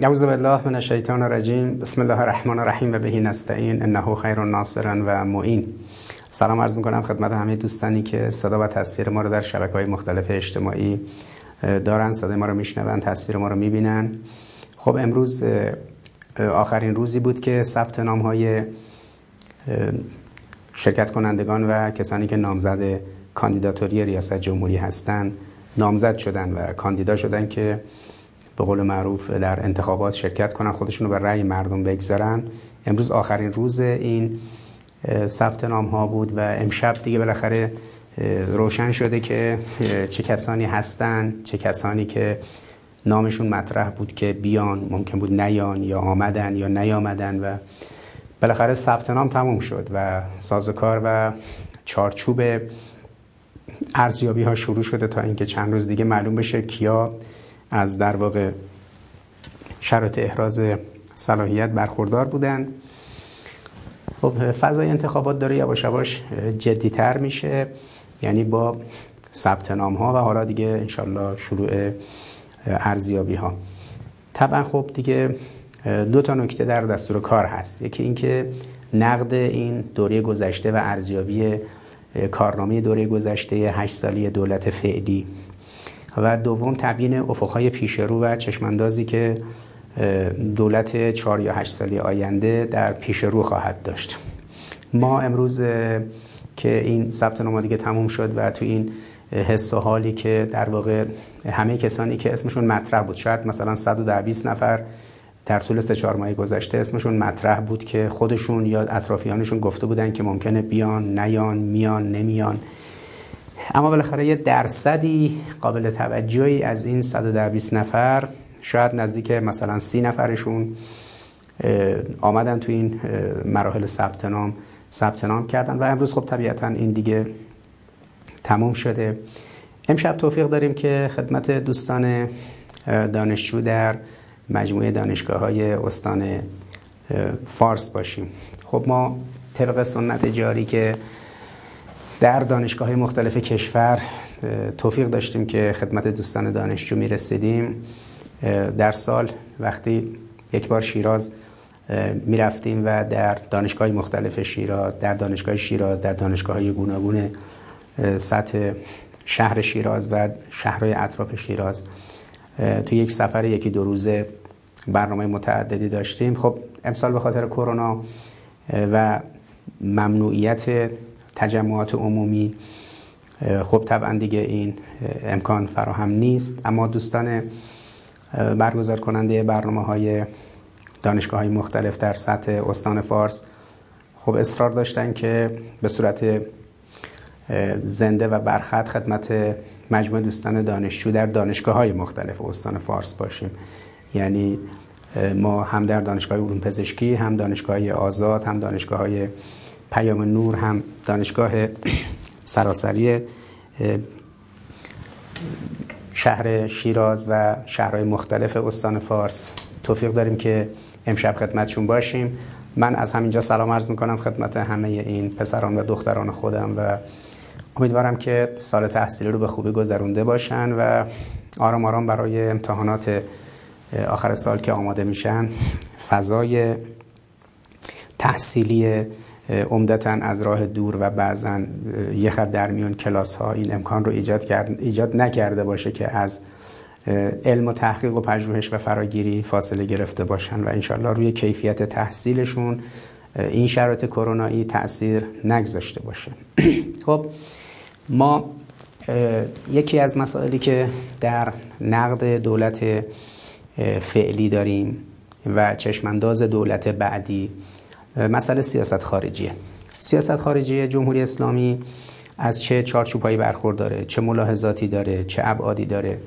اعوذ بالله من الشیطان الرجیم. بسم الله الرحمن الرحیم و بهی نستعین. انه خیر ناصرا و معین. سلام عرض می‌کنم خدمت همه دوستانی که صدا و تصویر ما رو در شبکه های مختلف اجتماعی دارن. صدای ما رو میشنون تصویر ما رو می‌بینن. خب امروز آخرین روزی بود که ثبت نام های شرکت کنندگان و کسانی که نامزد کاندیداتوری ریاست جمهوری هستند نامزد شدن و کاندیدا شدن که به قول معروف در انتخابات شرکت کنن خودشون رو به رأی مردم بگذارن. امروز آخرین روز این ثبت نام ها بود و امشب دیگه بالاخره روشن شده که چه کسانی هستن چه کسانی که نامشون مطرح بود که بیان ممکن بود نیان یا آمدن یا نیامدن و بالاخره ثبت نام تموم شد و سازوکار و چارچوب ارزیابی ها شروع شده تا اینکه چند روز دیگه معلوم بشه کیا از در واقع شرط احراز صلاحیت برخوردار بودن. خب فضای انتخابات داره یواش یواش جدیتر میشه یعنی با ثبت نام ها و حالا دیگه انشالله شروع ارزیابی ها طبعا خب دیگه دو تا نکته در دستور کار هست. یکی اینکه نقد این دوره گذشته و ارزیابی کارنامه دوره گذشته 8 سالی دولت فعلی و دوم تبیین افقهای پیش رو و چشماندازی که دولت 4 یا 8 سالی آینده در پیش رو خواهد داشت. ما امروز که این ثبت نام دیگه تموم شد و تو این حس و حالی که در واقع همه کسانی که اسمشون مطرح بود شاید مثلا 120 نفر در طول سه چهار ماه گذشته اسمشون مطرح بود که خودشون یا اطرافیانشون گفته بودن که ممکنه بیان نیان میان نمیان. اما بالاخره یه درصدی قابل توجهی از این 120 نفر شاید نزدیک مثلا سی نفرشون آمدن تو این مراحل ثبت نام ثبت نام کردن و امروز خب طبیعتا این دیگه تموم شده. امشب توفیق داریم که خدمت دوستان دانشجو در مجموعه دانشگاه های استان فارس باشیم. خب ما طبق سنت جاری که در دانشگاه مختلف کشور توفیق داشتیم که خدمت دوستان دانشجو می رسیدیم در سال وقتی یک بار شیراز می رفتیم و در دانشگاه مختلف شیراز در دانشگاه شیراز در دانشگاه های گوناگون سطح شهر شیراز و شهرهای اطراف شیراز. تو یک سفر یکی دو روزه برنامه متعددی داشتیم. خب امسال به خاطر کرونا و ممنوعیت تجمعات عمومی خب طبعا دیگه این امکان فراهم نیست. اما دوستان برگزار کننده برنامه های دانشگاه های مختلف در سطح استان فارس خب اصرار داشتن که به صورت زنده و برخط خدمت مجموعه دوستان دانشجو در دانشگاه های مختلف استان فارس باشیم. یعنی ما هم در دانشگاه علوم پزشکی هم دانشگاه آزاد هم دانشگاه های پیام نور هم دانشگاه سراسری شهر شیراز و شهرهای مختلف استان فارس. توفیق داریم که امشب خدمتشون باشیم. من از همینجا سلام عرض می‌کنم خدمت همه این پسران و دختران خودم و امیدوارم که سال تحصیلی رو به خوبی گذرونده باشن و آرام آرام برای امتحانات آخر سال که آماده میشن فضای تحصیلی عمدتا از راه دور و بعضا یه خط در میون کلاس ها این امکان رو ایجاد, کرد، ایجاد نکرده باشه که از علم و تحقیق و پژوهش و فراگیری فاصله گرفته باشن و انشالله روی کیفیت تحصیلشون این شرایط کرونایی تاثیر نگذاشته باشه. خب ما یکی از مسائلی که در نقد دولت فعلی داریم و چشمانداز دولت بعدی مسئله سیاست خارجیه. سیاست خارجی جمهوری اسلامی از چه چارچوبایی برخورداره چه ملاحظاتی داره چه ابعادی داره.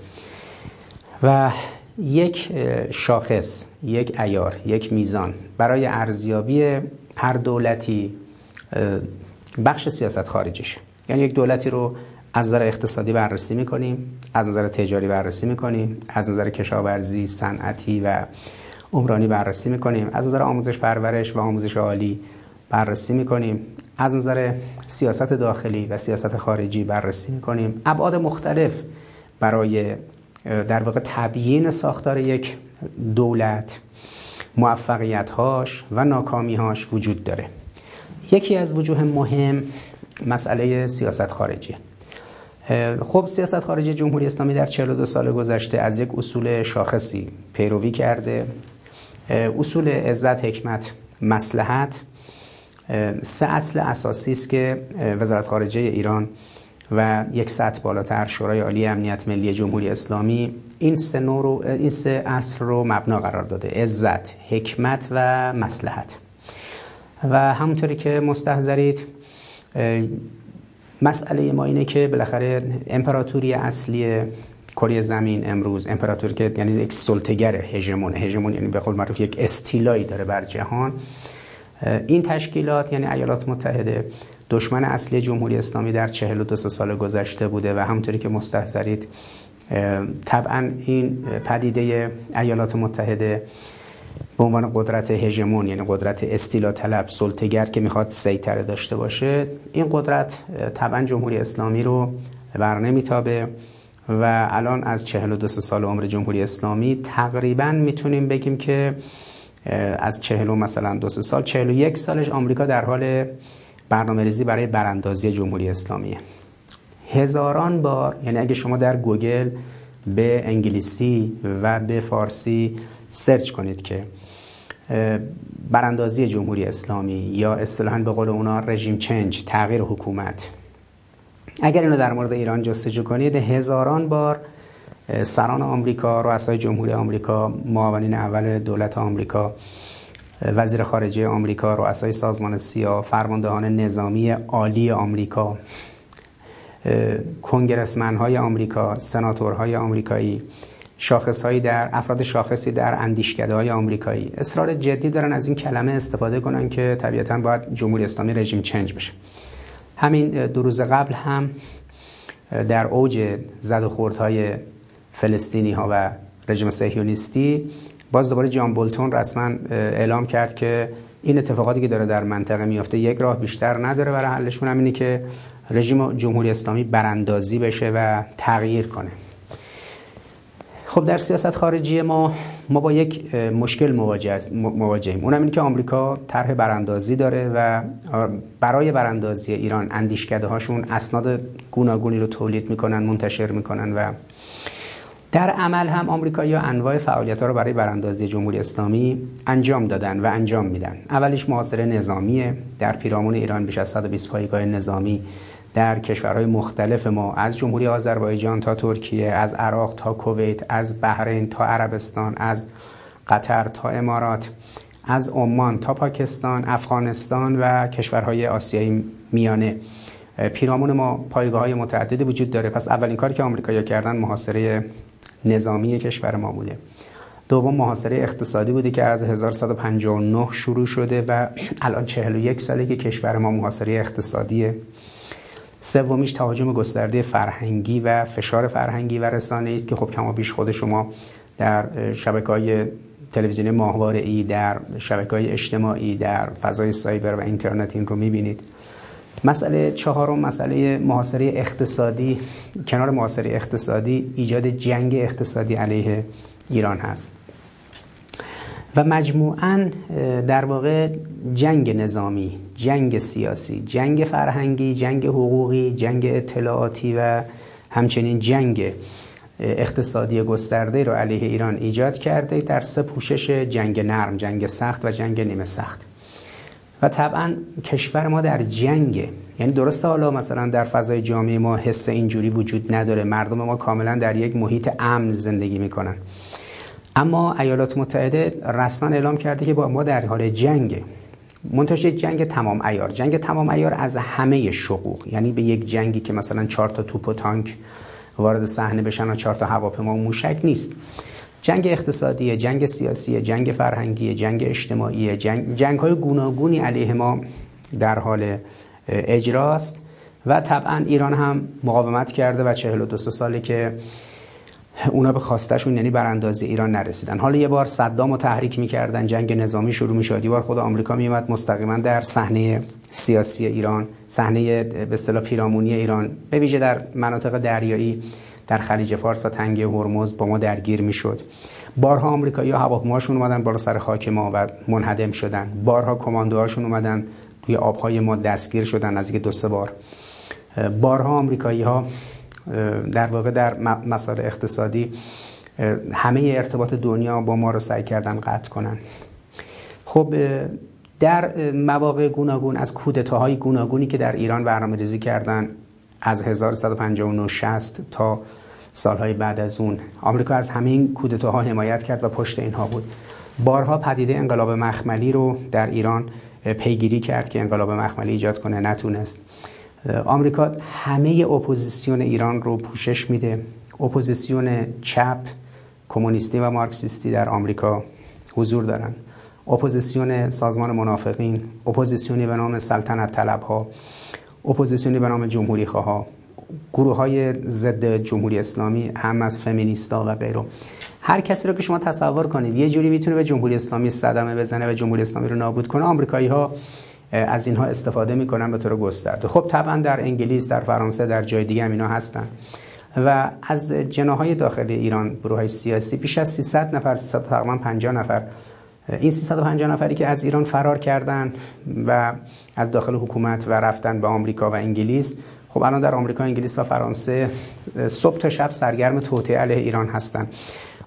و یک شاخص یک ایار یک میزان برای ارزیابی هر دولتی بخش سیاست خارجیشه یعنی یک دولتی رو از نظر اقتصادی بررسی می‌کنیم از نظر تجاری بررسی می‌کنیم از نظر کشاورزی صنعتی و عمرانی بررسی می‌کنیم. از نظر آموزش پرورش و آموزش عالی بررسی می‌کنیم. از نظر سیاست داخلی و سیاست خارجی بررسی می‌کنیم. ابعاد مختلف برای در واقع تبیین ساختار یک دولت موفقیتهاش و ناکامیهاش وجود داره. یکی از وجوه مهم مسئله سیاست خارجی. خب سیاست خارجی جمهوری اسلامی در 42 سال گذشته از یک اصول شاخصی پیروی کرده. اصول عزت حکمت مسلحت سه اصل اساسی است که وزارت خارجه ایران و یک سطح بالاتر شورای عالی امنیت ملی جمهوری اسلامی این سه رو این سه اصل رو مبنا قرار داده عزت حکمت و مسلحت. و همونطوری که مستحضرید مسئله ما اینه که بالاخره امپراتوری اصلی کره زمین امروز امپراتوری که یعنی یک سلطگر هژمون هژمون یعنی به قول معروف یک استیلایی داره بر جهان. این تشکیلات یعنی ایالات متحده دشمن اصلی جمهوری اسلامی در 42 سال گذشته بوده و همونطوری که مستحضرید طبعا این پدیده ایالات متحده به عنوان قدرت هژمون یعنی قدرت استیلا طلب سلطگر که می‌خواد سیطره داشته باشه این قدرت طبعا جمهوری اسلامی رو بر نمیتابه. و الان از 42 سال عمر جمهوری اسلامی تقریبا می‌تونیم بگیم که از 40 مثلا دو سال 41 سالش آمریکا در حال برنامه ریزی برای براندازی جمهوری اسلامیه هزاران بار یعنی اگه شما در گوگل به انگلیسی و به فارسی search کنید که براندازی جمهوری اسلامی یا اصطلاحا به قول اونا regime change تغییر حکومت اگر اینو در مورد ایران جستجو کنید هزاران بار سران آمریکا رؤسای جمهوری آمریکا معاونین اول دولت آمریکا وزیر خارجه آمریکا رؤسای سازمان سیا فرماندهان نظامی عالی آمریکا کنگرسمن های آمریکا سناتورهای آمریکایی شاخص در افراد شاخصی در اندیشکده های آمریکایی. اصرار جدی دارن از این کلمه استفاده کنن که طبیعتا باید جمهوری اسلامی رژیم چنج بشه. همین دو روز قبل هم در اوج زد و خوردهای فلسطینی ها و رژیم صهیونیستی باز دوباره جان بولتون رسما اعلام کرد که این اتفاقاتی که داره در منطقه میافته یک راه بیشتر نداره برای حلشون همینه که رژیم جمهوری اسلامی براندازی بشه و تغییر کنه. خب در سیاست خارجی ما ما با یک مشکل مواجهیم. اونم اینه که آمریکا طرح براندازی داره و برای براندازی ایران اندیشکده هاشون اسناد گوناگونی رو تولید می‌کنن منتشر می‌کنن و در عمل هم آمریکایی‌ها انواع فعالیت ها رو برای براندازی جمهوری اسلامی انجام دادن و انجام میدن. اولیش محاصره نظامیه. در پیرامون ایران بیش از 120 پایگاه نظامی در کشورهای مختلف ما از جمهوری آذربایجان تا ترکیه از عراق تا کویت از بحرین تا عربستان از قطر تا امارات از عمان تا پاکستان افغانستان و کشورهای آسیایی میانه. پیرامون ما پایگاه های متعددی وجود داره. پس اولین کاری که آمریکایی‌ها کردن محاصره نظامی کشور ما بوده. دوم محاصره اقتصادی بوده که از 1159 شروع شده و الان 41 ساله که کشور ما محاصره اقتصادیه سومیش تهاجم گسترده فرهنگی و فشار فرهنگی و رسانه است که خب کما بیش خود شما در شبکه های تلویزیونی ماهواره ای در شبکه های اجتماعی در فضای سایبر و اینترنت این رو می‌بینید. مسئله چهارم مسئله محاصره اقتصادی. کنار محاصره اقتصادی ایجاد جنگ اقتصادی علیه ایران هست. و مجموعا در واقع جنگ نظامی جنگ سیاسی جنگ فرهنگی جنگ حقوقی جنگ اطلاعاتی و همچنین جنگ اقتصادی گسترده رو علیه ایران ایجاد کرده در سه پوشش جنگ نرم جنگ سخت و جنگ نیمه سخت. و طبعا کشور ما در جنگه یعنی درسته حالا مثلا در فضای جامعه ما حس اینجوری وجود نداره مردم ما کاملا در یک محیط امن زندگی می‌کنن. اما ایالات متحده رسما اعلام کرده که با ما در حال جنگه منتش جنگ تمام ایار. جنگ تمام ایار از همه شقوق. یعنی به یک جنگی که مثلا چهار تا توپ و تانک وارد صحنه بشن و چهار تا هواپیما و موشک نیست. جنگ اقتصادی جنگ سیاسی جنگ فرهنگی جنگ اجتماعی جنگ, جنگ های گوناگونی علیه ما در حال اجراست. و طبعا ایران هم مقاومت کرده و 42 ساله که اونا به خواستشون یعنی براندازی ایران نرسیدن. حالا یه بار صدام رو تحریک می‌کردن جنگ نظامی شروع می‌شد. یه بار خود آمریکا میومد مستقیما در صحنه سیاسی ایران صحنه به اصطلاح پیرامونی ایران به ویژه در مناطق دریایی در خلیج فارس و تنگه هرمز با ما درگیر می‌شد. بارها آمریکایی ها هواپیماشون اومدن بالا سر خاک ما و منهدم شدن. بارها کماندوهاشون اومدن توی آبهای ما دستگیر شدن از دو سه بار. بارها آمریکایی ها در واقع در مسائل اقتصادی همه ارتباط دنیا با ما رو سعی کردن قطع کنن. خب در مواقع گوناگون از کودتاهای گوناگونی که در ایران برنامه ریزی کردن از 1159 60 تا سالهای بعد از اون آمریکا از همین کودتاها حمایت کرد و پشت اینها بود. بارها پدیده انقلاب مخملی رو در ایران پیگیری کرد که انقلاب مخملی ایجاد کنه نتونست. آمریکا همه اپوزیسیون ایران رو پوشش میده. اپوزیسیون چپ کمونیستی و مارکسیستی در آمریکا حضور دارن. اپوزیسیون سازمان منافقین اپوزیسیونی به نام سلطنت طلب ها اپوزیسیونی به نام جمهوری خواه گروه های ضد جمهوری اسلامی هم از فمینیستا و غیره. هر کسی رو که شما تصور کنید یه جوری می‌تونه به جمهوری اسلامی صدمه بزنه و جمهوری اسلامی رو نابود کنه آمریکایی ها از اینها استفاده می‌کنن به طور گسترده. خب طبعا در انگلیس در فرانسه در جای دیگه هم اینا هستن. و از جناح‌های داخل ایران گروه سیاسی بیش از 300 نفر 300 تقریبا 50 نفر این 350 نفری که از ایران فرار کردن و از داخل حکومت و رفتن به آمریکا و انگلیس. خب الان در آمریکا انگلیس و فرانسه صبح تا شب سرگرم توطئه علیه ایران هستند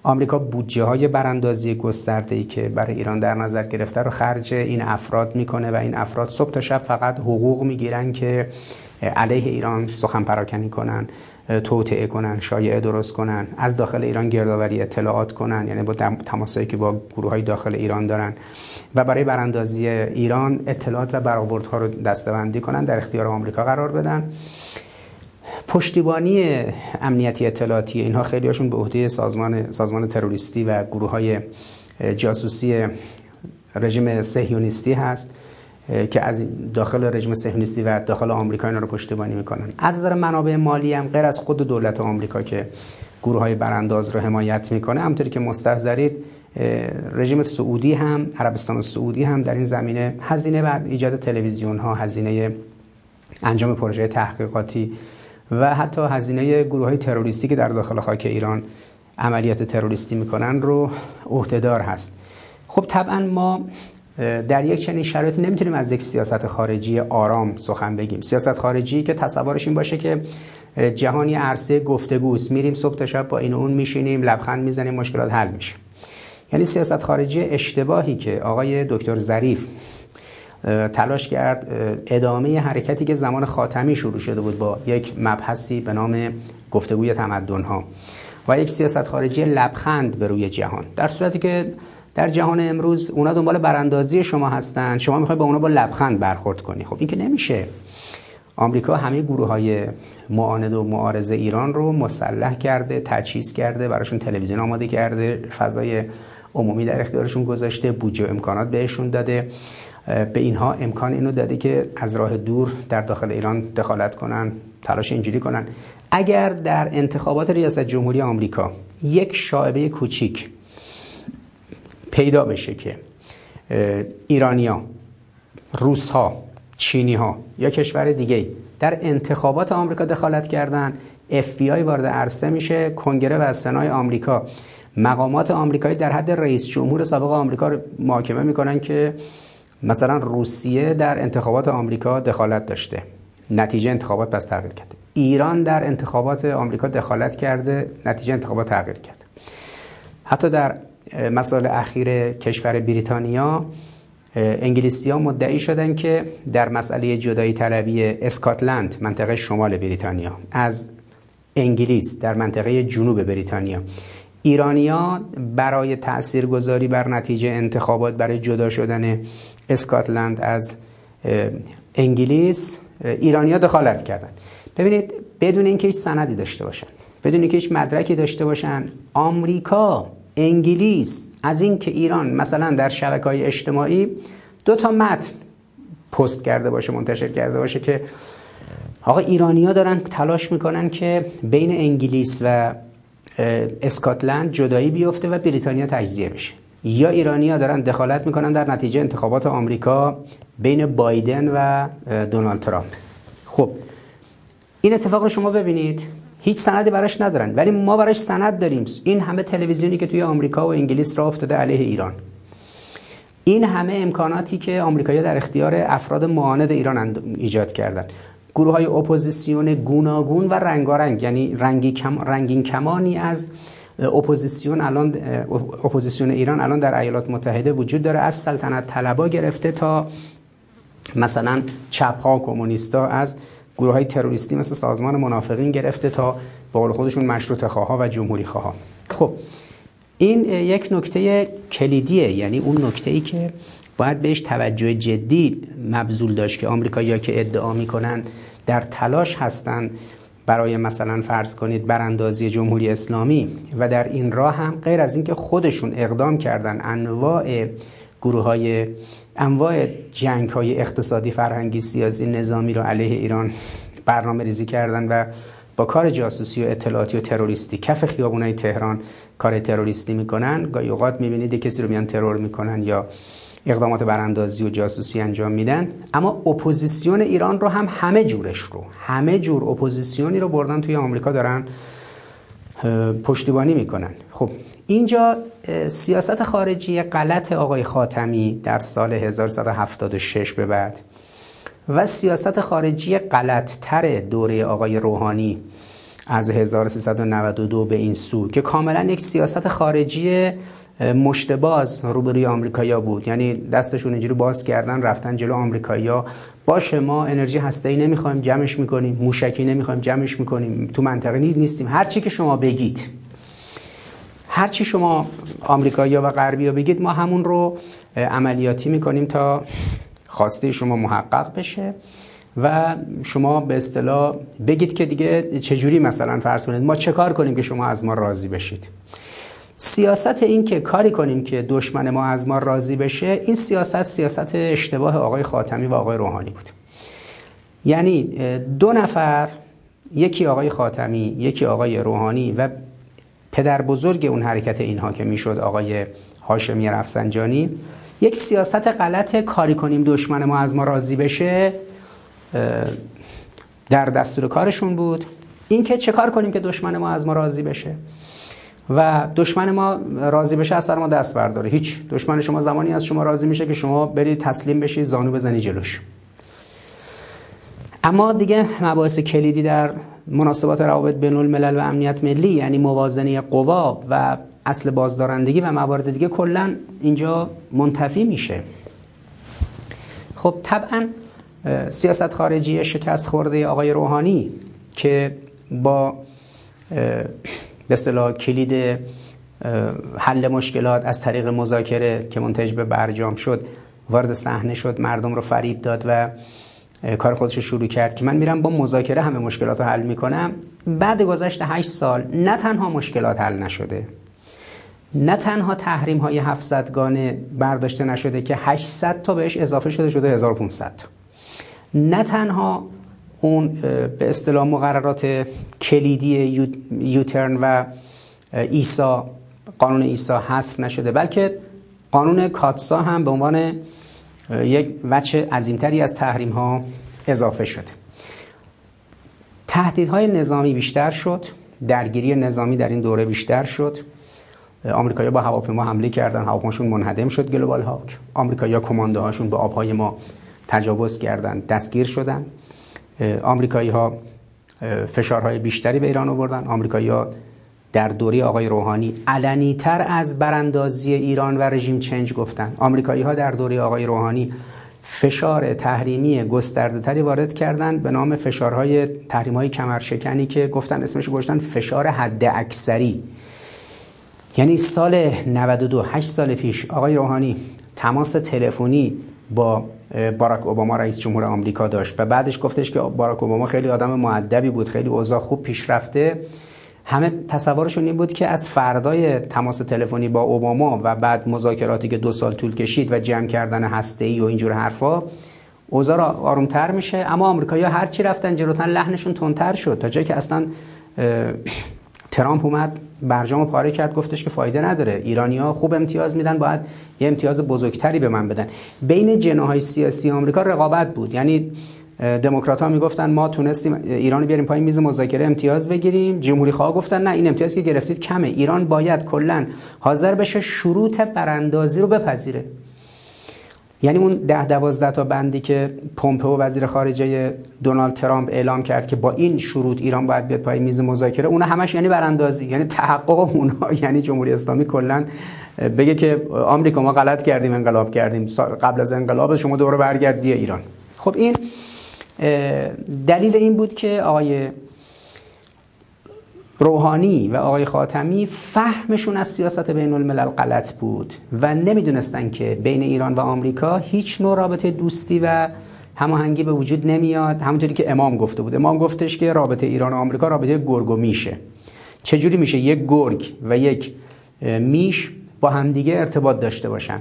آمریکا بودجه های براندازی گسترده ای که برای ایران در نظر گرفته رو خرج این افراد می‌کنه و این افراد صبح تا شب فقط حقوق می‌گیرن که علیه ایران سخن پراکنی کنن توطعه کنن شایعه درست کنن از داخل ایران گردآوری اطلاعات کنن یعنی با تماسایی که با گروه های داخل ایران دارن و برای براندازی ایران اطلاعات و برآوردها رو دستبندی کنن در اختیار آمریکا قرار بدن. پشتیبانی امنیتی اطلاعاتی اینها خیلی هاشون به عهده سازمان سازمان تروریستی و گروه های جاسوسی رژیم صهیونیستی هست که از داخل رژیم صهیونیستی و داخل آمریکا اینا رو پشتیبانی می‌کنن. از نظر منابع مالی هم غیر از خود دولت آمریکا که گروه های برانداز رو حمایت می‌کنه همطوری که مستحضرید رژیم سعودی هم عربستان سعودی هم در این زمینه هزینه بر ایجاد تلویزیون ها هزینه انجام پروژه تحقیقاتی و حتی هزینه گروه های تروریستی که در داخل خاک ایران عملیات تروریستی می‌کنن رو عهدهدار هست. خب طبعا ما در یک چنین شرایطی نمی‌تونیم از یک سیاست خارجی آرام سخن بگیم. سیاست خارجی که تصورش این باشه که جهانی عرصه گفتگوست میریم صبح تا شب با این اون میشینیم لبخند می‌زنیم مشکلات حل میشه. یعنی سیاست خارجی اشتباهی که آقای دکتر ظریف تلاش کرد ادامه حرکتی که زمان خاتمی شروع شده بود با یک مبحثی به نام گفتگوی تمدن ها و یک سیاست خارجی لبخند به روی جهان. در صورتی که در جهان امروز اونا دنبال براندازی شما هستن شما می‌خواید با اونا با لبخند برخورد کنی. خب این که نمیشه. آمریکا همه گروه های معاند و معارضه ایران رو مسلح کرده تجهیز کرده براشون تلویزیون آماده کرده فضای عمومی در اختیارشون گذاشته بودجه امکانات بهشون داده. به اینها امکان اینو داده که از راه دور در داخل ایران دخالت کنن تلاش اینجوری کنن. اگر در انتخابات ریاست جمهوری آمریکا یک شاعبه کوچیک پیدا بشه که ایرانیا روس ها چینی ها یا کشور دیگه در انتخابات آمریکا دخالت کردن اف بی آی وارد عرصه میشه کنگره و سنای آمریکا مقامات آمریکایی در حد رئیس جمهور سابق آمریکا رو محاکمه می‌کنن که مثلا روسیه در انتخابات آمریکا دخالت داشته. نتیجه انتخابات پس تغییر کرده. ایران در انتخابات آمریکا دخالت کرده نتیجه انتخابات تغییر کرده. حتی در مسائل اخیر کشور بریتانیا انگلیسی ها مدعی شدن که در مسئله جدایی طلبی اسکاتلند منطقه شمال بریتانیا از انگلیس در منطقه جنوب بریتانیا. ایرانیا برای تاثیرگذاری بر نتیجه انتخابات برای جدا شدن اسکاتلند از انگلیس ایرانیا دخالت کردن. ببینید بدون اینکه هیچ سندی داشته باشن بدون اینکه هیچ مدرکی داشته باشن آمریکا انگلیس از اینکه ایران مثلا در شبکه های اجتماعی دو تا متن پست کرده باشه منتشر کرده باشه که آقا ایرانیا دارن تلاش می‌کنن که بین انگلیس و اسکاتلند جدایی بیفته و بریتانیا تجزیه بشه. یا ایرانیا دارن دخالت می‌کنن در نتیجه انتخابات آمریکا بین بایدن و دونالد ترامپ. خب این اتفاق رو شما ببینید. هیچ سندی براش ندارن ولی ما براش سند داریم. این همه تلویزیونی که توی آمریکا و انگلیس را افتاده علیه ایران. این همه امکاناتی که آمریکایی‌ها در اختیار افراد معاند ایران ایجاد کردن. گروه های اپوزیسیون گوناگون و رنگارنگ یعنی رنگی کم، رنگین کمانی از اپوزیسیون الان اپوزیسیون ایران الان در ایالات متحده وجود داره. از سلطنت طلبا گرفته تا مثلا چپ ها کمونیستا از گروه های تروریستی مثل سازمان منافقین گرفته تا به خودشون مشروط خواه و جمهوری خواه خب این یک نکته کلیدیه. یعنی اون نکته ای که باید بهش توجه جدی مبذول داشت که آمریکایی‌ها که ادعا می‌کنن در تلاش هستند برای مثلا فرض کنید براندازی جمهوری اسلامی و در این راه هم غیر از اینکه خودشون اقدام کردن انواع گروه های انواع جنگ های اقتصادی فرهنگی سیاسی نظامی رو علیه ایران برنامه ریزی کردن و با کار جاسوسی و اطلاعاتی و تروریستی کف خیابونای تهران کار تروریستی می‌کنن. گاهی اوقات می‌بینید کسی رو میان ترور می‌کنن یا اقدامات براندازی و جاسوسی انجام میدن. اما اپوزیسیون ایران رو هم همه جورش رو همه جور اپوزیسیونی رو بردن توی آمریکا دارن پشتیبانی می‌کنن. خب اینجا سیاست خارجی غلط آقای خاتمی در سال 1176 به بعد و سیاست خارجی غلط تر دوره آقای روحانی از 1392 به این سو که کاملا یک سیاست خارجی مشتباز روبروی آمریکایا بود. یعنی دستشون اینجوری باز کردن رفتن جلو آمریکایا باشه ما انرژی هسته‌ای نمی‌خوایم جمعش می‌کنیم موشکی نمی‌خوایم جمعش می‌کنیم تو منطقه نیستیم. هر چی که شما بگید هر چی شما آمریکایی‌ها و غربی‌ها بگید ما همون رو عملیاتی می‌کنیم تا خواسته شما محقق بشه و شما به اصطلاح بگید که دیگه چجوری مثلا فرض کنید ما چه کار کنیم که شما از ما راضی بشید؟ سیاست این که کاری کنیم که دشمن ما از ما راضی بشه این سیاست سیاست اشتباه آقای خاتمی و آقای روحانی بود. یعنی دو نفر یکی آقای خاتمی یکی آقای روحانی و پدر بزرگ اون حرکت اینها که می‌شد آقای هاشمی رفسنجانی یک سیاست غلط کاری کنیم دشمن ما از ما راضی بشه. در دستور کارشون بود. اینکه چه کار کنیم که دشمن ما از ما راضی بشه؟ و دشمن ما راضی بشه از سر ما دست برداره. هیچ. دشمن شما زمانی از شما راضی میشه که شما برید تسلیم بشید زانو بزنی جلوش. اما دیگه مباحث کلیدی در مناسبات روابط بین الملل و امنیت ملی یعنی موازنه قوا و اصل بازدارندگی و موارد دیگه کلا اینجا منتفی میشه. خب طبعا سیاست خارجی شکست خورده آقای روحانی که با به اصطلاح کلید حل مشکلات از طریق مذاکره که منتج به برجام شد وارد صحنه شد مردم رو فریب داد و کار خودش رو شروع کرد که من میرم با مذاکره همه مشکلات رو حل می‌کنم. بعد گذشت 8 سال نه تنها مشکلات حل نشده نه تنها تحریم های 700 گانه برداشته نشده که 800 تا بهش اضافه شده شده 1500 نه تنها اون به اصطلاح مقررات کلیدی یوترن و ایسا قانون ایسا حذف نشده. بلکه قانون کاتسا هم به عنوان یک وجه عظیمتری از تحریم ها اضافه شده. تهدیدهای نظامی بیشتر شد درگیری نظامی در این دوره بیشتر شد. آمریکایی‌ها با هواپیما حمله کردن هواپیماشون منهدم شد گلوبال هاک. آمریکایی‌ها کماندوهاشون به آبهای ما تجاوز کردند دستگیر شدند آمریکایی ها فشارهای بیشتری به ایران آوردن. آمریکایی ها در دوره آقای روحانی علنی تر از براندازی ایران و رژیم چنج گفتن. آمریکایی ها در دوره آقای روحانی فشار تحریمی گسترده تری وارد کردند به نام فشارهای تحریم های کمرشکنی که گفتن اسمش گذاشتن فشار حد اکثری. یعنی سال 92 8 سال پیش آقای روحانی تماس تلفنی با باراک اوباما رئیس جمهور آمریکا داشت. و بعدش گفتش که باراک اوباما خیلی آدم معدبی بود خیلی اوضاع خوب پیش رفته. همه تصورشون این بود که از فردای تماس تلفنی با اوباما و بعد مذاکراتی که دو سال طول کشید و جمع کردن هسته و اینجور حرفا اوضاع آرومتر میشه. اما آمریکایی‌ها هر چی رفتن جلوتر لحنشون تندتر شد. تا جایی که اصلا ترامپ اومد برجام پاره کرد گفتش که فایده نداره. ایرانیا خوب امتیاز میدن باید یه امتیاز بزرگتری به من بدن. بین جناهای سیاسی آمریکا رقابت بود. یعنی دموکرات ها می‌گفتن ما تونستیم ایران بیاریم پای میز مذاکره امتیاز بگیریم. جمهوری خواه گفتن نه این امتیاز که گرفتید کمه. ایران باید کلا حاضر بشه شروط براندازی رو بپذیره. یعنی اون ده دوازده تا بندی که پومپئو وزیر خارجه دونالد ترامپ اعلام کرد که با این شروط ایران باید بیاد پای میز مذاکره اون همش یعنی براندازی یعنی تحقق اونها یعنی جمهوری اسلامی کلا بگه که آمریکا ما غلط کردیم انقلاب کردیم قبل از انقلاب شما دوره برگردی ایران. خب این دلیل این بود که آقای روحانی و آقای خاتمی فهمشون از سیاست بین الملل غلط بود و نمی‌دونستن که بین ایران و آمریکا هیچ نوع رابطه دوستی و هماهنگی به وجود نمیاد. همونطوری که امام گفته بود. امام گفتش که رابطه ایران و آمریکا رابطه گرگ و میشه چجوری میشه یک گرگ و یک میش با همدیگه ارتباط داشته باشن؟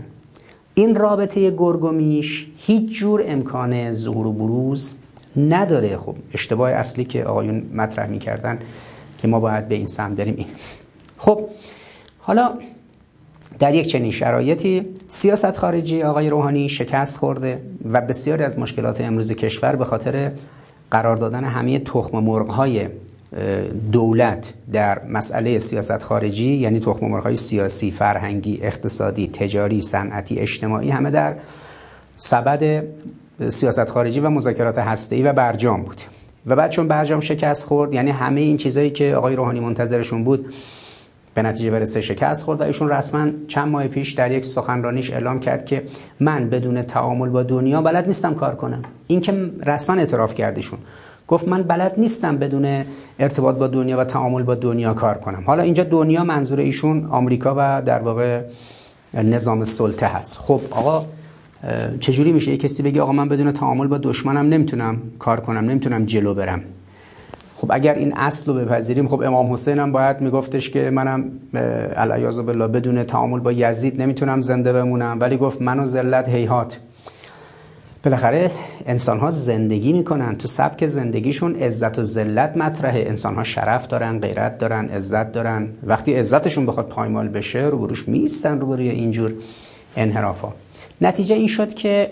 این رابطه گرگ و میش هیچ جور امکان ظهور و بروز نداره. خب اشتباه اصلی که آقایون مطرح می‌کردن که ما باید به این سمت بریم. این. خب حالا در یک چنین شرایطی سیاست خارجی آقای روحانی شکست خورده و بسیاری از مشکلات امروز کشور به خاطر قرار دادن همه تخم مرغ های دولت در مسئله سیاست خارجی یعنی تخم مرغ های سیاسی، فرهنگی، اقتصادی، تجاری، صنعتی، اجتماعی همه در سبد سیاست خارجی و مذاکرات هسته‌ای و برجام بود. و بعد چون برجام شکست خورد یعنی همه این چیزایی که آقای روحانی منتظرشون بود به نتیجه برسه شکست خورد و ایشون رسما چند ماه پیش در یک سخنرانیش اعلام کرد که من بدون تعامل با دنیا بلد نیستم کار کنم. این که رسما اعتراف کردیشون گفت من بلد نیستم بدون ارتباط با دنیا و تعامل با دنیا کار کنم. حالا اینجا دنیا منظور ایشون آمریکا و در واقع نظام سلطه هست. خب آقا چجوری میشه؟ یه کسی بگه آقا من بدون تعامل با دشمنم نمی‌تونم کار کنم نمی‌تونم جلو برم. خب اگر این اصل رو بپذیریم خب امام حسین هم باید میگفتش که منم علیاذ بالله بدون تعامل با یزید نمی‌تونم زنده بمونم ولی گفت منو ذلت هیهات. بالاخره انسان ها زندگی می‌کنن. تو سبک زندگیشون عزت و ذلت مطرحه. انسان ها شرف دارن غیرت دارن عزت دارن. وقتی عزتشون بخواد پایمال بشه روبروش میستن روبروی اینجور انحرافا. نتیجه این شد که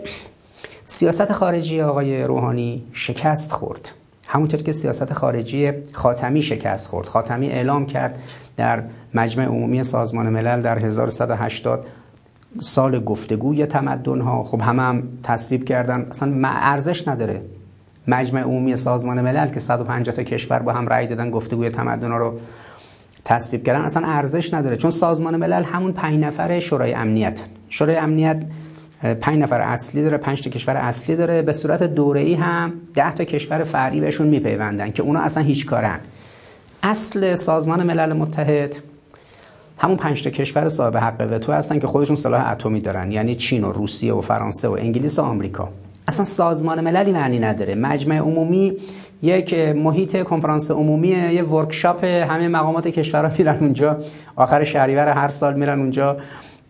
سیاست خارجی آقای روحانی شکست خورد. همونطور که سیاست خارجی خاتمی شکست خورد. خاتمی اعلام کرد در مجمع عمومی سازمان ملل در 1180 سال گفتگوی تمدن ها خب همه هم تصویب کردن. اصلا ارزش نداره مجمع عمومی سازمان ملل که 150 تا کشور با هم رأی دادن گفتگوی تمدن ها رو تصویب کردن. اصلا ارزش نداره. چون سازمان ملل همون پنج نفر شورای امنیت. شورای امنیت پنج نفر اصلی داره پنج تا کشور اصلی داره. به صورت دوره ای هم ده تا کشور فرعی بهشون میپیوندن که اونا اصلا هیچ کارن. اصل سازمان ملل متحد همون پنج تا کشور صاحب حق وتو هستن که خودشون سلاح اتمی دارن. یعنی چین و روسیه و فرانسه و انگلیس و آمریکا. اصلا سازمان مللی معنی نداره. مجمع عمومی یک محیط کنفرانس عمومی یه ورکشاپ همه مقامات کشورها میرن اونجا. آخر شهریور هر سال میرن اونجا.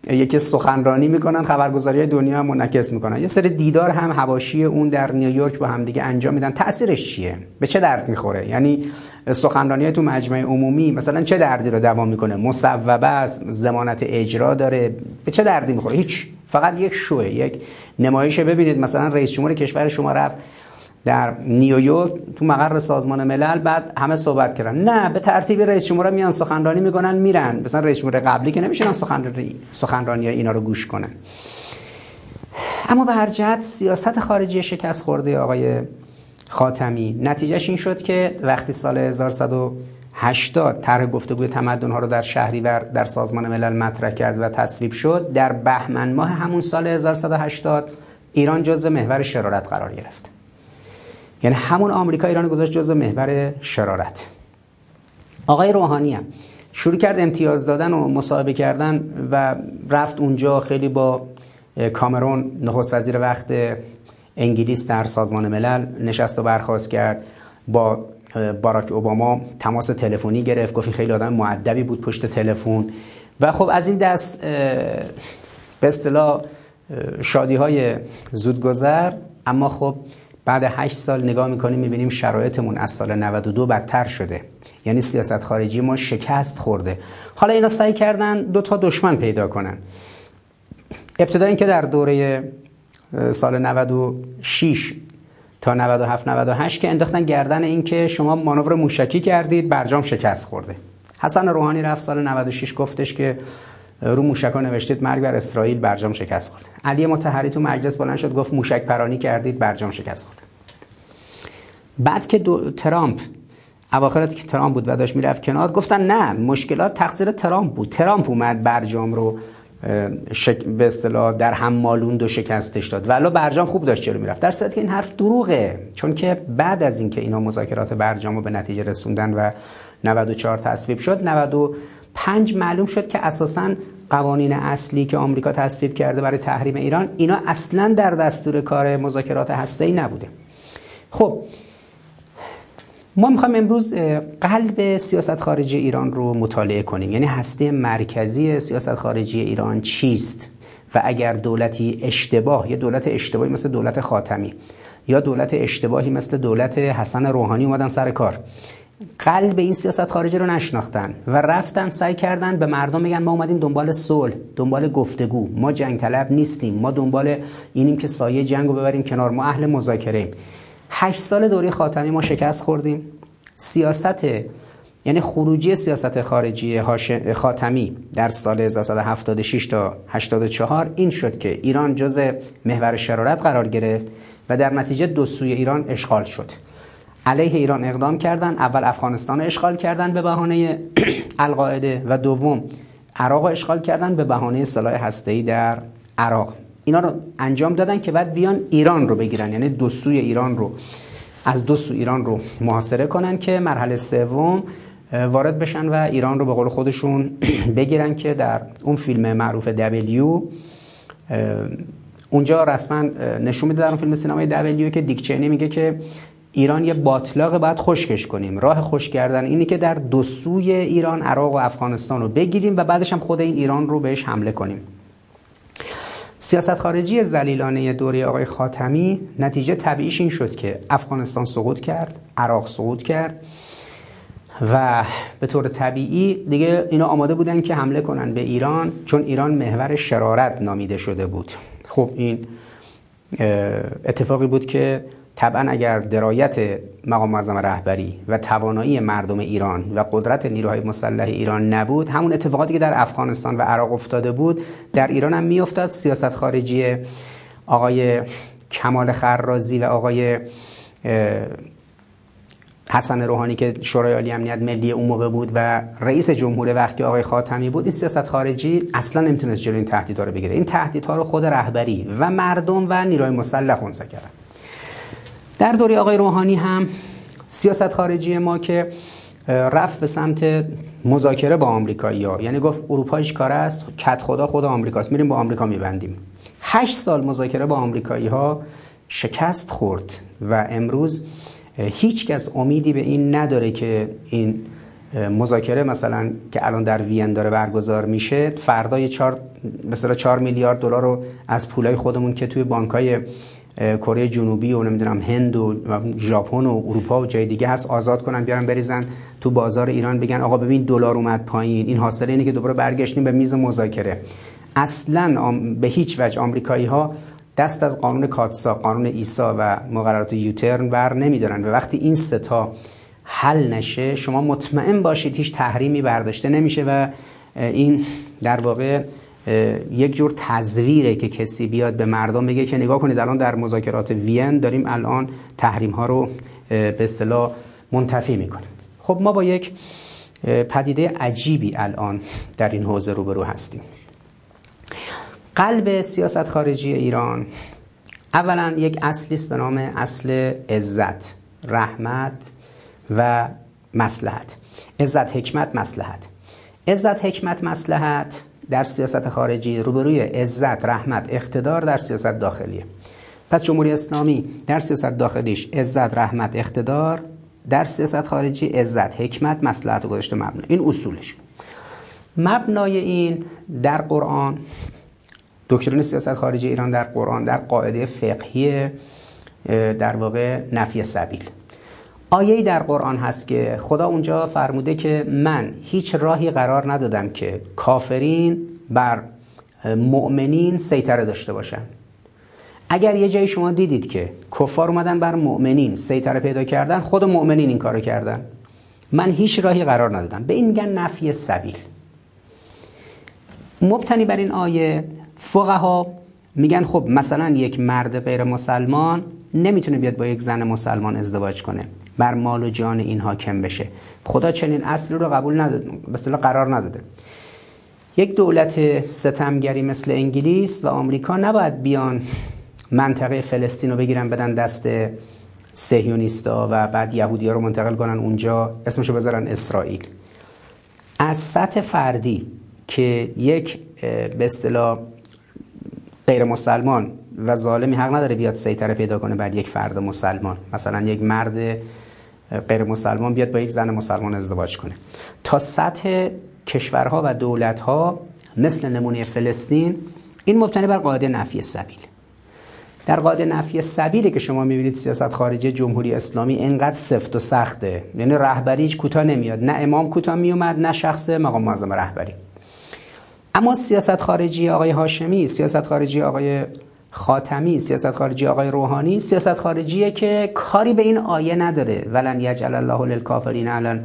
یکی سخنرانی می‌کنن خبرگزاری دنیا هم منعکس می‌کنن. یه سری دیدار هم هواشی اون در نیویورک با هم دیگه انجام میدن. تاثیرش چیه؟ به چه درد می‌خوره؟ یعنی سخنرانی تو مجمع عمومی مثلا چه دردی رو دوام می‌کنه؟ مصوبه است ضمانت اجرا داره. به چه دردی می‌خوره؟ هیچ. فقط یک شوه یک نمایش. ببینید مثلا رئیس جمهور کشور شما رفت در نیویورک تو مقر سازمان ملل بعد همه صحبت کردن. نه به ترتیب رئیس جمهور میان سخنرانی می‌کنن میرن. مثلا رئیس جمهور قبلی که نمیشن سخنرانی سخنرانی اینا رو گوش کنن. اما به هر جهت سیاست خارجی شکست خورده آقای خاتمی. نتیجهش این شد که وقتی سال 1180 طرح گفتگوی تمدن ها رو در شهریور در سازمان ملل مطرح کرد و تصویب شد در بهمن ماه همون سال 1180 ایران جزو محور شرارت قرار گرفت. یعنی همون آمریکا ایران گذاشت جزو محور شرارت. آقای روحانی هم شروع کرد امتیاز دادن و مصاحبه کردن و رفت اونجا خیلی با کامرون نخست وزیر وقت انگلیس در سازمان ملل نشست و برخواست کرد. با باراک اوباما تماس تلفنی گرفت گفت خیلی آدم معدبی بود پشت تلفن. و خب از این دست به اصطلاح شادی های زودگذر اما خب بعد 8 سال نگاه می‌کنیم می‌بینیم شرایطمون از سال 92 بدتر شده. یعنی سیاست خارجی ما شکست خورده. حالا اینا سعی کردن دو تا دشمن پیدا کنن. ابتدا اینکه در دوره سال 96 تا 97 98 که انداختن گردن این که شما مانور موشکی کردید برجام شکست خورده. حسن روحانی رفت سال 96 گفتش که رو موشکا نوشتید مرگ بر اسرائیل برجام شکست خورد. علی مطهری تو مجلس بلند شد گفت موشک پرانی کردید برجام شکست خورد. بعد که دو... ترامپ اواخر که ترامپ بود و داشت می‌رفت کنار گفتن نه مشکلات تقصیر ترامپ بود. ترامپ اومد برجام رو. به اصطلاح در هم مالوند و شکستش داد. ولی برجام خوب داشت جلو می‌رفت. در صورتی که این حرف دروغه چون که بعد از اینکه اینا مذاکرات برجام رو به نتیجه رسوندن و 94 تصویب شد 95 معلوم شد که اساسا قوانین اصلی که آمریکا تصویب کرده برای تحریم ایران اینا اصلا در دستور کار مذاکرات هسته‌ای نبوده. خب ما می‌خوایم امروز قلب سیاست خارجی ایران رو مطالعه کنیم. یعنی هسته مرکزی سیاست خارجی ایران چیست؟ و اگر دولتی اشتباه یا دولت اشتباهی مثل دولت خاتمی یا دولت اشتباهی مثل دولت حسن روحانی اومدن سر کار قلب این سیاست خارجی رو نشناختن و رفتن سعی کردن به مردم میگن ما اومدیم دنبال صلح دنبال گفتگو. ما جنگ طلب نیستیم. ما دنبال اینیم که سایه جنگ رو ببریم کنار. ما اهل مذاکره ایم هشت سال دوره خاتمی ما شکست خوردیم. سیاست یعنی خروجی سیاست خارجی خاتمی در سال 1976 تا 84 این شد که ایران جزو محور شرارت قرار گرفت و در نتیجه دو سوی ایران اشغال شد. علیه ایران اقدام کردن اول افغانستان اشغال کردن به بهانه القاعده و دوم عراق اشغال کردن به بهانه سلاح هسته‌ای در عراق. اینا رو انجام دادن که بعد بیان ایران رو بگیرن. یعنی دو سوی ایران رو از دو سو ایران رو محاصره کنن که مرحله سوم وارد بشن و ایران رو به قول خودشون بگیرن که در اون فیلم معروف دبلیو اونجا رسما نشون میده در اون فیلم سینمای دبلیو که دیکچینی میگه که ایران یه باطلاق باید خشکش کنیم. راه خوش کردن اینه که در دو سوی ایران عراق و افغانستان رو بگیریم و بعدش هم خود این ایران رو بهش حمله کنیم. سیاست خارجی زلیلانه دوره آقای خاتمی نتیجه طبیعیش این شد که افغانستان سقوط کرد عراق سقوط کرد و به طور طبیعی دیگه اینا آماده بودن که حمله کنن به ایران چون ایران محور شرارت نامیده شده بود. خب این اتفاقی بود که طبعا اگر درایت مقام معظم رهبری و توانایی مردم ایران و قدرت نیروهای مسلح ایران نبود همون اتفاقاتی که در افغانستان و عراق افتاده بود در ایران هم میافتاد. سیاست خارجی آقای کمال خرازی و آقای حسن روحانی که شورای عالی امنیت ملی اون موقع بود و رئیس جمهور وقتی آقای خاتمی بود این سیاست خارجی اصلا نمی‌تونست جلوی این تهدیدها رو بگیره. این تهدیدها رو خود رهبری و مردم و نیروهای مسلح خونسا کردن. در دوره آقای روحانی هم سیاست خارجی ما که رفت به سمت مذاکره با آمریکایی ها. یعنی گفت اروپا کار است کت خدا خود آمریکاست میریم با آمریکا میبندیم. هشت سال مذاکره با آمریکایی ها شکست خورد و امروز هیچ کس امیدی به این نداره که این مذاکره مثلا که الان در وین داره برگزار میشه فردای 4 مثلا 4 میلیارد دلار رو از پولای خودمون که توی بانکای کره جنوبی و نمی‌دونم هند و ژاپن و اروپا و جای دیگه هست آزاد کنن بیارن بریزن تو بازار ایران بگن آقا ببین دلار اومد پایین. این حاصل اینه که دوباره برگشتیم به میز مذاکره. اصلا به هیچ وجه آمریکایی ها دست از قانون کاتسا قانون ایسا و مقررات یوترن بر نمیدارن و وقتی این ستا حل نشه شما مطمئن باشید هیچ تحریمی برداشته نمیشه و این در واقع یک جور تزویره که کسی بیاد به مردم بگه که نگاه کنید الان در مذاکرات وین داریم الان تحریم ها رو به اصطلاح منتفی می‌کنیم. خب ما با یک پدیده عجیبی الان در این حوزه روبرو هستیم. قلب سیاست خارجی ایران اولا یک اصلی است به نام اصل عزت رحمت و مسلحت عزت حکمت مسلحت عزت حکمت مسلحت در سیاست خارجی روبروی عزت رحمت اقتدار در سیاست داخلیه. پس جمهوری اسلامی در سیاست داخلیش عزت رحمت اقتدار در سیاست خارجی عزت حکمت مصلحت و گذاشته مبنا. این اصولش. مبنای این در قرآن دکترین سیاست خارجی ایران در قرآن در قاعده فقهی در واقع نفی سبیل. آیه در قرآن هست که خدا اونجا فرموده که من هیچ راهی قرار ندادم که کافرین بر مؤمنین سیطره داشته باشن. اگر یه جایی شما دیدید که کفار اومدن بر مؤمنین سیطره پیدا کردن خود مؤمنین این کارو کردن. من هیچ راهی قرار ندادم. به این میگن نفی سبیل. مبتنی بر این آیه فقها میگن خب مثلا یک مرد غیر مسلمان نمی‌تونه بیاد با یک زن مسلمان ازدواج کنه. بر مال و جان این حاکم بشه. خدا چنین اصلی رو قبول نداده مثلا قرار نداده. یک دولت ستمگری مثل انگلیس و آمریکا نباید بیان منطقه فلسطین رو بگیرن بدن دست سهیونیستا و بعد یهودی ها رو منتقل کنن اونجا اسمشو بذارن اسرائیل. از سطح فردی که یک به اصطلاح غیر مسلمان و ظالمی حق نداره بیاد سیطره پیدا کنه بر یک فرد مسلمان. مثلا یک مرد غیر مسلمان بیاد با یک زن مسلمان ازدواج کنه. تا سطح کشورها و دولتها مثل نمونه فلسطین این مبتنی بر قاعده نفی سبیل. در قاعده نفی سبیلی که شما می‌بینید سیاست خارجی جمهوری اسلامی انقدر سفت و سخته. یعنی رهبری هیچ کوتاه نمیاد. نه امام کوتاه میومد نه شخص مقام معظم رهبری. اما سیاست خارجی آقای هاشمی سیاست خارجی آقای خاتمی سیاست خارجی آقای روحانی. سیاست خارجیه که کاری به این آیه نداره. ولن یجعل الله للکافرین علن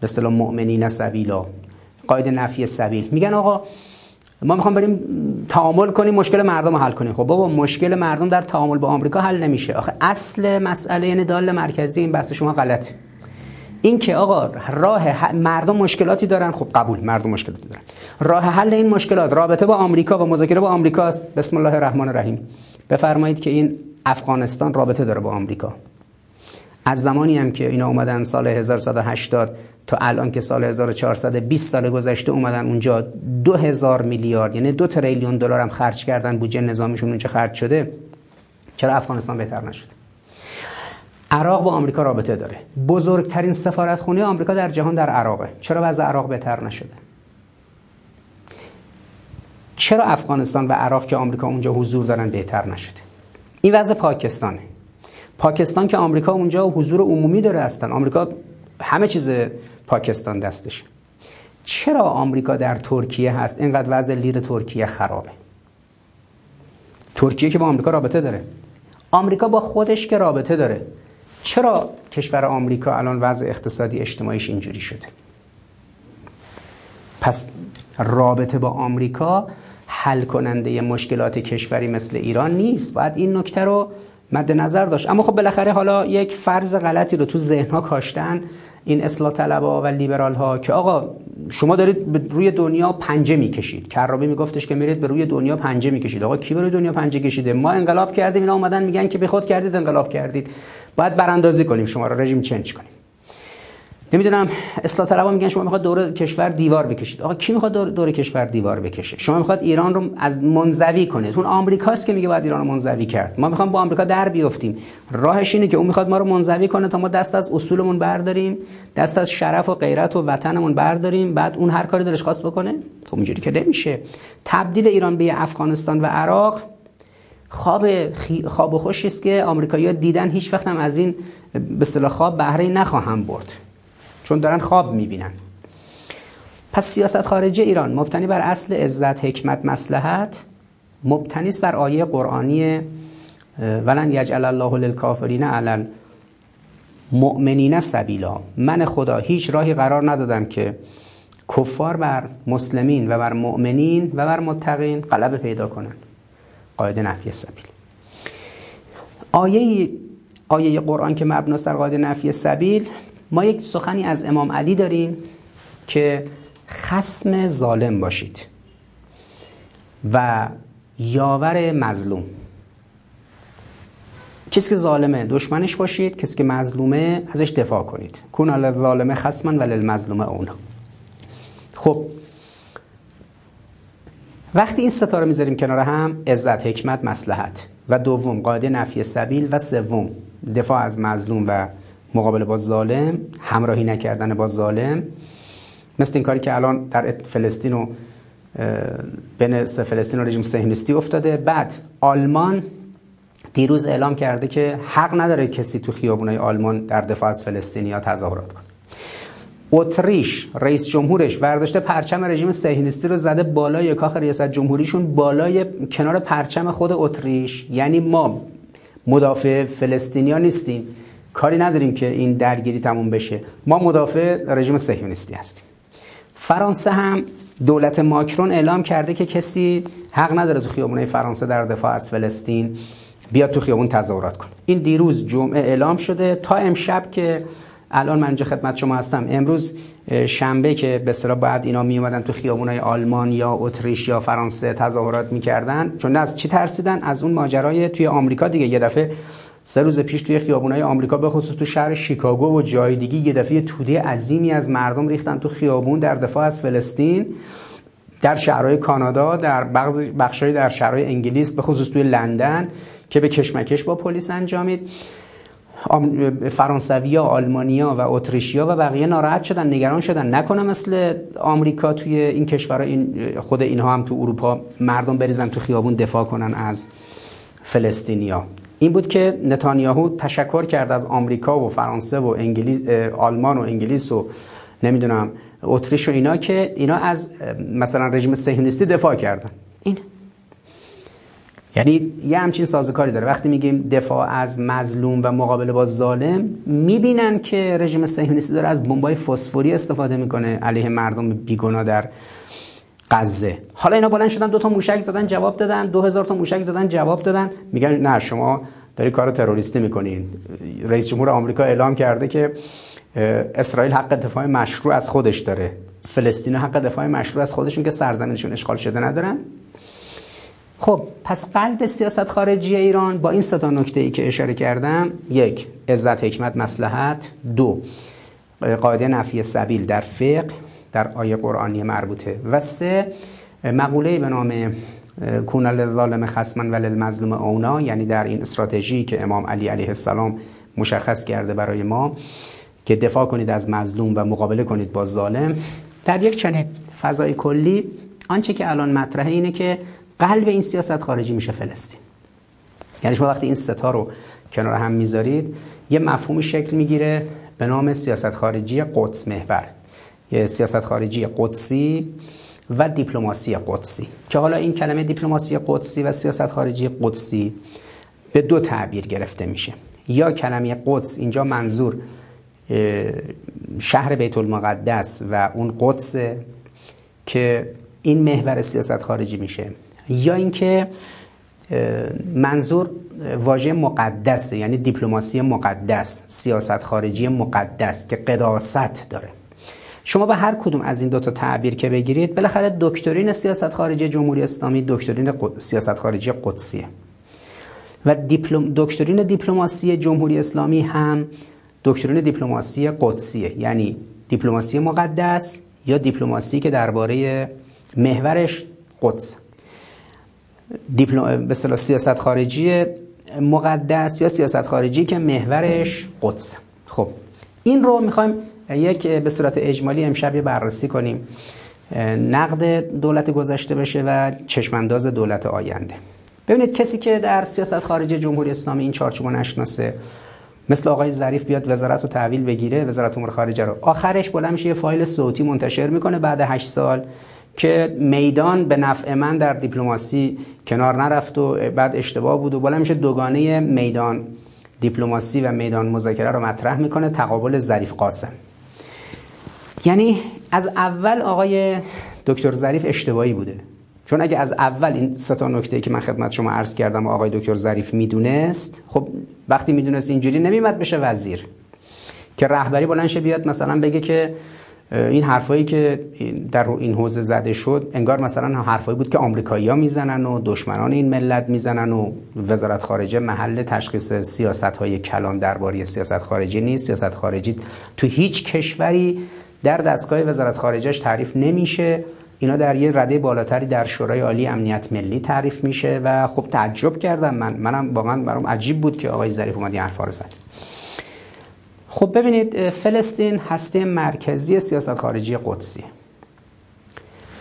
به اصطلاح مؤمنین سبیلا. قاعده نفی سبیل. میگن آقا ما می‌خوام بریم تعامل کنیم مشکل مردم رو حل کنیم. خب بابا مشکل مردم در تعامل با آمریکا حل نمیشه. آخه اصل مسئله یعنی دال مرکزی این بحث شما غلطه. این که آقا راه مردم مشکلاتی دارن خب قبول مردم مشکلاتی دارن. راه حل این مشکلات رابطه با آمریکا و مذاکره با آمریکا است بسم الله الرحمن الرحیم. بفرمایید که این افغانستان رابطه داره با آمریکا. از زمانی هم که اینا اومدن سال 1180 تا الان که سال 1420 سال گذشته اومدن اونجا 2000 میلیارد یعنی دو تریلیون دلار هم خرج کردن بودجه نظامیشون اونجا خرج شده. چرا افغانستان بهتر نشده؟ عراق با آمریکا رابطه داره. بزرگترین سفارتخونه آمریکا در جهان در عراقه. چرا وضع عراق بهتر نشده؟ چرا افغانستان و عراق که آمریکا اونجا حضور دارن بهتر نشده؟ این وضع پاکستانه. پاکستان که آمریکا اونجا حضور عمومی داره هستن آمریکا همه چیز پاکستان دستشه چرا آمریکا در ترکیه هست؟ اینقدر وضع لیر ترکیه خرابه. ترکیه که با آمریکا رابطه داره. آمریکا با خودش که رابطه داره. چرا کشور آمریکا الان وضع اقتصادی اجتماعیش اینجوری شده؟ پس رابطه با آمریکا حل کننده مشکلات کشوری مثل ایران نیست. باید این نکته رو مد نظر داشت. اما خب بالاخره حالا یک فرض غلطی رو تو ذهن ها کاشتن این اصلاح طلبا و لیبرال ها که آقا شما دارید به روی دنیا پنجه می‌کشید. کرابی میگفتش که میرید به روی دنیا پنجه می‌کشید. آقا کی به روی دنیا پنجه کشیده؟ ما انقلاب کردیم اینا اومدن میگن که به خود کردید انقلاب کردید. باید براندازی کنیم شما رو رژیم چنج کنیم. نمی‌دونم اصلاح طلبا میگن شما می‌خواد دور کشور دیوار بکشید. آقا کی می‌خواد دور, دور کشور دیوار بکشه؟ شما می‌خواد ایران رو از منزوی کنید. اون آمریکاست که میگه باید ایران رو منزوی کرد. ما می‌خوام با آمریکا در بیافتیم. راهش اینه که اون می‌خواد ما رو منزوی کنه تا ما دست از اصولمون برداریم دست از شرف و غیرت و وطنمون برداریم بعد اون هر کاری دلش خواست بکنه. خب اینجوری که نمیشه. تبدیل ایران به افغانستان و عراق خواب. خواب خوشی است که آمریکایی‌ها دیدن هیچ وقت هم از این به اصطلاح خواب بهره نخواهم برد. چون دارن خواب می‌بینن. پس سیاست خارجی ایران مبتنی بر اصل عزت حکمت مسلحت مبتنی است بر آیه قرآنی ولن یجعل الله للکافرین علی مؤمنین سبیلا. من خدا هیچ راهی قرار ندادم که کفار بر مسلمین و بر مؤمنین و بر متقین غلبه پیدا کنن قاعده نفی سبیل. آیه آیه قرآن که مبناست در قاعده نفی سبیل ما یک سخنی از امام علی داریم که خسم ظالم باشید و یاور مظلوم. کسی که ظالمه دشمنش باشید کسی که مظلومه ازش دفاع کنید. کون علی ظالمه خسما ولی المظلومه اونا. خب وقتی این ستاره می‌ذاریم کنار هم عزت حکمت مسلحت و دوم قاعده نفی سبیل. و سوم دفاع از مظلوم و مقابله با ظالم همراهی نکردن با ظالم. مثل این کاری که الان در فلسطین و بین فلسطین و رژیم صهیونیستی افتاده. بعد آلمان دیروز اعلام کرده که حق نداره کسی تو خیابونای آلمان در دفاع از فلسطینیا تظاهرات کنه. اتریش رئیس جمهورش ورداشته پرچم رژیم صهیونیستی رو زده بالای کاخ ریاست جمهوریشون بالای کنار پرچم خود اتریش. یعنی ما مدافع فلسطینیا نیستیم. کاری نداریم که این درگیری تموم بشه. ما مدافع رژیم صهیونیستی هستیم. فرانسه هم دولت ماکرون اعلام کرده که کسی حق نداره تو خیابونای فرانسه در دفاع از فلسطین بیاد تو خیابون تظاهرات کنه. این دیروز جمعه اعلام شده. تا امشب که الان من اینجا خدمت شما هستم. امروز شنبه که به اصطلاح بعد اینا می اومدن تو خیابونای آلمان یا اتریش یا فرانسه تظاهرات می‌کردن چون از چی ترسیدن؟ از اون ماجرای توی آمریکا دیگه. یه دفعه سه روز پیش توی خیابونای آمریکا به خصوص تو شهر شیکاگو و جای دیگه یه دفعه توده عظیمی از مردم ریختن تو خیابون در دفاع از فلسطین در شهرهای کانادا در بخشای در شهرهای انگلیس به خصوص توی لندن که به کشمکش با پلیس انجامید. فرانسویا، آلمانیا و اتریشیا و بقیه ناراحت شدن نگران شدن. نکنه مثل آمریکا توی این کشورها این خود اینها هم تو اروپا مردم بریزن تو خیابون دفاع کنن از فلسطینیا. این بود که نتانیاهو تشکر کرد از آمریکا و فرانسه و انگلیس آلمان و انگلیس و نمی‌دونم اتریش و اینا که اینا از مثلا رژیم صهیونیستی دفاع کردن. یعنی یه همچین سازوکاری داره. وقتی میگیم دفاع از مظلوم و مقابله با ظالم می‌بینن که رژیم صهیونیستی داره از بمبای فسفوری استفاده می‌کنه علیه مردم بیگناه در غزه. حالا اینا بلند شدن دو تا موشک زدن جواب دادن. دو هزار تا موشک زدن جواب دادن. میگن نه شما داری کار تروریستی می‌کنین رئیس جمهور آمریکا اعلام کرده که اسرائیل حق دفاع مشروع از خودش داره. فلسطین حق دفاع مشروع از خودشون که سرزمینشون اشغال شده ندارن. خب پس قلب سیاست خارجی ایران با این سه تا نکته ای که اشاره کردم یک عزت حکمت مسلحت دو قاعده نفی سبیل در فقه در آیه قرآنی مربوطه. و سه مقوله به نام کون للظالم خصما و للمظلوم اونا یعنی در این استراتژی که امام علی علیه السلام مشخص کرده برای ما که دفاع کنید از مظلوم و مقابله کنید با ظالم. در یک چنین فضای کلی آنچه که الان مطرحه اینه که قلب این سیاست خارجی میشه فلسطین. یعنی شما وقتی این ستا رو کنار هم می‌ذارید یه مفهومی شکل می‌گیره به نام سیاست خارجی قدس محور. یه سیاست خارجی قدسی و دیپلماسی قدسی. که حالا این کلمه دیپلماسی قدسی و سیاست خارجی قدسی به دو تعبیر گرفته میشه. یا کلمه قدس اینجا منظور شهر بیت المقدس و اون قدس که این محور سیاست خارجی میشه. یا اینکه منظور واژه مقدس یعنی دیپلماسی مقدس سیاست خارجی مقدس که قداست داره. شما به هر کدوم از این دوتا تعبیر که بگیرید بالاخره دکترین سیاست خارجی جمهوری اسلامی دکترین سیاست خارجی قدسیه. و دیپلم... دکترین دیپلماسی جمهوری اسلامی هم دکترین دیپلماسی قدسیه. یعنی دیپلماسی مقدس یا دیپلماسی که درباره محورش قدس. دیپلم... به سیاست خارجی مقدس یا سیاست خارجی که محورش قدس. خب این رو می‌خوایم یک به صورت اجمالی امشب بررسی کنیم. نقد دولت گذشته بشه و چشمانداز دولت آینده. ببینید کسی که در سیاست خارجی جمهوری اسلامی این چارچوب نشناسه مثل آقای ظریف بیاد وزارت رو تحویل بگیره وزارت امور خارجه رو. آخرش بلند میشه یه فایل صوتی منتشر می‌کنه بعد 8 سال که میدان به نفع من در دیپلماسی کنار نرفت و بعد اشتباه بود و بالا میشه دوگانه میدان دیپلماسی و میدان مذاکره رو مطرح می‌کنه تقابل ظریف قاسم. یعنی از اول آقای دکتر ظریف اشتباهی بوده. چون اگه از اول این سه تا نکته که من خدمت شما عرض کردم و آقای دکتر ظریف می‌دونست خب وقتی می‌دونست اینجوری نمیمد بشه وزیر. که رهبری بلند بیاد مثلا بگه که این حرفایی که در این حوزه زده شد انگار مثلا حرفایی بود که آمریکایی‌ها می‌زنن و دشمنان این ملت می‌زنن و وزارت خارجه محل تشخیص سیاست‌های کلان درباره سیاست خارجی نیست. سیاست خارجی تو هیچ کشوری در دستگاه وزارت خارجهش تعریف نمیشه. اینا در یه رده بالاتری در شورای عالی امنیت ملی تعریف میشه و خب تعجب کردم من. منم واقعا برام عجیب بود که آقای ظریف اومد این حرفا رو زد. خب ببینید فلسطین هسته مرکزی سیاست خارجی قدسی.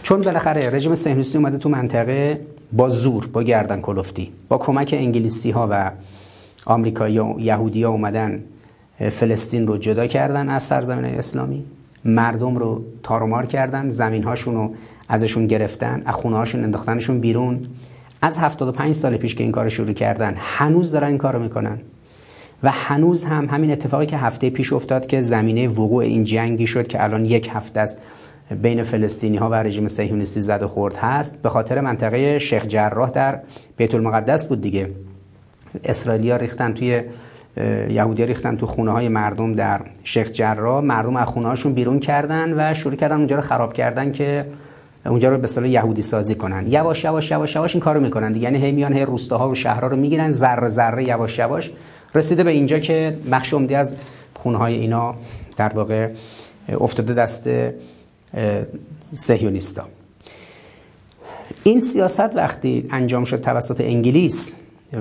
چون بالاخره رژیم صهیونیستی اومده تو منطقه با زور با گردن کلفتی با کمک انگلیسی ها و آمریکایی و یهودی ها اومدن فلسطین رو جدا کردن از سرزمین اسلامی. مردم رو تارومار کردن زمین هاشون رو ازشون گرفتن از خونه هاشون انداختنشون بیرون. از 75 سال پیش که این کار شروع کردن هنوز دارن این کارو می‌کنن. و هنوز هم همین اتفاقی که هفته پیش افتاد که زمینه وقوع این جنگی شد که الان یک هفته است بین فلسطینی ها و رژیم صهیونیستی زد و خورد هست. به خاطر منطقه شیخ جراح در بیت المقدس بود دیگه. اسرائیلیا ریختن توی یهودی ریختن تو خونه های مردم در شیخ جراح. مردم از خونه هاشون بیرون کردن و شروع کردن اونجا رو خراب کردن که اونجا رو به اصطلاح یهودی سازی کنن. یواش یواش یواش یواش این کارو می‌کنن یعنی هی میان هی روستاها و شهرها رو می‌گیرن ذره ذره یواش یواش. رسیده به اینجا که بخش عمده از خونه های اینا در واقع افتاده دست سهیونیستا این سیاست وقتی انجام شد توسط انگلیس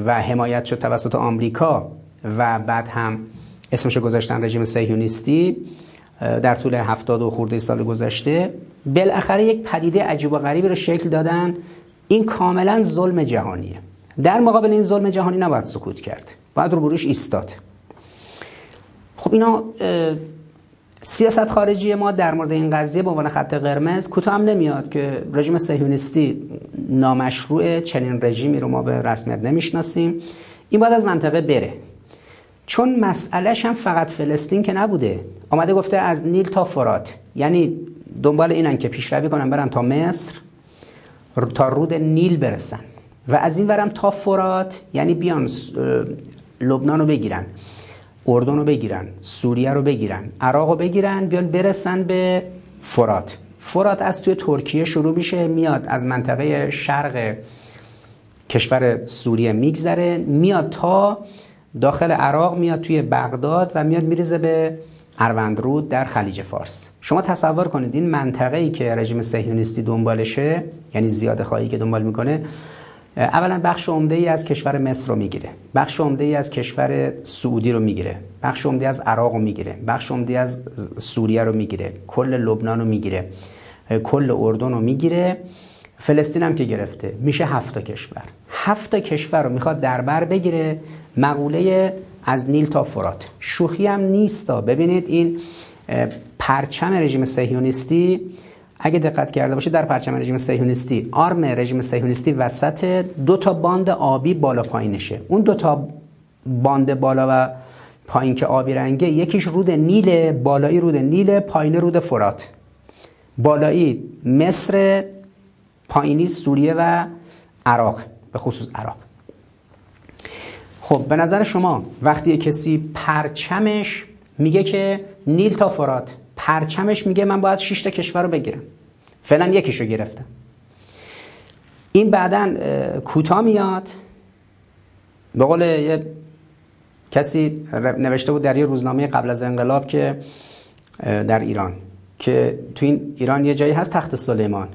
و حمایت شد توسط آمریکا و بعد هم اسمش گذاشتن رژیم سهیونیستی در طول هفتاد و خورده سال گذشته بالاخره یک پدیده عجیب و غریبی رو شکل دادن. این کاملا ظلم جهانیه. در مقابل این ظلم جهانی نباید سکوت کرد. باید رو بروش ایستاد. خب اینا سیاست خارجی ما در مورد این قضیه به عنوان خط قرمز کوتاه هم نمیاد که رژیم صهیونیستی نامشروع چنین رژیمی رو ما به رسمیت نمی‌شناسیم. این باید از منطقه بره. چون مسئلهش هم فقط فلسطین که نبوده. آمده گفته از نیل تا فرات. یعنی دنبال اینن که پیشروی کنن برن تا مصر تا رود نیل برسن. و از این ورم تا فرات یعنی بیان لبنان رو بگیرن اردن رو بگیرن سوریه رو بگیرن عراق رو بگیرن بیان برسن به فرات. فرات از توی ترکیه شروع میشه میاد از منطقه شرق کشور سوریه میگذره میاد تا داخل عراق میاد توی بغداد و میاد میریزه به اروندرود در خلیج فارس. شما تصور کنید این منطقه ای که رژیم صهیونیستی دنبالشه یعنی زیاده خواهی که دنبال می‌کنه اولا بخش عمده ای از کشور مصر رو می‌گیره. بخش عمده ای از کشور سعودی رو می‌گیره. بخش عمده از عراق رو می‌گیره. بخش عمده از سوریه رو می‌گیره. کل لبنان رو می‌گیره. کل اردن رو می‌گیره. فلسطین هم که گرفته. میشه هفت کشور. هفت کشور رو می‌خواد در بر بگیره. مقوله از نیل تا فرات. شوخی هم نیستا ببینید این پرچم رژیم صهیونیستی اگه دقت کرده باشید در پرچم رژیم صهیونیستی آرم رژیم صهیونیستی وسط دو تا باند آبی بالا پایینشه. اون دو تا باند بالا و پایین که آبی رنگه یکیش رود نیل بالایی رود نیل پایین رود فرات. بالایی مصر پایینی سوریه و عراق به خصوص عراق. خب به نظر شما وقتی کسی پرچمش میگه که نیل تا فرات پرچمش میگه من باید 6 تا کشور رو بگیرم. فعلا یکیشو گرفتم. این بعدا کوتاه میاد. به قول یه کسی نوشته بود در یه روزنامه قبل از انقلاب که در ایران که تو این ایران یه جایی هست تخت سلیمان.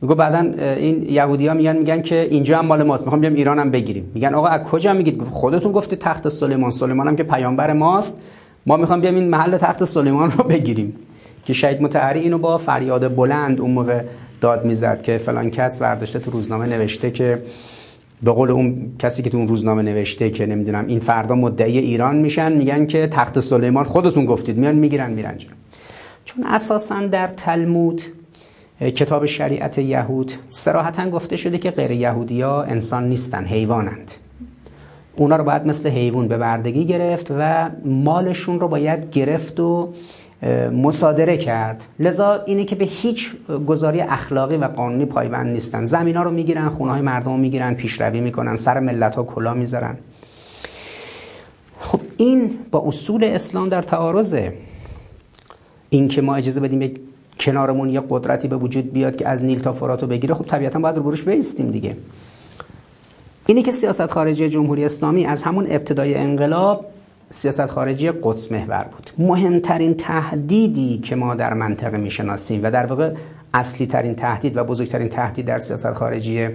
میگه بعدا این یهودی ها میگن میگن که اینجا هم مال ماست می‌خوام بیام ایران هم بگیریم. میگن آقا از کجا میگید؟ خودتون گفتید تخت سلیمان. سلیمان هم که پیامبر ماست. ما می‌خوام بیام این محل تخت سلیمان رو بگیریم که شهید متحری اینو با فریاد بلند اون موقع داد می‌زد که فلان کس ورداشته تو روزنامه نوشته که به قول اون کسی که تو اون روزنامه نوشته که نمی‌دونم این فردا مدعی ایران میشن میگن که تخت سلیمان خودتون گفتید. میان می‌گیرن میرن چون اساسا در تلمود کتاب شریعت یهود سراحتا گفته شده که غیر یهودی انسان نیستن حیوانند. اونا رو باید مثل حیوان به بردگی گرفت و مالشون رو باید گرفت و مصادره کرد. لذا اینه که به هیچ گذاری اخلاقی و قانونی پایبند نیستن. زمین ها رو می‌گیرن خونه های مردم رو می‌گیرن پیشروی می‌کنن سر ملت ها کلا می‌ذارن. خب این با اصول اسلام در تعارضه. این که ما اجازه بدیم یک کنارمون یه قدرتی به وجود بیاد که از نیل تا فرات رو بگیره خب طبیعتا باید رو بروش بیستیم دیگه. اینی که سیاست خارجی جمهوری اسلامی از همون ابتدای انقلاب سیاست خارجی قدس محور بود. مهمترین تهدیدی که ما در منطقه می‌شناسیم و در واقع اصلی ترین تهدید و بزرگترین تهدید در سیاست خارجی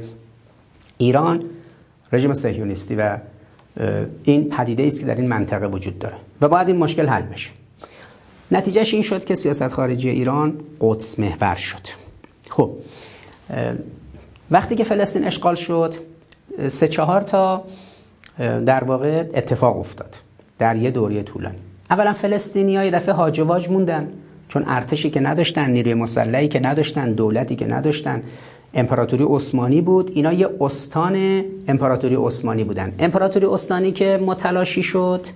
ایران رژیم صهیونیستی و این پدیده است که در این منطقه وجود داره و باید این مشکل حل بشه. نتیجهش این شد که سیاست خارجی ایران قدس محور شد. خب وقتی که فلسطین اشغال شد سه چهار تا در واقع اتفاق افتاد در یه دوره طولانی. اولا فلسطینی ها یه دفعه هاج و واج موندن چون ارتشی که نداشتن نیروی مسلحی که نداشتن دولتی که نداشتن. امپراتوری عثمانی بود. اینا یه استان امپراتوری عثمانی بودن. امپراتوری عثمانی که متلاشی شد.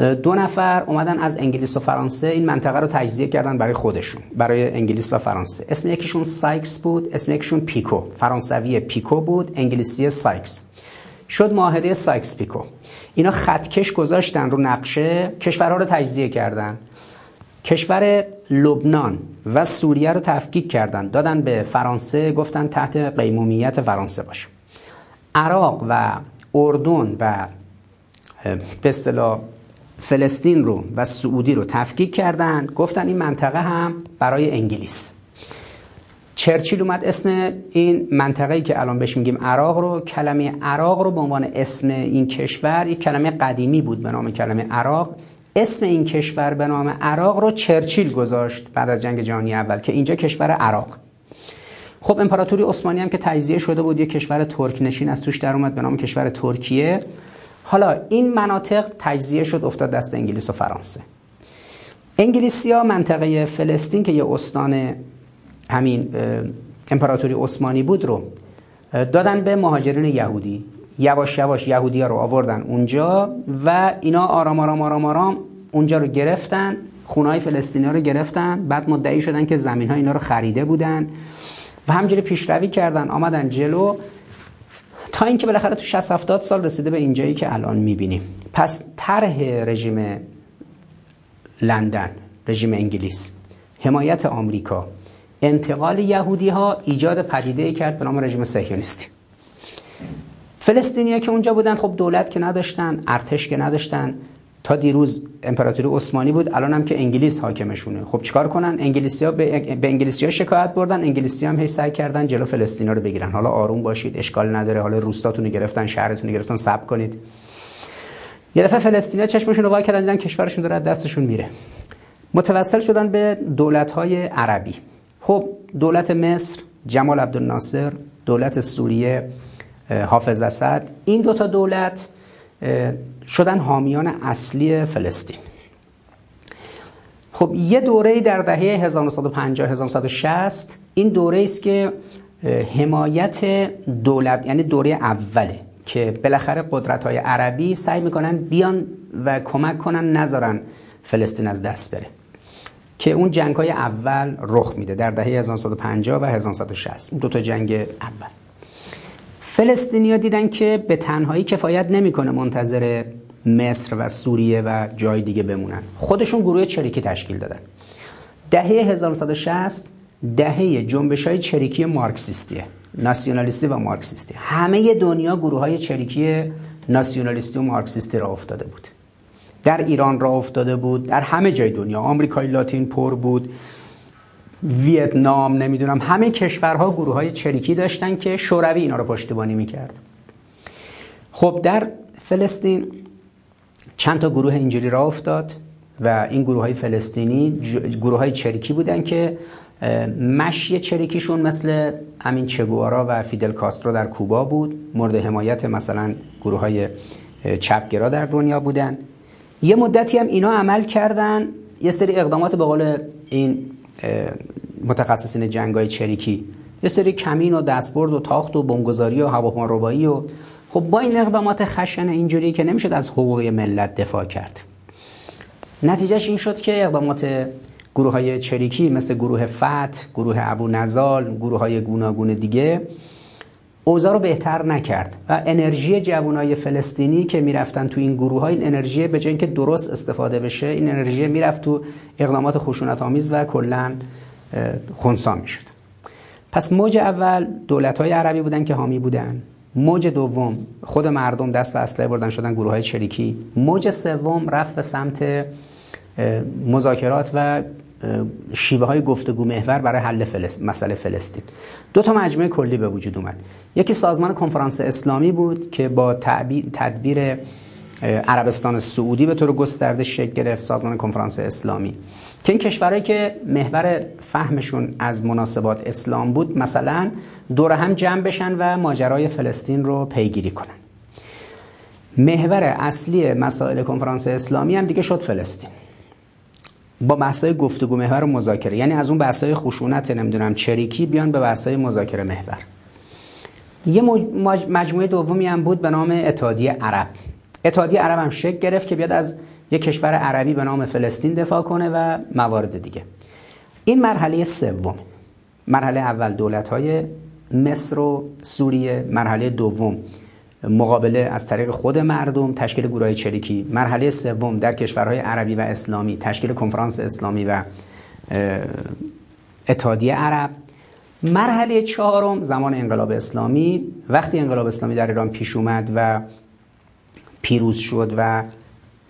دو نفر اومدن از انگلیس و فرانسه این منطقه رو تجزیه کردن برای خودشون برای انگلیس و فرانسه. اسم یکیشون سایکس بود اسم یکیشون پیکو. فرانسوی پیکو بود انگلیسی سایکس. شد معاهده سایکس پیکو. اینا خطکش گذاشتن رو نقشه کشورها رو تجزیه کردن. کشور لبنان و سوریه رو تفکیک کردن. دادن به فرانسه گفتن تحت قیمومیت فرانسه باشه. عراق و اردن و به اصطلاح فلسطین رو و سعودی رو تفکیک کردن. گفتن این منطقه هم برای انگلیس. چرچیل اومد اسم این منطقه‌ای که الان بهش میگیم عراق رو. کلمه عراق رو به عنوان اسم این کشور یک کلمه قدیمی بود به نام کلمه عراق. اسم این کشور به نام عراق رو چرچیل گذاشت بعد از جنگ جهانی اول که اینجا کشور عراق. خب امپراتوری عثمانی هم که تجزیه شده بود یک کشور ترک نشین از توش در اومد به نام کشور ترکیه. حالا این مناطق تجزیه شد افتاد دست انگلیس و فرانسه. انگلیسی ها منطقه فلسطین که یه استان همین امپراتوری عثمانی بود رو دادن به مهاجرین یهودی. یواش یواش یهودی ها رو آوردن اونجا و اینا آرام آرام آرام آرام اونجا رو گرفتن خونهای فلسطینی رو گرفتن. بعد مدعی شدن که زمین ها اینا رو خریده بودن و همجوری پیشروی کردن. آمدن جلو. تا اینکه بالاخره تو 60 70 سال رسیده به اینجایی که الان می‌بینیم. پس طرح رژیم لندن رژیم انگلیس حمایت آمریکا انتقال یهودی ها ایجاد پدیده کرد به نام رژیم صهیونیستی. فلسطینیا که اونجا بودن خب دولت که نداشتن ارتش که نداشتن تا دیروز امپراتوری عثمانی بود الان هم که انگلیس حاکمشونه. خب چیکار کنن؟ انگلیسی ها به, به انگلیسی ها شکایت بردن انگلیسی هم هی سعی کردن جلو فلسطینا رو بگیرن. حالا آروم باشید اشکال نداره. حالا روستاتون رو گرفتن شهرتون رو گرفتن صبر کنید. یه دفعه فلسطینیا چشمشون رو وا کردن دیدن کشورشون داره دستشون میره. متوسل شدن به دولت های عربی. خب دولت مصر جمال عبدالناصر دولت سوریه حافظ اسد این دوتا دولت شدن حامیان اصلی فلسطین. خب یه دوره در دهه 1950 1960 این دوره است که حمایت دولت یعنی دوره اوله که بالاخره قدرت های عربی سعی می‌کنن بیان و کمک کنن نذارن فلسطین از دست بره. که اون جنگ های اول رخ میده در دهه 1950 و 1960 دو تا جنگ اول. فلسطینیا دیدن که به تنهایی کفایت نمی‌کنه منتظر مصر و سوریه و جای دیگه بمونن. خودشون گروه چریکی تشکیل دادن. دهه 1960 دهه جنبش های چریکی مارکسیستیه ناسیونالیستی و مارکسیستی. همه دنیا گروه های چریکی ناسیونالیستی و مارکسیستی را افتاده بود. در ایران را افتاده بود در همه جای دنیا. آمریکای لاتین پر بود ویتنام نمی‌دونم همه کشورها گروه های چریکی داشتن که شوروی اینا رو پشتیبانی می‌کرد. خب در فلسطین چند تا گروه اینجوری را افتاد و این گروه های فلسطینی گروه های چریکی بودن که مشی چریکیشون مثل همین چگوارا و فیدل کاسترو در کوبا بود. مورد حمایت مثلا گروه های چپگرا در دنیا بودن. یه مدتی هم اینا عمل کردن. یه سری اقدامات به قول این متخصصین جنگای چریکی. یه سری کمین و دستبرد و تاخت و بمبگذاری و هواپیماربایی و خب با این اقدامات خشن اینجوری که نمی‌شد از حقوق ملت دفاع کرد. نتیجهش این شد که اقدامات گروه های چریکی مثل گروه فت، گروه ابو نزال، گروه های گوناگون دیگه اوضاع رو بهتر نکرد و انرژی جوانای فلسطینی که می‌رفتن تو این گروه ها این انرژی به جای اینکه درست استفاده بشه این انرژی می‌رفت تو اقدامات خشونت آمیز و کلا خونسا می‌شد. پس موج اول دولت های عربی بودن که حامی بودن. موج دوم خود مردم دست به اسلحه بردن شدن گروه های چریکی. موج سوم رفت به سمت مذاکرات و شیوه های گفتگو محور برای حل فلس... مسئله فلسطین. دو تا مجموعه کلی به وجود اومد. یکی سازمان کنفرانس اسلامی بود که با تدبیر عربستان سعودی به طور گسترده شکل گرفت سازمان کنفرانس اسلامی. که این کشورهایی که محور فهمشون از مناسبات اسلام بود مثلا دور هم جمع بشن و ماجرای فلسطین رو پیگیری کنن. محور اصلی مسائل کنفرانس اسلامی هم دیگه شد فلسطین. با بحث‌های گفتگو محور و مذاکره. یعنی از اون بحث‌های خشونت نمی‌دونم چریکی بیان به بحث‌های مذاکره محور. یه مجموعه دومی هم بود به نام اتحادیه عرب. اتحادیه عرب هم شکل گرفت که بیاد از یک کشور عربی به نام فلسطین دفاع کنه و موارد دیگه. این مرحله سوم مرحله اول دولت های مصر و سوریه مرحله دوم مقابله از طریق خود مردم تشکیل گروه چریکی مرحله سوم در کشورهای عربی و اسلامی تشکیل کنفرانس اسلامی و اتحادیه عرب. مرحله چهارم زمان انقلاب اسلامی. وقتی انقلاب اسلامی در ایران پیش اومد و پیروز شد و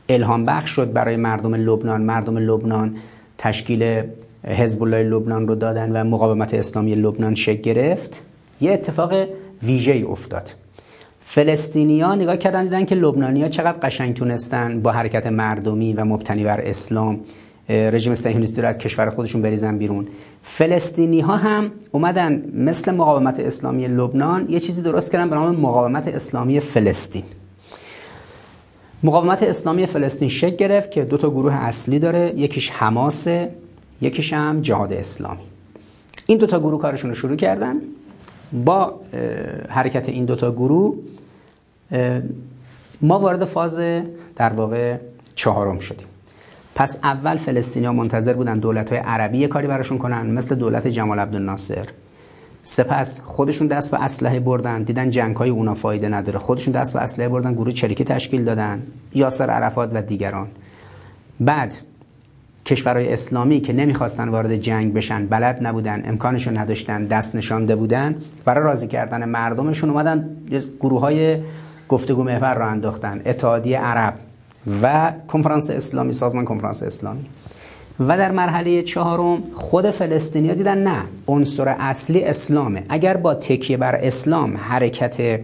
الهام بخش شد برای مردم لبنان. مردم لبنان تشکیل حزب الله لبنان رو دادن و مقاومت اسلامی لبنان شکل گرفت. یه اتفاق ویژه افتاد. فلسطینیا نگاه کردن دیدن که لبنانیا چقدر قشنگ تونستن با حرکت مردمی و مبتنی بر اسلام رژیم صهیونیستی رو از کشور خودشون بریزن بیرون. فلسطینی ها هم اومدن مثل مقاومت اسلامی لبنان یه چیزی درست کردن به نام مقاومت اسلامی فلسطین. مقاومت اسلامی فلسطین شکل گرفت که دو تا گروه اصلی داره. یکیش حماسه یکیش هم جهاد اسلامی. این دو تا گروه کارشون رو شروع کردن. با حرکت این دو تا گروه ما وارد فاز در واقع چهارم شدیم. پس اول ها منتظر بودن دولت های عربی کاری براشون کنن مثل دولت جمال عبدالناصر. سپس خودشون دست به اسلحه بردن. دیدن جنگ های اونا فایده نداره. خودشون دست به اسلحه بردن گروه چریکی تشکیل دادن. یاسر عرفات و دیگران. بعد کشورهای اسلامی که نمی‌خواستن وارد جنگ بشن بلد نبودن امکانشون نداشتن دست نشانده بودن برای راضی کردن مردمشون اومدن گروه های گفتگو محور را انداختن. اتحادیه عرب و کنفرانس اسلامی سازمان کنفرانس اسلامی. و در مرحله چهارم خود فلسطینیا دیدن نه عنصر اصلی اسلامه. اگر با تکیه بر اسلام حرکت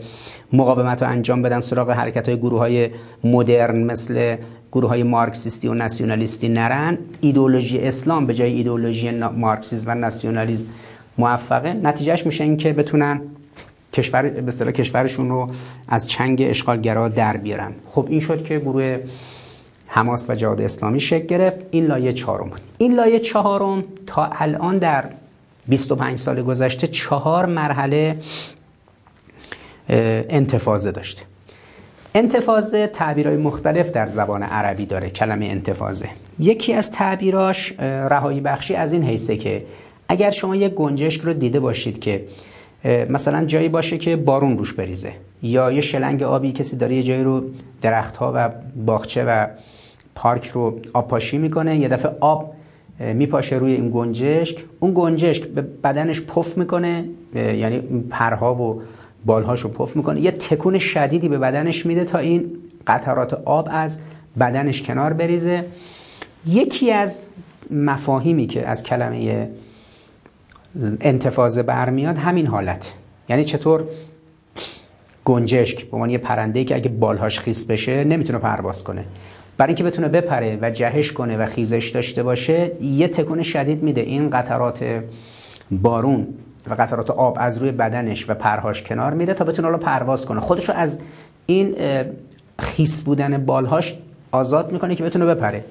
مقاومت رو انجام بدن سراغ حرکت های گروه های مدرن مثل گروه های مارکسیستی و ناسیونالیستی نرن ایدولوژی اسلام به جای ایدولوژی مارکسیسم و ناسیونالیسم موفقه. نتیجهش میشه این که بتونن کشور به کشورشون رو از چنگ اشغالگرا در بیارن. خب این شد که گروه حماس و جهاد اسلامی شکل گرفت. این لایه چهارم بود. این لایه چهارم تا الان در 25 سال گذشته چهار مرحله انتفاضه داشته. انتفاضه تعبیرهای مختلف در زبان عربی داره. کلمه انتفاضه. یکی از تعبیراش رهایی بخشی از این حیثه که اگر شما یک گنجشک رو دیده باشید که مثلا جایی باشه که بارون روش بریزه یا یه شلنگ آبی کسی داره یه جایی رو درختها و باغچه و پارک رو آب پاشی می‌کنه یه دفعه آب میپاشه روی این گنجشک. اون گنجشک به بدنش پف می‌کنه یعنی پرها و بالهاش رو پف می‌کنه. یه تکون شدیدی به بدنش میده تا این قطرات آب از بدنش کنار بریزه. یکی از مفاهیمی که از کلمه انتفاضه برمیاد همین حالت. یعنی چطور گنجشک به عنوان یه پرنده که اگه بالهاش خیس بشه نمی‌تونه پرواز کنه. برای اینکه بتونه بپره و جهش کنه و خیزش داشته باشه یه تکون شدید میده. این قطرات بارون و قطرات آب از روی بدنش و پرهاش کنار میره تا بتونه حالا پرواز کنه. خودشو از این خیس بودن بالهاش آزاد می‌کنه که بتونه بپره.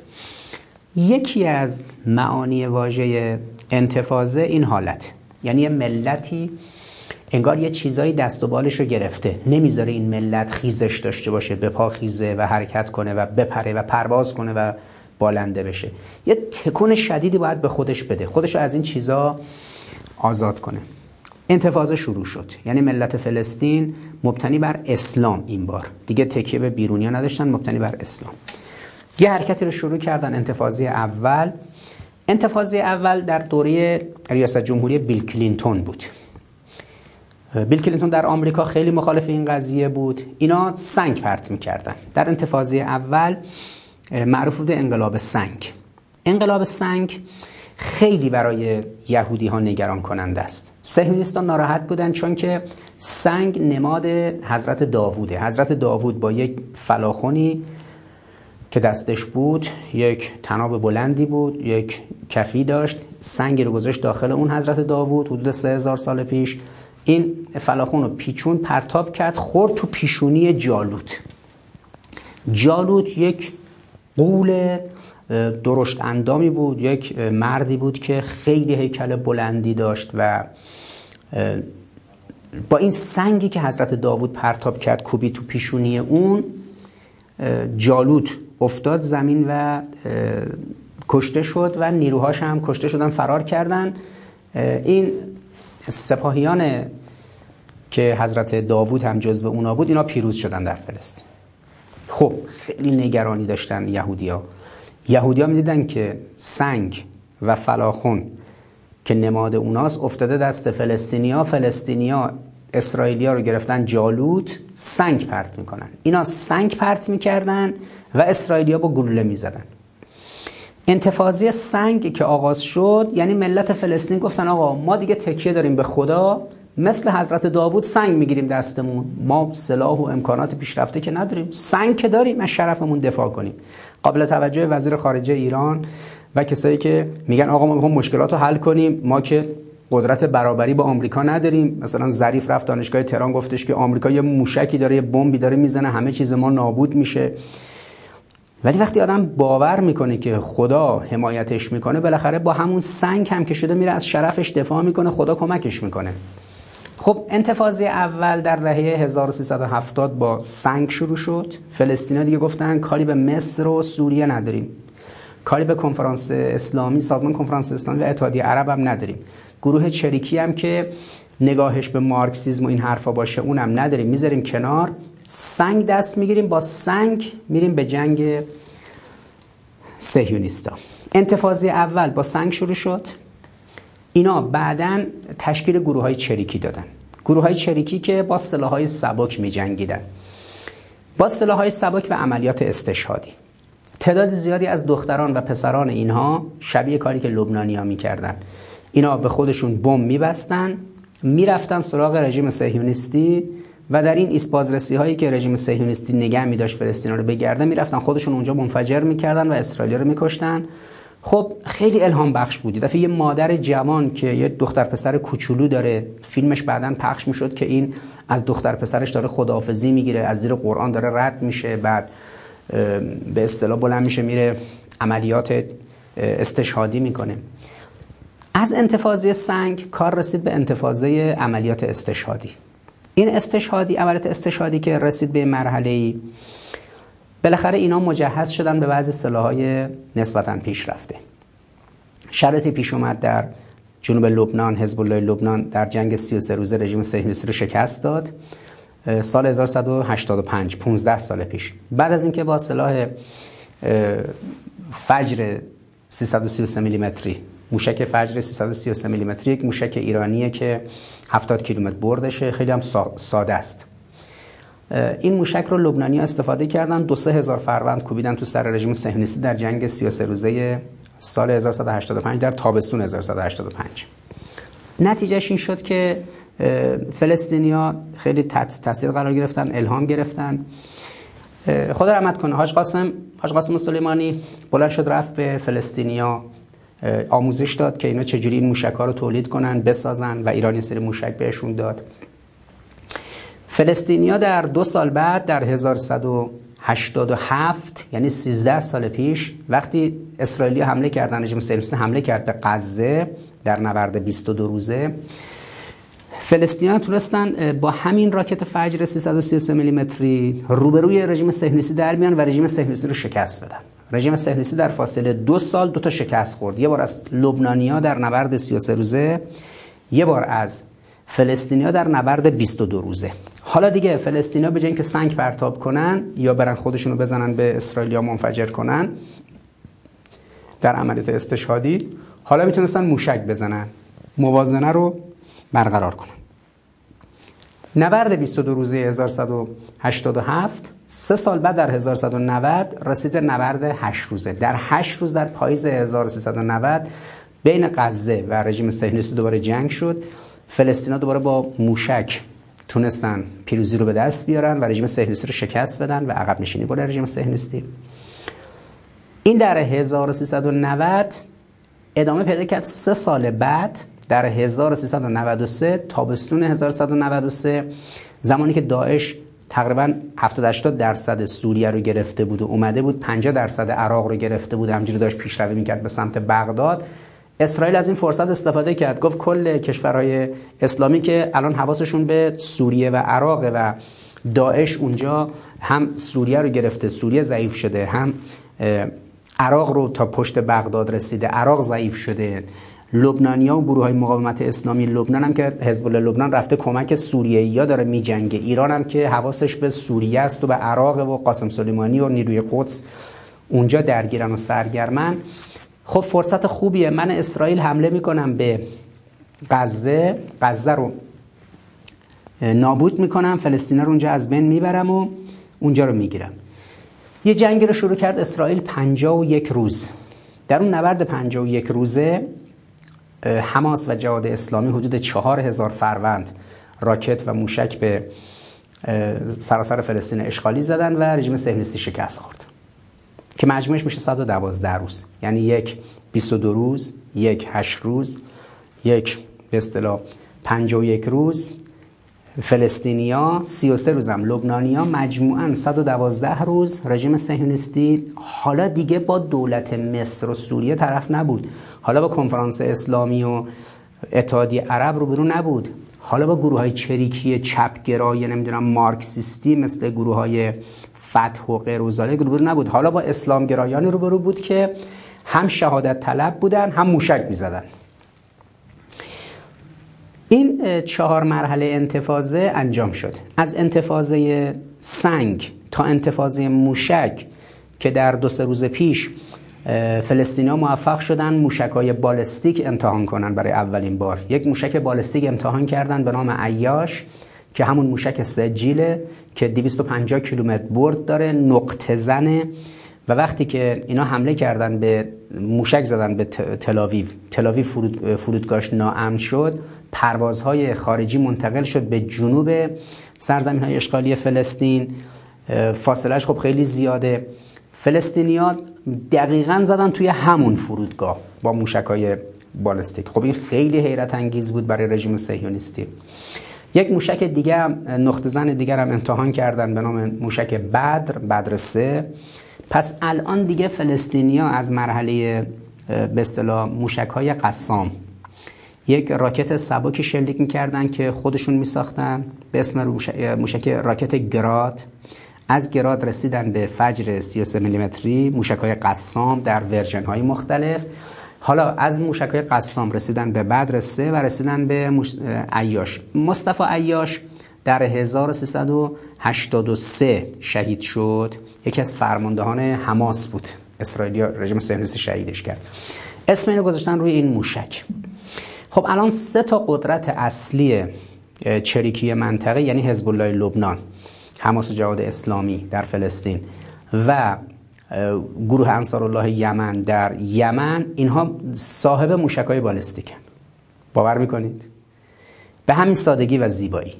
یکی از معانی واژه انتفاضه این حالت. یعنی یه ملتی انگار یه چیزایی دست و بالش رو گرفته. نمی‌ذاره این ملت خیزش داشته باشه به پا خیزه و حرکت کنه و بپره و پرواز کنه و بالنده بشه. یه تکون شدیدی باید به خودش بده. خودش رو از این چیزا آزاد کنه. انتفاضه شروع شد. یعنی ملت فلسطین مبتنی بر اسلام این بار. دیگه تکیه به بیرونیا نداشتن مبتنی بر اسلام. یه حرکتی رو شروع کردن انتفاضه اول. انتفاضه اول در دوره ریاست جمهوری بیل کلینتون بود. بیل کلینتون در آمریکا خیلی مخالف این قضیه بود. اینا سنگ پرت می‌کردن. در انتفاضه اول معروف بود انقلاب سنگ. انقلاب سنگ خیلی برای یهودی ها نگران کننده است. سهیونیستان ناراحت بودن چون که سنگ نماد حضرت داووده. حضرت داوود با یک فلاخونی که دستش بود یک تناب بلندی بود یک کفی داشت. سنگی رو گذاشت داخل اون حضرت داوود. حدود سه هزار سال پیش این فلاخون رو پیچون پرتاب کرد خورد تو پیشونی جالوت. جالوت یک قول درشت اندامی بود یک مردی بود که خیلی هیکل بلندی داشت و با این سنگی که حضرت داوود پرتاب کرد کوبی تو پیشونی اون جالوت افتاد زمین و کشته شد و نیروهاش هم کشته شدن فرار کردن. این سپاهیان که حضرت داوود هم جزو اونا بود اینا پیروز شدن در فلسطین. خب خیلی نگرانی داشتن یهودیا یهودیا می‌دیدن که سنگ و فلاخون که نماد اوناست افتاده دست فلسطینیا فلسطینیا اسرائیلیا رو گرفتن جالوت سنگ پرت می‌کنن. اینا سنگ پرت می‌کردن و اسرائیلیا با گلوله می‌زدن. انتفاضی سنگ که آغاز شد یعنی ملت فلسطین گفتن آقا ما دیگه تکیه داریم به خدا مثل حضرت داوود سنگ می‌گیریم دستمون. ما سلاح و امکانات پیشرفته که نداریم. سنگ که داریم از شرفمون دفاع کنیم. قابل توجه وزیر خارجه ایران و کسایی که میگن آقا ما می‌خوام مشکلات رو حل کنیم ما که قدرت برابری با آمریکا نداریم. مثلا ظریف رفت دانشگاه تهران گفتش که آمریکا یه موشکی داره یه بمبی داره می‌زنه همه چیز ما نابود میشه. ولی وقتی آدم باور می‌کنه که خدا حمایتش می‌کنه بالاخره با همون سنگ هم که شده میره از شرفش دفاع می‌کنه خدا کمکش می‌کنه. خب انتفاضه اول در دهه 1370 با سنگ شروع شد. فلسطینا دیگه گفتن کاری به مصر و سوریه نداریم. کاری به کنفرانس اسلامی سازمان کنفرانس اسلامی و اتحادیه عرب هم نداریم. گروه چریکی هم که نگاهش به مارکسیزم و این حرفا باشه اونم نداریم. می‌ذاریم کنار. سنگ دست می‌گیریم با سنگ میریم به جنگ سهیونیستا انتفاضه اول با سنگ شروع شد. اینا بعدا تشکیل گروه های چریکی دادن. گروه های چریکی که با سلاح های سبک می جنگیدن با سلاح های سبک و عملیات استشهادی. تعداد زیادی از دختران و پسران اینها شبیه کاری که لبنانی ها می کردن. اینا به خودشون بم میبستن می‌رفتن سراغ رژیم سهیونیستی و در این ایست هایی که رژیم صهیونیستی نگه می داشت فلسطین رو بگرده می‌رفتن خودشون اونجا منفجر می‌کردن و اسرائیل رو میکشتن. خب خیلی الهام بخش بود دفعه یه مادر جوان که یه دختر پسر کوچولو داره فیلمش بعدا پخش می‌شد که این از دختر پسرش داره خداحافظی می‌گیره از زیر قرآن داره رد میشه بعد به اصطلاح بلند میشه میره عملیات استشهادی می‌کنه. از انتفاضه سنگ کار رسید به انتفاضه عملیات استشهادی. این استشهادی عملیات استشهادی که رسید به مرحله ای بالاخره اینا مجهز شدن به بعضی سلاحهای نسبتا پیشرفته شرطی پیش اومد در جنوب لبنان حزب الله لبنان در جنگ 33 روزه رژیم صهیونیستی رو شکست داد. سال 1185 15 سال پیش. بعد از اینکه با سلاح فجر 333 میلیمتری موشک فجر 333 میلیمتری یک موشک ایرانیه که 70 کیلومتر بردشه خیلی هم ساده است. این موشک رو لبنانی استفاده کردن. دو سه هزار فروند کوبیدن تو سر رژیم صهیونیستی در جنگ 33 روزه سال 1185 در تابستون 1185 نتیجهش این شد که فلسطینیا خیلی تاثیر قرار گرفتن الهام گرفتن. خدا رحمت کنه حاج قاسم حاج قاسم سلیمانی بلند شد رفت به فلسطینیا. آموزش داد که اینا چجوری این موشک ها رو تولید کنن بسازن و ایرانی سری موشک بهشون داد. فلسطینیا در دو سال بعد در 1187 یعنی 13 سال پیش وقتی اسرائیلی حمله کردن رژیم صهیونیستی حمله کرد به غزه در نبرد 22 روزه فلسطینیان تونستن با همین راکت فجر 333 میلیمتری روبروی رژیم صهیونیستی در بیان و رژیم صهیونیستی رو شکست بدن. رژیم صهیونیستی در فاصله دو سال دو تا شکست خورد. یه بار از لبنانیا در نبرد 33 روزه یه بار از فلسطینیا در نبرد 22 روزه. حالا دیگه فلسطینیا به که سنگ پرتاب کنن یا برن خودشونو بزنن به اسرائیلیا منفجر کنن در عملیات استشهادی حالا می‌تونستن موشک بزنن موازنه رو برقرار کنن. نبرد 22 روزه 1187 سه سال بعد در 1190 رسید به نبرد 8 روزه. در 8 روز در پاییز 1390 بین غزه و رژیم صهیونیستی دوباره جنگ شد. فلسطینا دوباره با موشک تونستن پیروزی رو به دست بیارن و رژیم صهیونیستی رو شکست بدن و عقب نشینی کنه رژیم صهیونیستی. این در 1390 ادامه پیدا کرد. سه سال بعد در 1393 تابستون 1193 زمانی که داعش تقریبا 70 80 درصد سوریه رو گرفته بود و اومده بود 50 درصد عراق رو گرفته بود. همجوری داشت پیشروی می‌کرد به سمت بغداد. اسرائیل از این فرصت استفاده کرد. گفت کل کشورهای اسلامی که الان حواسشون به سوریه و عراق و داعش اونجا هم سوریه رو گرفته سوریه ضعیف شده هم عراق رو تا پشت بغداد رسیده عراق ضعیف شده. لبنانیا و گروه های مقاومت اسلامی لبنان هم که حزب الله لبنان رفته کمک سوریه یا داره میجنگه. ایران هم که حواسش به سوریه است و به عراق و قاسم سلیمانی و نیروی قدس اونجا درگیرن و سرگرمن. خب فرصت خوبیه. من اسرائیل حمله می‌کنم به غزه. غزه رو نابود می‌کنم. فلسطین رو اونجا از بین می‌برم و اونجا رو می‌گیرم. یه جنگی رو شروع کرد اسرائیل یک روز. در اون نبرد یک روزه حماس و جهاد اسلامی حدود چهار هزار فروند راکت و موشک به سراسر فلسطین اشغالی زدن و رژیم صهیونیستی شکست خورد. که مجموعش میشه 112 روز. یعنی یک 22 روز یک 8 روز یک به اصطلاح 51 روز. فلسطینیا 33 روزم. لبنانیا مجموعا 112 روز. رژیم صهیونیستی حالا دیگه با دولت مصر و سوریه طرف نبود. حالا با کنفرانس اسلامی و اتحادیه عرب رو برو نبود. حالا با گروه های چریکی چپگرای نمی‌دونم مارکسیستی مثل گروه های فتح و غیر رو نبود. حالا با اسلام گرایانی رو برو بود که هم شهادت طلب بودن هم موشک می‌زدن. این چهار مرحله انتفاضه انجام شد. از انتفاضه سنگ تا انتفاضه موشک که در دو سه روز پیش فلسطینی موفق شدن موشک های بالستیک امتحان کنن برای اولین بار. یک موشک بالستیک امتحان کردن به نام عیاش. که همون موشک سجیله که 250 کیلومتر برد داره نقطه زنه. و وقتی که اینا حمله کردن به موشک زدن به تلاویو تلاویو فرود، فرودگاهش ناامن شد. پروازهای خارجی منتقل شد به جنوب سرزمین های اشغالی فلسطین. فاصلهش خب خیلی زیاده. فلسطینیات دقیقا زدن توی همون فرودگاه با موشک های بالستیک. خب این خیلی حیرت انگیز بود برای رژیم صهیونیستی. یک موشک دیگه نقطه زن دیگر هم امتحان کردن به نام موشک بدر بدر سه. پس الان دیگه فلسطینیا از مرحله به اصطلاح موشک های قسام. یک راکت سبکی شلیک می‌کردن که خودشون میساختن به اسم موشک راکت گراد. از گراد رسیدن به فجر 33 میلیمتری موشک های قسام در ورژن های مختلف. حالا از موشک های قسام رسیدن به بدر سه و رسیدن به. عیاش. مصطفی عیاش در 1383 شهید شد. یکی از فرماندهان حماس بود. اسرائیلی رژیم صهیونیستی شهیدش کرد. اسم اینو گذاشتن روی این موشک. خب الان سه تا قدرت اصلی چریکی منطقه یعنی حزب الله لبنان حماس جهاد اسلامی در فلسطین و گروه انصار الله یمن در یمن اینها صاحب موشک های بالستیکن. باور می‌کنید؟ به همین سادگی و زیبایی.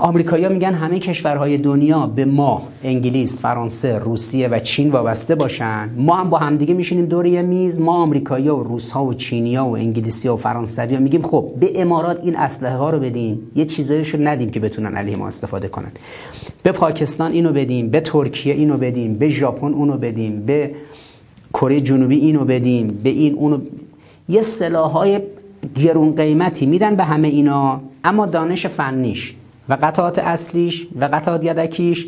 آمریکایی‌ها میگن همه کشورهای دنیا به ما انگلیس، فرانسه، روسیه و چین وابسته باشن. ما هم با همدیگه میشینیم دور یه میز. ما آمریکایی‌ها و روس‌ها و چینی‌ها و انگلیسی‌ها و فرانسوی‌ها میگیم خب به امارات این اسلحه ها رو بدیم. یه چیزایشو ندیم که بتونن علیه ما استفاده کنن. به پاکستان اینو بدیم به ترکیه اینو بدیم به ژاپن اونو بدیم به کره جنوبی اینو بدیم به این اونو. یه سلاح‌های گرون قیمتی میدن به همه اینا اما دانش فنیش. و قطعات اصلیش و قطعات یدکیش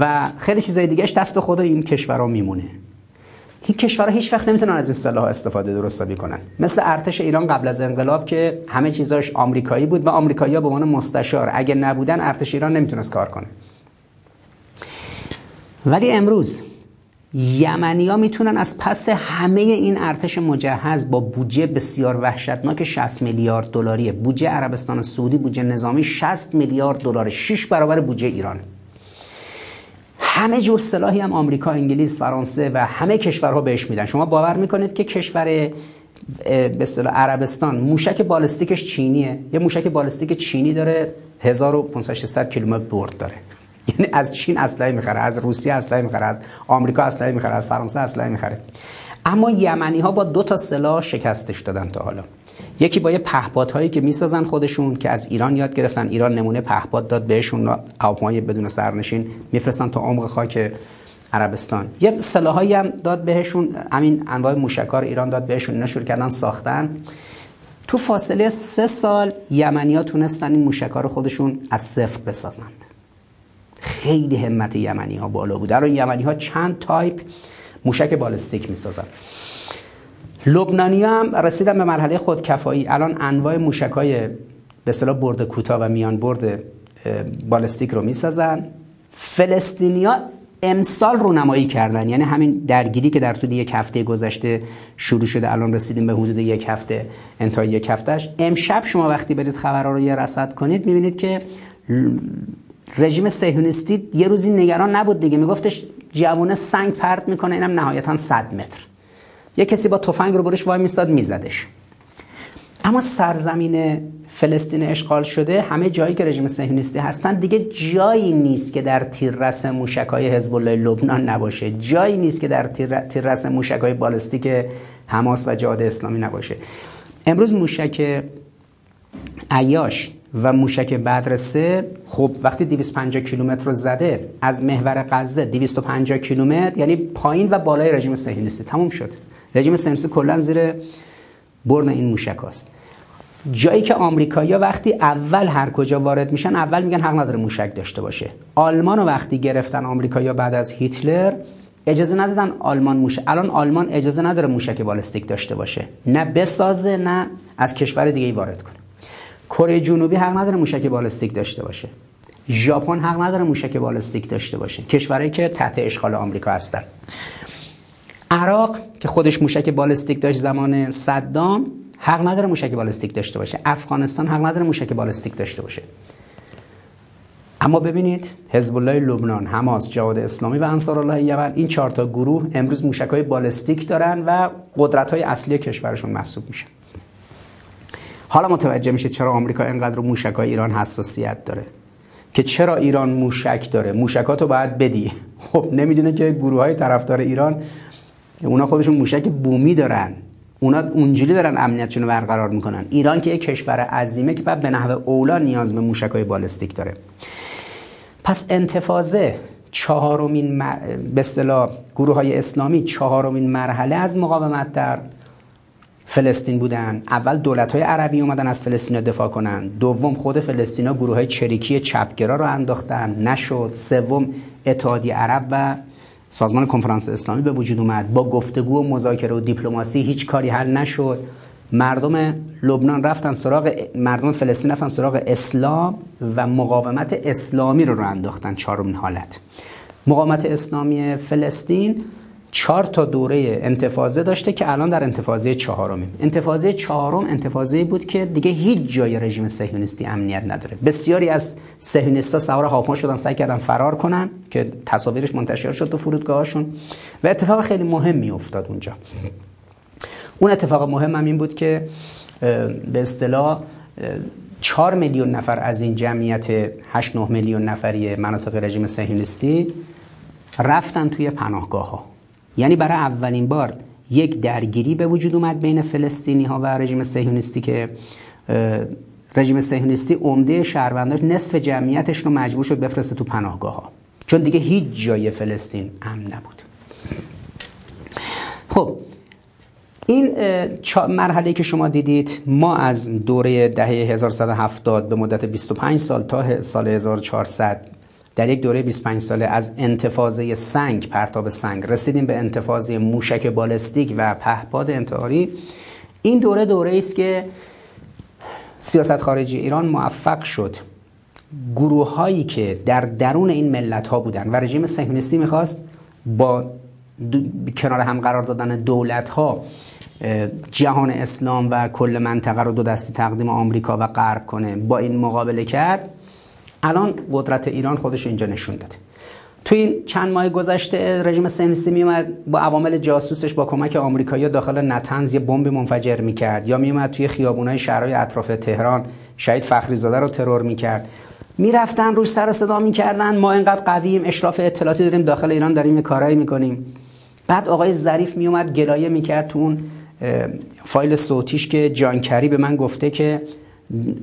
و خیلی چیزای دیگهش دست خود این کشورها میمونه. این کشورها هیچ وقت نمی‌تونن از این سلاح استفاده درست کنن مثل ارتش ایران قبل از انقلاب که همه چیزاش آمریکایی بود و آمریکایی‌ها به عنوان مستشار. اگه نبودن ارتش ایران نمی‌تونست کار کنه. ولی امروز یمنی ها می‌تونن از پس همه این ارتش مجهز با بودجه بسیار وحشتناک 60 میلیارد دلاری بودجه عربستان سعودی بودجه نظامی 60 میلیارد دلار 6 برابر بودجه ایران. همه جور سلاحی هم آمریکا، انگلیس، فرانسه و همه کشورها بهش میدن. شما باور می‌کنید که کشور به اصطلاح عربستان موشک بالستیکش چینیه؟ یه موشک بالستیک چینی داره 1500 کیلومتر برد داره. یعنی از چین اسلحه می‌خره از روسیه اسلحه می‌خره از آمریکا اسلحه می‌خره از فرانسه اسلحه می‌خره. اما یمنی ها با دو تا سلاح شکستش دادن تا حالا. یکی با یه پهپادهایی که می‌سازن خودشون که از ایران یاد گرفتن. ایران نمونه پهپاد داد بهشون هواپیمای بدون سرنشین میفرستن تا عمق خاک عربستان. یه سلاحایی هم داد بهشون همین انواع موشکار ایران داد بهشون اینا شروع کردن ساختن. تو فاصله سه سال یمنی ها تونستن این موشکار خودشون از صفر بسازند خیلی همت یمنی ها بالا بود. در یمنی ها چند تایپ موشک بالستیک می‌سازن. لبنانی هم رسیدن به مرحله خودکفایی. الان انواع موشک های به اصطلاح برد کوتاه و میان برد بالستیک رو می‌سازن. فلسطینیا امسال رو نمایی کردن. یعنی همین درگیری که در طول یک هفته گذشته شروع شده الان رسیدیم به حدود یک هفته انتهای یک هفتهش امشب شما وقتی برید خبرها رو یه رصد کنید می‌بینید که رژیم صهیونیستی یه روزی نگران نبود دیگه. میگفتش جوونه سنگ پرت می‌کنه اینم نهایتا 100 متر. یه کسی با تفنگ رو برش وای میستاد میزدش. اما سرزمین فلسطین اشغال شده همه جایی که رژیم صهیونیستی هستن دیگه جایی نیست که در تیررس موشکای حزب الله لبنان نباشه. جایی نیست که در تیررس موشکای بالستیک حماس و جهاد اسلامی نباشه. امروز موشک عیاش و موشک بدر سه خب وقتی 250 کیلومتر رو زده از محور غزه 250 کیلومتر یعنی پایین و بالای رژیم صهیونیستی تموم شد. رژیم صهیونیستی کلا زیر برن این موشک هست. جایی که آمریکایی‌ها وقتی اول هر کجا وارد میشن اول میگن حق نداره موشک داشته باشه. آلمان رو وقتی گرفتن آمریکایی‌ها بعد از هیتلر اجازه ندادن آلمان موشک الان آلمان اجازه نداره موشک بالستیک داشته باشه. نه بسازه نه از کشور دیگه ای وارد کنه. کره جنوبی حق نداره موشک بالستیک داشته باشه. ژاپن حق نداره موشک بالستیک داشته باشه. کشورهایی که تحت اشغال آمریکا هستن. عراق که خودش موشک بالستیک داشت زمان صدام حق نداره موشک بالستیک داشته باشه. افغانستان حق نداره موشک بالستیک داشته باشه. اما ببینید حزب الله لبنان، حماس، جهاد اسلامی و انصار الله یمن این چهار تا گروه امروز موشک های بالستیک دارن و قدرت های اصلی کشورشون محسوب میشن. حالا متوجه میشه چرا آمریکا اینقدر رو موشک ایران حساسیت داره. که چرا ایران موشک داره. موشکاتو باید بدی. خب نمی‌دونه که گروه های طرفدار ایران اونا خودشون موشک بومی دارن. اونا اونجوری دارن امنیتشون رو برقرار می‌کنن. ایران که یک کشور عظیمه که بعد به نحو اولا نیاز به موشک های بالستیک داره. پس انتفاضه چهارمین مر... به اصطلاح گروه های اسلامی چهارمین مرحله از مقاومت در فلسطین بودن. اول دولت های عربی اومدن از فلسطین دفاع کنن. دوم خود فلسطینا گروه های چریکی چپگرا رو انداختن. نشد. سوم اتحادیه عرب و سازمان کنفرانس اسلامی به وجود اومد. با گفتگو و مذاکره و دیپلماسی هیچ کاری حل نشد. مردم لبنان رفتن سراغ مردم فلسطین رفتن سراغ اسلام و مقاومت اسلامی رو رو انداختن چهارمین حالت. مقاومت اسلامی فلسطین چهار تا دوره انتفاضه داشته که الان در انتفاضه چهارمیم. انتفاضه چهارم انتفاضه بود که دیگه هیچ جای رژیم صهیونیستی امنیت نداره. بسیاری از صهیونیست‌ها سوار هاپما شدن سعی کردن فرار کنن که تصاویرش منتشر شد تو فرودگاهشون و اتفاق خیلی مهمی افتاد اونجا. اون اتفاق مهم هم این بود که به اصطلاح 4 میلیون نفر از این جمعیت 8 9 میلیون نفری مناطق رژیم صهیونیستی رفتن توی پناهگاه ها یعنی برای اولین بار یک درگیری به وجود اومد بین فلسطینی ها و رژیم صهیونیستی که رژیم صهیونیستی عمده شهرونداش نصف جمعیتش رو مجبور شد بفرسته تو پناهگاه ها چون دیگه هیچ جای فلسطین امن نبود. خب این مرحله که شما دیدید ما از دوره دهه 1170 به مدت 25 سال تا سال 1400 در یک دوره 25 ساله از انتفاضه سنگ پرتاب سنگ رسیدیم به انتفاضه موشک بالستیک و پهپاد انتحاری. این دوره دوره است که سیاست خارجی ایران موفق شد. گروه هایی که در درون این ملت ها بودن و رژیم صهیونیستی می‌خواست با کنار هم قرار دادن دولت ها جهان اسلام و کل منطقه رو دو دستی تقدیم آمریکا و غرب کنه. با این مقابله کرد الان قدرت ایران خودش اینجا نشون داده. تو این چند ماه گذشته رژیم صهیونیستی میومد با عوامل جاسوسش با کمک آمریکایی‌ها داخل نتنز یه بمب منفجر می‌کرد. یا میومد توی خیابونای شهرهای اطراف تهران شهید فخری زاده رو ترور می‌کرد. می‌رفتن روش سر صدا می‌کردن ما اینقدر قویم اشراف اطلاعاتی داریم داخل ایران داریم کارایی می‌کنیم. بعد آقای ظریف میومد گلایه می‌کرد تو اون فایل صوتیش که جانکری به من گفته که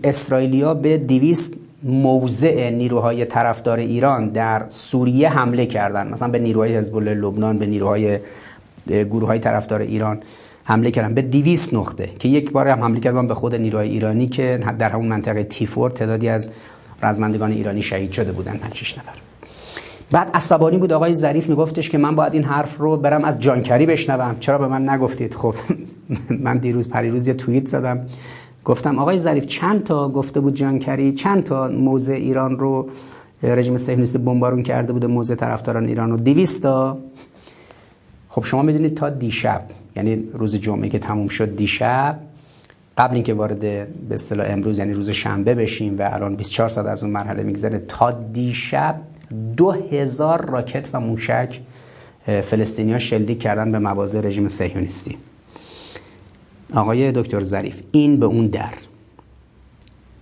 اسرائیلیا به دیویست موضع نیروهای طرفدار ایران در سوریه حمله کردن. مثلا به نیروهای حزب الله لبنان به نیروهای گروه های طرفدار ایران حمله کردن. به 200 نقطه که یک بار هم حمله کردن به خود نیروهای ایرانی که در همون منطقه تیفور تعدادی از رزمندگان ایرانی شهید شده بودن 5 نفر. بعد عصبانی بود. آقای ظریف میگفتش که من باید این حرف رو برم از جانکری بشنوم. چرا به من نگفتید؟ خب من دیروز پریروز یه توییت زدم. گفتم آقای ظریف چند تا گفته بود جانکری؟ چند تا موضع ایران رو رژیم صهیونیست بمبارون کرده بود موضع طرفداران ایران رو؟ 200 تا. خب شما می‌دونید تا دیشب یعنی روز جمعه که تموم شد دیشب قبل اینکه وارد به اصطلاح امروز یعنی روز شنبه بشیم و الان 24 ساعت از اون مرحله میگذره تا دیشب دو هزار راکت و موشک فلسطینیا شلیک کردن به مواضع رژیم صهیونیستی. آقای دکتر ظریف این به اون در.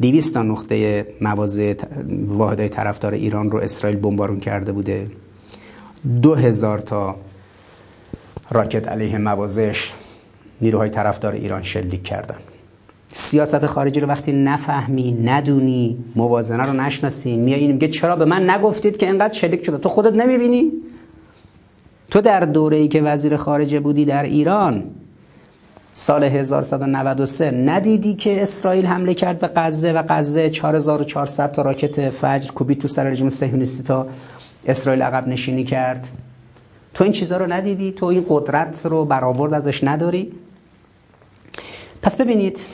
200 تا نقطه مواضع واحدهای طرفدار ایران رو اسرائیل بمبارون کرده بوده. دو هزار تا راکت علیه مواضعش نیروهای طرفدار ایران شلیک کردن. سیاست خارجی رو وقتی نفهمی ندونی موازنه رو نشناسی میای میگه چرا به من نگفتید که اینقدر شلیک شده؟ تو خودت نمی‌بینی؟ تو در دوره ای که وزیر خارجه بودی در ایران سال 1193 ندیدی که اسرائیل حمله کرد به غزه و غزه 4400 تا راکت فجر کوبید تو سر رژیم صهیونیستی تا اسرائیل عقب نشینی کرد؟ تو این چیزها رو ندیدی؟ تو این قدرت رو برآورد ازش نداری؟ پس ببینید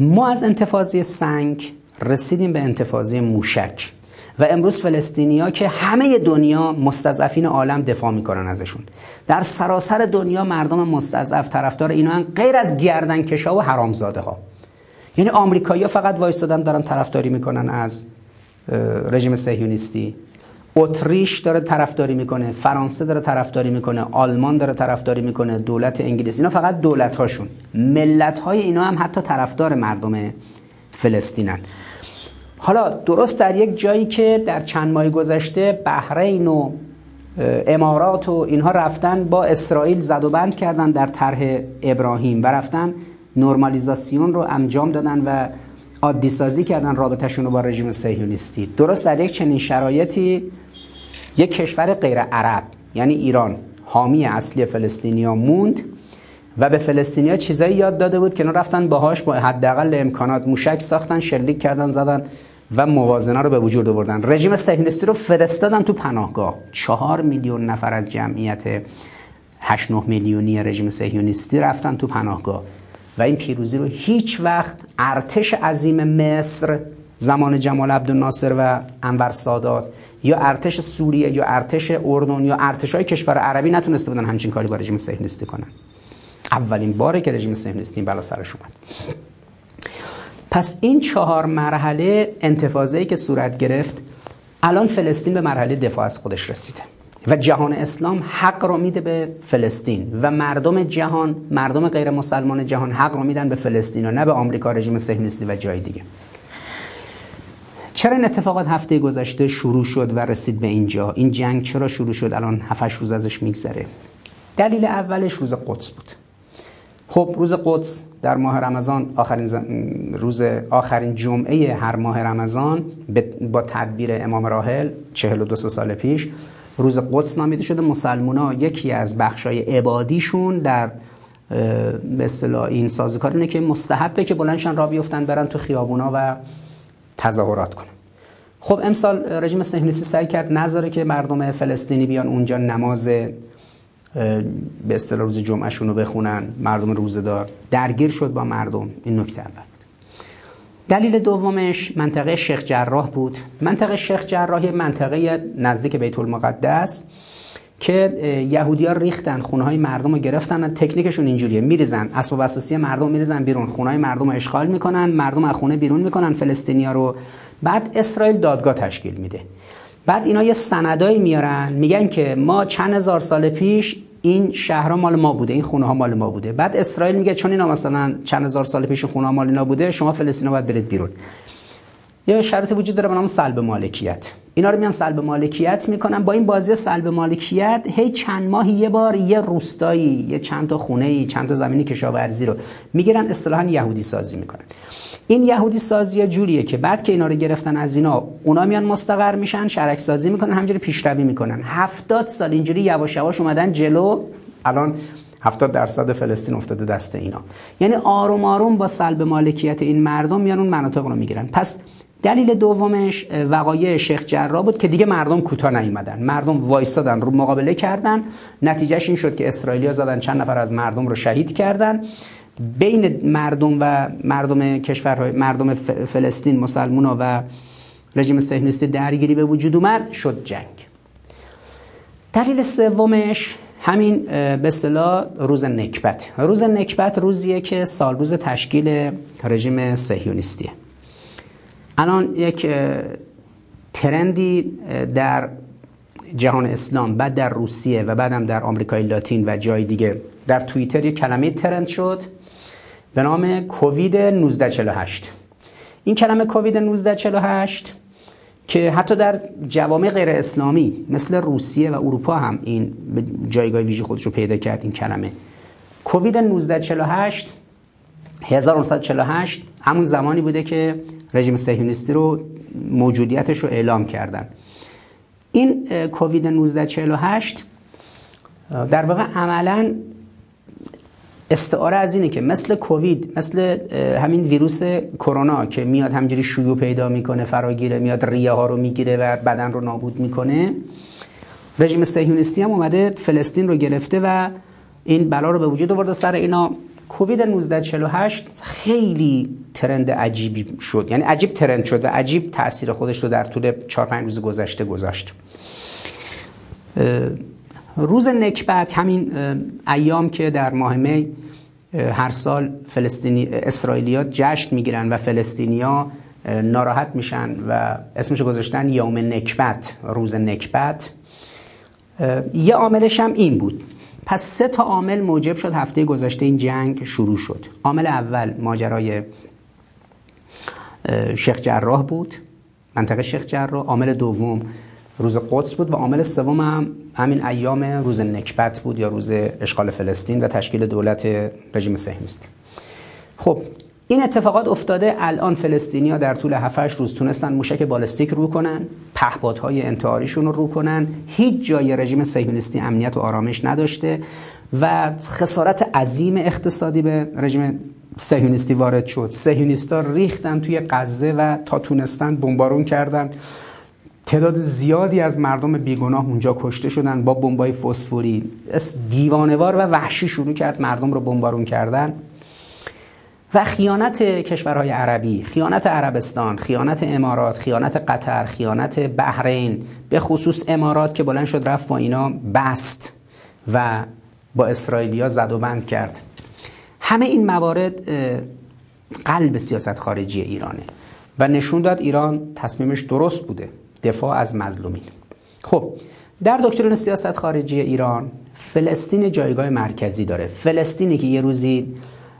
ما از انتفاضی سنگ رسیدیم به انتفاضی موشک. و امروز فلسطینیا که همه دنیا مستضعفین عالم دفاع می‌کنن ازشون. در سراسر دنیا مردم مستضعف طرفدار اینا غیر از گردنکشا و حرامزاده ها یعنی آمریکایی‌ها فقط وایستادن دارن طرفداری می‌کنن از رژیم صهیونیستی. اتریش داره طرفداری می‌کنه فرانسه داره طرفداری می‌کنه آلمان داره طرفداری می‌کنه دولت انگلیس. اینا فقط دولت هاشون ملت های اینا هم حتی طرفدار مردم فلسطینن. حالا درست در یک جایی که در چند ماه گذشته بحرین و امارات و اینها رفتن با اسرائیل زد و بند کردن در طرح ابراهیم و رفتن نرمالیزاسیون رو انجام دادن و عادی سازی کردن رابطهشون رو با رژیم صهیونیستی. درست در یک چنین شرایطی یک کشور غیر عرب یعنی ایران حامی اصلی فلسطینیا موند و به فلسطینیا چیزایی یاد داده بود که رفتن باهاش با حداقل امکانات موشک ساختن شلیک کردن زدن. و موازنه رو به وجود آوردن. رژیم صهیونیستی رو فرستادن تو پناهگاه. چهار میلیون نفر از جمعیت 8 9 میلیونی رژیم صهیونیستی رفتن تو پناهگاه. و این پیروزی رو هیچ وقت ارتش عظیم مصر زمان جمال عبدالناصر و انور سادات یا ارتش سوریه یا ارتش اردن یا ارتش های کشور عربی نتونسته بودن همچین کاری با رژیم صهیونیستی کنن. اولین باره که رژیم صهیونیستی بلا سرش اومد. پس این چهار مرحله انتفاضه‌ای که صورت گرفت الان فلسطین به مرحله دفاع از خودش رسیده و جهان اسلام حق رو میده به فلسطین و مردم جهان مردم غیر مسلمان جهان حق رو میدن به فلسطین و نه به آمریکا رژیم صهیونیستی و جای دیگه. چرا این اتفاقات هفته گذشته شروع شد و رسید به اینجا؟ این جنگ چرا شروع شد؟ الان 7 روز ازش میگذره. دلیل اولش روز قدس بود. خب روز قدس در ماه رمضان آخرین روز آخرین جمعه هر ماه رمضان با تدبیر امام راحل 42 سال پیش روز قدس نامیده شده. مسلمونا یکی از بخشای عبادیشون در به اصطلاح این سازوکار اینه که مستحبه که بلندشان را بیفتن برن تو خیابونا و تظاهرات کنن. خب امسال رژیم صهیونیستی سعی کرد نذاره که مردم فلسطینی بیان اونجا نماز به اصطلاح روز جمعهشون رو بخونن مردم روزدار درگیر شد با مردم. این نکته اول. دلیل دومش منطقه شیخ جراح بود. منطقه شیخ جراح منطقه نزدیک بیت المقدس که یهودیا ریختن خونه های مردم رو گرفتن تکنیکشون اینجوریه. میریزن. اسباب اساسی مردم میریزن بیرون. خونه های مردم رو اشغال می‌کنن. مردم از خونه بیرون می‌کنن. فلسطینیا رو بعد اسرائیل دادگاه تشکیل میده. بعد اینا یه سندایی میارن. میگن که ما چند هزار سال پیش این شهرها مال ما بوده این خونه ها مال ما بوده. بعد اسرائیل میگه چون اینا مثلا چند هزار سال پیش خونه ها مال اینا بوده شما فلسطین باید برید بیرون. یه شرط وجود داره به نام سلب مالکیت. اینا رو میان سلب مالکیت می‌کنن. با این بازی سلب مالکیت هی چند ماهی یه بار یه روستایی یه چند تا خونه چند تا زمینی کشاورزی رو می‌گیرن اصطلاحا یهودی سازی می‌کنن. این یهودی سازی جوریه که بعد که اینا رو گرفتن از اینا اونا میان مستقر میشن شرک سازی می‌کنن همینجوری پیشروی می‌کنن. هفتاد سال اینجوری یواش یواش اومدن جلو. الان 70 درصد فلسطین افتاده دست اینا. یعنی آروم آروم با سلب مالکیت این مردم میان اون مناطق رو می‌گیرن. پس دلیل دومش وقایع شیخ جراح بود که دیگه مردم کوتاه نیومدن. مردم وایسادن رو مقابله کردن. نتیجهش این شد که اسرائیلیا زدن چند نفر از مردم رو شهید کردن. بین مردم و مردم کشورهای مردم فلسطین مسلمونا و رژیم صهیونیستی درگیری به وجود اومد شد جنگ. دلیل سومش همین به اصطلاح روز نکبت. روز نکبت روزیه که سال روز تشکیل رژیم صهیونیستیه. الان یک ترندی در جهان اسلام بعد در روسیه و بعدم در آمریکای لاتین و جای دیگه. در توییتر یک کلمه ترند شد به نام کووید 1948 این کلمه کووید 1948 که حتی در جوامع غیر اسلامی مثل روسیه و اروپا هم این جایگاه ویژه خودش رو پیدا کرد این کلمه. کووید 1948 1948 همون زمانی بوده که رژیم صهیونیستی رو موجودیتش رو اعلام کردن. این کووید 1948 در واقع عملا استعاره از اینه که مثل کووید مثل همین ویروس کرونا که میاد همجوری شیوع پیدا می‌کنه فراگیره میاد ریه ها رو می‌گیره و بدن رو نابود می‌کنه رژیم صهیونیستی هم اومده فلسطین رو گرفته و این بلا رو به وجود آورده. سر اینا کووید 1948 خیلی ترند عجیبی شد. یعنی عجیب ترند شد و عجیب تاثیر خودش رو در طول 4 5 روز گذشته گذاشت. روز نکبت همین ایام که در ماه می هر سال فلسطینی اسرائیلیات جشن می‌گیرن و فلسطینیا ناراحت میشن و اسمش گذاشتن یوم نکبت روز نکبت. یه عاملش هم این بود. پس سه تا عامل موجب شد هفته گذشته این جنگ شروع شد. عامل اول ماجرای شیخ جراح بود منطقه شیخ جراح. عامل دوم روز قدس بود و عامل سوم هم همین ایام روز نکبت بود یا روز اشغال فلسطین و تشکیل دولت رژیم صهیونیستی خب این اتفاقات افتاده الان فلسطینیا در طول 7 روز تونستن موشک بالستیک رو کنن پهپادهای انتحاریشون رو رو کنن. هیچ جای رژیم صهیونیستی امنیت و آرامش نداشته و خسارت عظیم اقتصادی به رژیم صهیونیستی وارد شد. صهیونیستا ریختن توی غزه و تا تونستن بمبارون کردن. تعداد زیادی از مردم بیگناه اونجا کشته شدن با بمبای فسفوری. دیوانوار و وحشی شروع کرد مردم رو بمبارون کردن. و خیانت کشورهای عربی خیانت عربستان خیانت امارات خیانت قطر خیانت بحرین به خصوص امارات که بلند شد رفت با اینا بست و با اسرائیلیا زد و بند کرد. همه این موارد قلب سیاست خارجی ایرانه و نشون داد ایران تصمیمش درست بوده دفاع از مظلومین. خب در دکترین سیاست خارجی ایران فلسطین جایگاه مرکزی داره. فلسطینی که یه روزی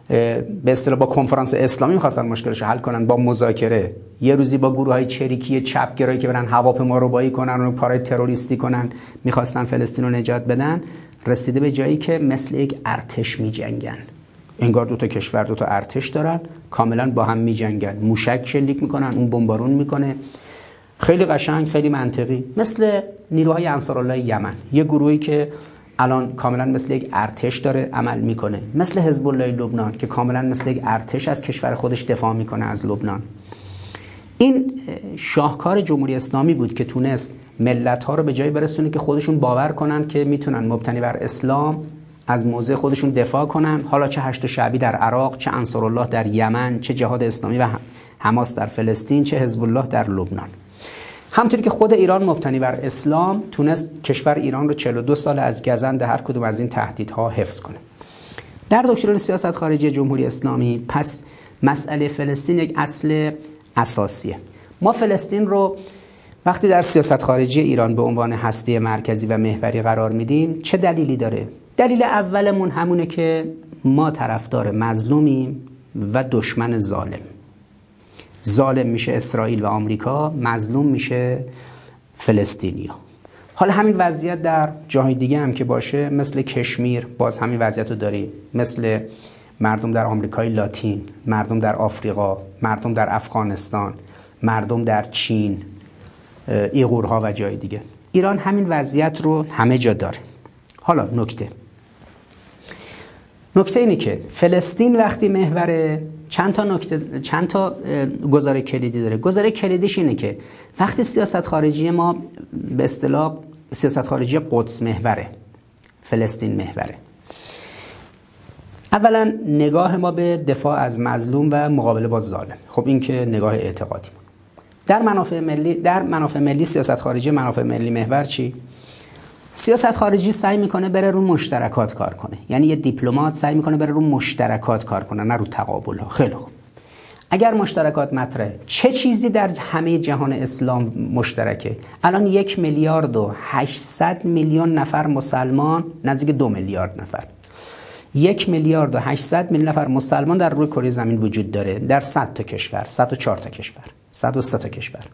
به اصطلاح با کنفرانس اسلامی می‌خواستن مشکلش حل کنن با مذاکره. یه روزی با گروه های چریکی چپگرایی که برن هواپیما رو بایی کنن و کارهای تروریستی کنن می‌خواستن فلسطین رو نجات بدن رسیده به جایی که مثل یک ارتش میجنگن. انگار دو تا کشور دو تا ارتش دارن کاملا با هم میجنگن. موشک شلیک می‌کنن اون بمبارون می‌کنه. خیلی قشنگ خیلی منطقی. مثل نیروهای انصارالله یمن. یه گروهی که الان کاملا مثل یک ارتش داره عمل می‌کنه. مثل حزب الله لبنان که کاملا مثل یک ارتش از کشور خودش دفاع می‌کنه از لبنان. این شاهکار جمهوری اسلامی بود که تونست ملت ها رو به جای برسونه که خودشون باور کنن که می‌تونن مبتنی بر اسلام از موضع خودشون دفاع کنن. حالا چه هشت شعبی در عراق چه انصارالله در یمن چه جهاد اسلامی و حماس در فلسطین چه حزب الله در لبنان. همطوری که خود ایران مبتنی بر اسلام تونست کشور ایران رو 42 سال از گزند هر کدوم از این تهدیدها حفظ کنه. در دکترین سیاست خارجی جمهوری اسلامی پس مسئله فلسطین یک اصل اساسیه. ما فلسطین رو وقتی در سیاست خارجی ایران به عنوان هسته مرکزی و محوری قرار میدیم چه دلیلی داره؟ دلیل اولمون همونه که ما طرفدار مظلومیم و دشمن ظالم ظالم میشه اسرائیل و آمریکا مظلوم میشه فلسطینیا. حالا همین وضعیت در جاهای دیگه هم که باشه مثل کشمیر باز همین وضعیت رو داریم. مثل مردم در آمریکای لاتین مردم در آفریقا مردم در افغانستان مردم در چین ایغورها و جای دیگه. ایران همین وضعیت رو همه جا داره. حالا نکته. نکته اینه که فلسطین وقتی محور چند تا نکته چند تا گزاره کلیدی داره. گزاره کلیدیش اینه که وقتی سیاست خارجی ما به اصطلاح سیاست خارجی قدس محوره فلسطین محوره. اولا نگاه ما به دفاع از مظلوم و مقابله با ظالم. خب این که نگاه اعتقادی. در منافع ملی در منافع ملی سیاست خارجی منافع ملی محور چی؟ سیاست خارجی سعی می‌کنه بره رو مشترکات کار کنه. یعنی یه دیپلمات سعی می‌کنه بره رو مشترکات کار کنه نه رو تقابل. ها خیلی خوب. اگر مشترکات مطرحه چه چیزی در همه جهان اسلام مشترکه؟ الان یک میلیارد و 800 میلیون نفر مسلمان نزدیک دو میلیارد نفر. یک میلیارد و 800 میلیون نفر مسلمان در روی کره زمین وجود داره در 100 تا کشور 104 تا کشور 103 تا کشور.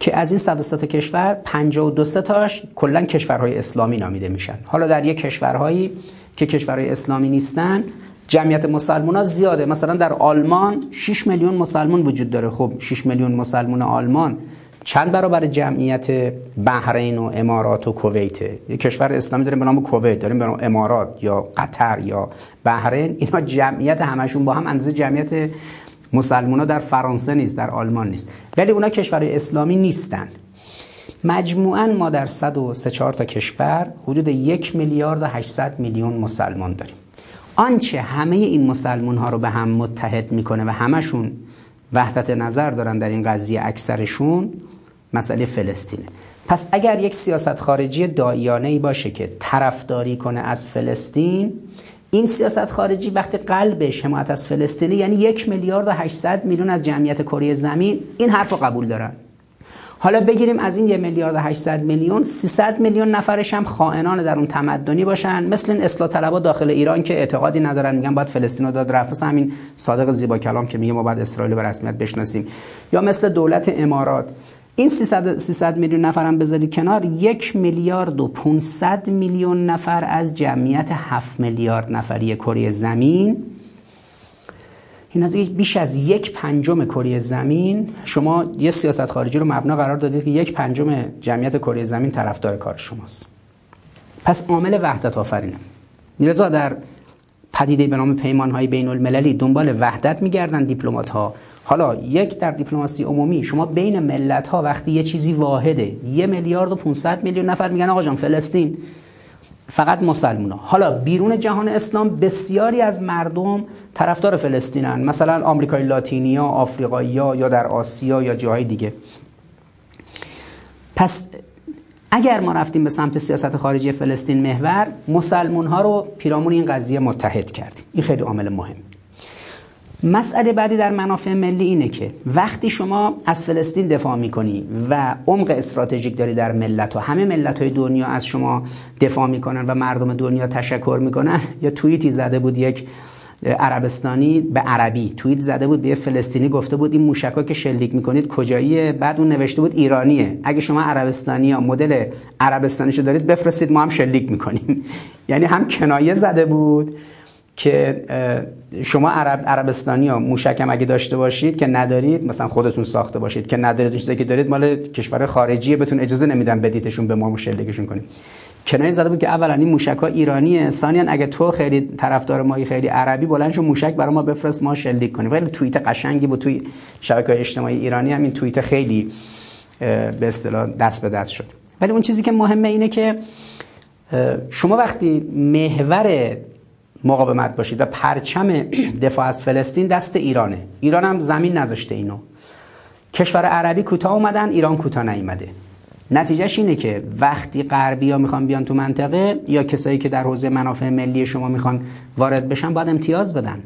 که از این 103 تا کشور 52 تاش کلا کشورهای اسلامی نامیده میشن. حالا در یک کشورهایی که کشورهای اسلامی نیستن جمعیت مسلمان ها زیاده. مثلا در آلمان 6 میلیون مسلمان وجود داره. خب 6 میلیون مسلمان آلمان چند برابر جمعیت بحرین و امارات و کویت؟ یک کشور اسلامی داریم به نام کویت داریم به نام امارات یا قطر یا بحرین. اینا جمعیت همشون با هم اندازه جمعیت مسلمان ها در فرانسه نیست در آلمان نیست. ولی اونا کشور اسلامی نیستن. مجموعا ما در 103 تا کشور حدود یک میلیارد و 800 میلیون مسلمان داریم. آنچه همه این مسلمان ها رو به هم متحد می‌کنه و همشون وحدت نظر دارن در این قضیه اکثرشون مسئله فلسطینه. پس اگر یک سیاست خارجی دایانه ای باشه که طرفداری کنه از فلسطین این سیاست خارجی وقتی قلبش حمایت از فلسطینی یعنی یک میلیارد و 800 میلیون از جمعیت کره زمین این حرف قبول دارن. حالا بگیریم از این یک میلیارد و 800 میلیون 300 میلیون نفرش هم خائنان در اون تمدنی باشن مثل این اصلاح طلبا داخل ایران که اعتقادی ندارن میگن باید فلسطین رو داد رفت. همین صادق زیبا کلام که میگه ما باید اسرائیل به رسمیت بشناسیم. یا مثل دولت امارات. این 300, 300 میلیون نفر هم بذارید کنار یک میلیارد و 500 میلیون نفر از جمعیت 7 میلیارد نفری کره زمین. این از بیش از یک پنجم کره زمین. شما یه سیاست خارجی رو مبنا قرار دادید که یک پنجم جمعیت کره زمین طرفدار کار شماست. پس عامل وحدت آفرینه. میرزا در پدیده به نام پیمان های بین المللی دنبال وحدت میگردن دیپلمات ها حالا یک در دیپلماسی عمومی شما بین ملت ها وقتی یه چیزی واحده یه میلیارد و 500 میلیون نفر میگن آقا جان فلسطین فقط مسلمان ها. حالا بیرون جهان اسلام بسیاری از مردم طرفدار فلسطینن. مثلا آمریکای لاتینیا آفریقایی یا در آسیا یا جاهای دیگه. پس اگر ما رفتیم به سمت سیاست خارجی فلسطین محور مسلمون ها رو پیرامون این قضیه متحد کردیم. این خیلی عامل مهم. مسئله بعدی در منافع ملی اینه که وقتی شما از فلسطین دفاع می‌کنی و عمق استراتژیک داری در ملت و همه ملت های دنیا از شما دفاع می‌کنن و مردم دنیا تشکر می‌کنن یا توییتی زده بود یک عربستانی به عربی. توییت زده بود به فلسطینی گفته بود این موشکا که شلیک می‌کنید کجاییه؟ بعد اون نوشته بود ایرانیه. اگه شما عربستانی یا مدل عربستانیشو دارید بفرستید ما هم شلیک می‌کنیم. یعنی هم کنایه زده بود. که شما عرب عربستانی ها موشک هم اگه داشته باشید که ندارید مثلا خودتون ساخته باشید که ندارید چیزی که دارید مال کشور خارجیه بهتون اجازه نمیدن بدیتشون به ما مشلگشون کنیم کنایه زده بود که اولا این موشک ها ایرانیه ثانیا اگه تو خیلی طرفدار مایی خیلی عربی بلند شو موشک برای ما بفرست ما شلیک کنیم. ولی توییت قشنگی بود توی شبکه اجتماعی ایرانی هم این توییت خیلی به اصطلاح دست به دست شد. ولی اون چیزی که مهمه اینه که شما وقتی محور مقاومت باشید و پرچم دفاع از فلسطین دست ایرانه. ایران هم زمین نذاشته اینو. کشور عربی کوتاه اومدن ایران کوتاه نیومده. نتیجهش اینه که وقتی غربی ها می‌خوان بیان تو منطقه یا کسایی که در حوزه منافع ملی شما می‌خوان وارد بشن باید امتیاز بدن.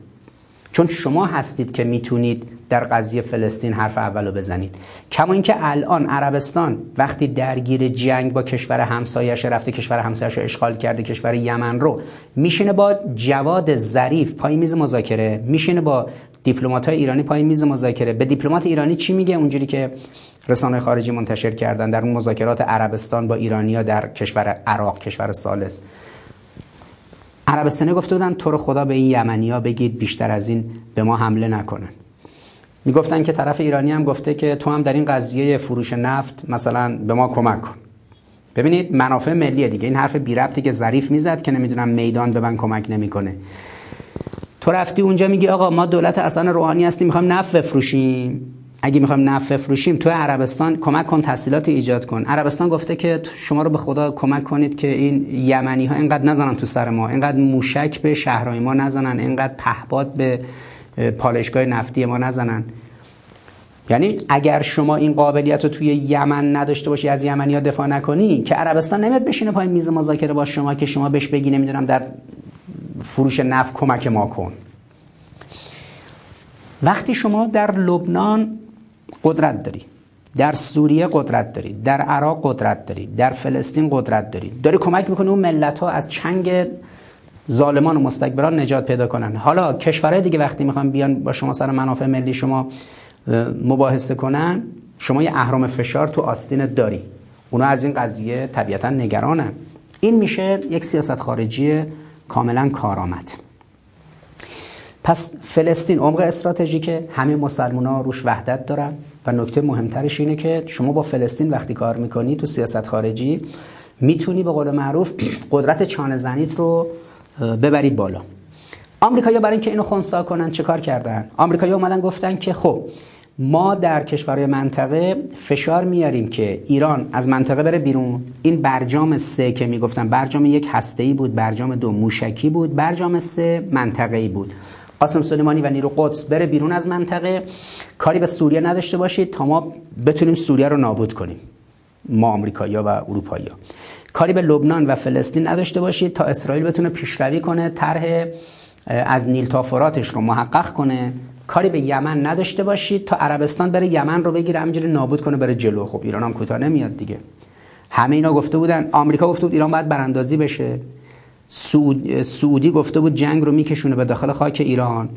چون شما هستید که می‌تونید در قضیه فلسطین حرف اولو بزنید. کما اینکه الان عربستان وقتی درگیر جنگ با کشور همسایش رفته کشور همسایش رو اشغال کرده کشور یمن رو میشینه با جواد ظریف پای میز مذاکره میشینه با دیپلمات های ایرانی پای میز مذاکره. به دیپلمات ایرانی چی میگه؟ اونجوری که رسانه خارجی منتشر کردن در اون مذاکرات عربستان با ایرانیا در کشور عراق کشور سالس عربستانی گفته بودن تو رو خدا به این یمنیا بگید بیشتر از این به ما حمله نکنن. می‌گفتن که طرف ایرانی هم گفته که تو هم در این قضیه فروش نفت مثلا به ما کمک کن. ببینید منافع ملی دیگه. این حرف بی ربطی که ظریف می‌زد که نمی‌دونم میدان به من کمک نمی‌کنه. تو رفتی اونجا میگی آقا ما دولت اصلا روحانی هستیم می‌خوایم نفت بفروشیم. اگه می‌خوایم نفت بفروشیم تو عربستان کمک کن تحصیلات ایجاد کن. عربستان گفته که شما رو به خدا کمک کنید که این یمنی ها اینقدر نزنن تو سر ما. اینقدر موشک به شهرهای ما نزنن. اینقدر پهباد به پالشگاه نفتی ما نزنن. یعنی اگر شما این قابلیت رو توی یمن نداشته باشی از یمنی ها دفاع نکنی که عربستان نمیاد بشینه پای میز مذاکره با شما که شما بهش بگی نمی‌دونم در فروش نفت کمک ما کن. وقتی شما در لبنان قدرت داری در سوریه قدرت داری در عراق قدرت داری در فلسطین قدرت داری داری کمک می‌کنی اون ملت ها از چنگ ظالمان و مستکبران نجات پیدا کنن. حالا کشورهای دیگه وقتی می‌خوان بیان با شما سر منافع ملی شما مباحثه کنن شما یه اهرام فشار تو آستین داری. اونا از این قضیه طبیعتا نگرانن. این میشه یک سیاست خارجی کاملا کارآمد. پس فلسطین عمق استراتژیکه. همه مسلمان ها روش وحدت دارن و نکته مهمترش اینه که شما با فلسطین وقتی کار می‌کنی تو سیاست خارجی می‌تونی به قول معروف قدرت چانه زنیت رو ببری بالا. آمریکایی‌ها برای اینکه اینو خونسا کنن چه کار کردن؟ آمریکایی‌ها اومدن گفتن که خب ما در کشورهای منطقه فشار میاریم که ایران از منطقه بره بیرون. این برجام سه که می‌گفتن برجام یک هسته‌ای بود برجام دو موشکی بود برجام سه منطقه‌ای بود. قاسم سلیمانی و نیرو قدس بره بیرون از منطقه. کاری به سوریه نداشته باشید تا ما بتونیم سوریه رو نابود کنیم. ما آمریکایی‌ها و اروپایی‌ها. کاری به لبنان و فلسطین نداشته باشید تا اسرائیل بتونه پیشروی کنه طرح از نیل تا فراتش رو محقق کنه. کاری به یمن نداشته باشید تا عربستان بره یمن رو بگیره همینجوری نابود کنه بره جلو. خب ایران هم کوتاه نمیاد دیگه. همه اینا گفته بودن. آمریکا گفته بود ایران باید براندازی بشه. سعود... سعودی گفته بود جنگ رو میکشونه به داخل خاک ایران.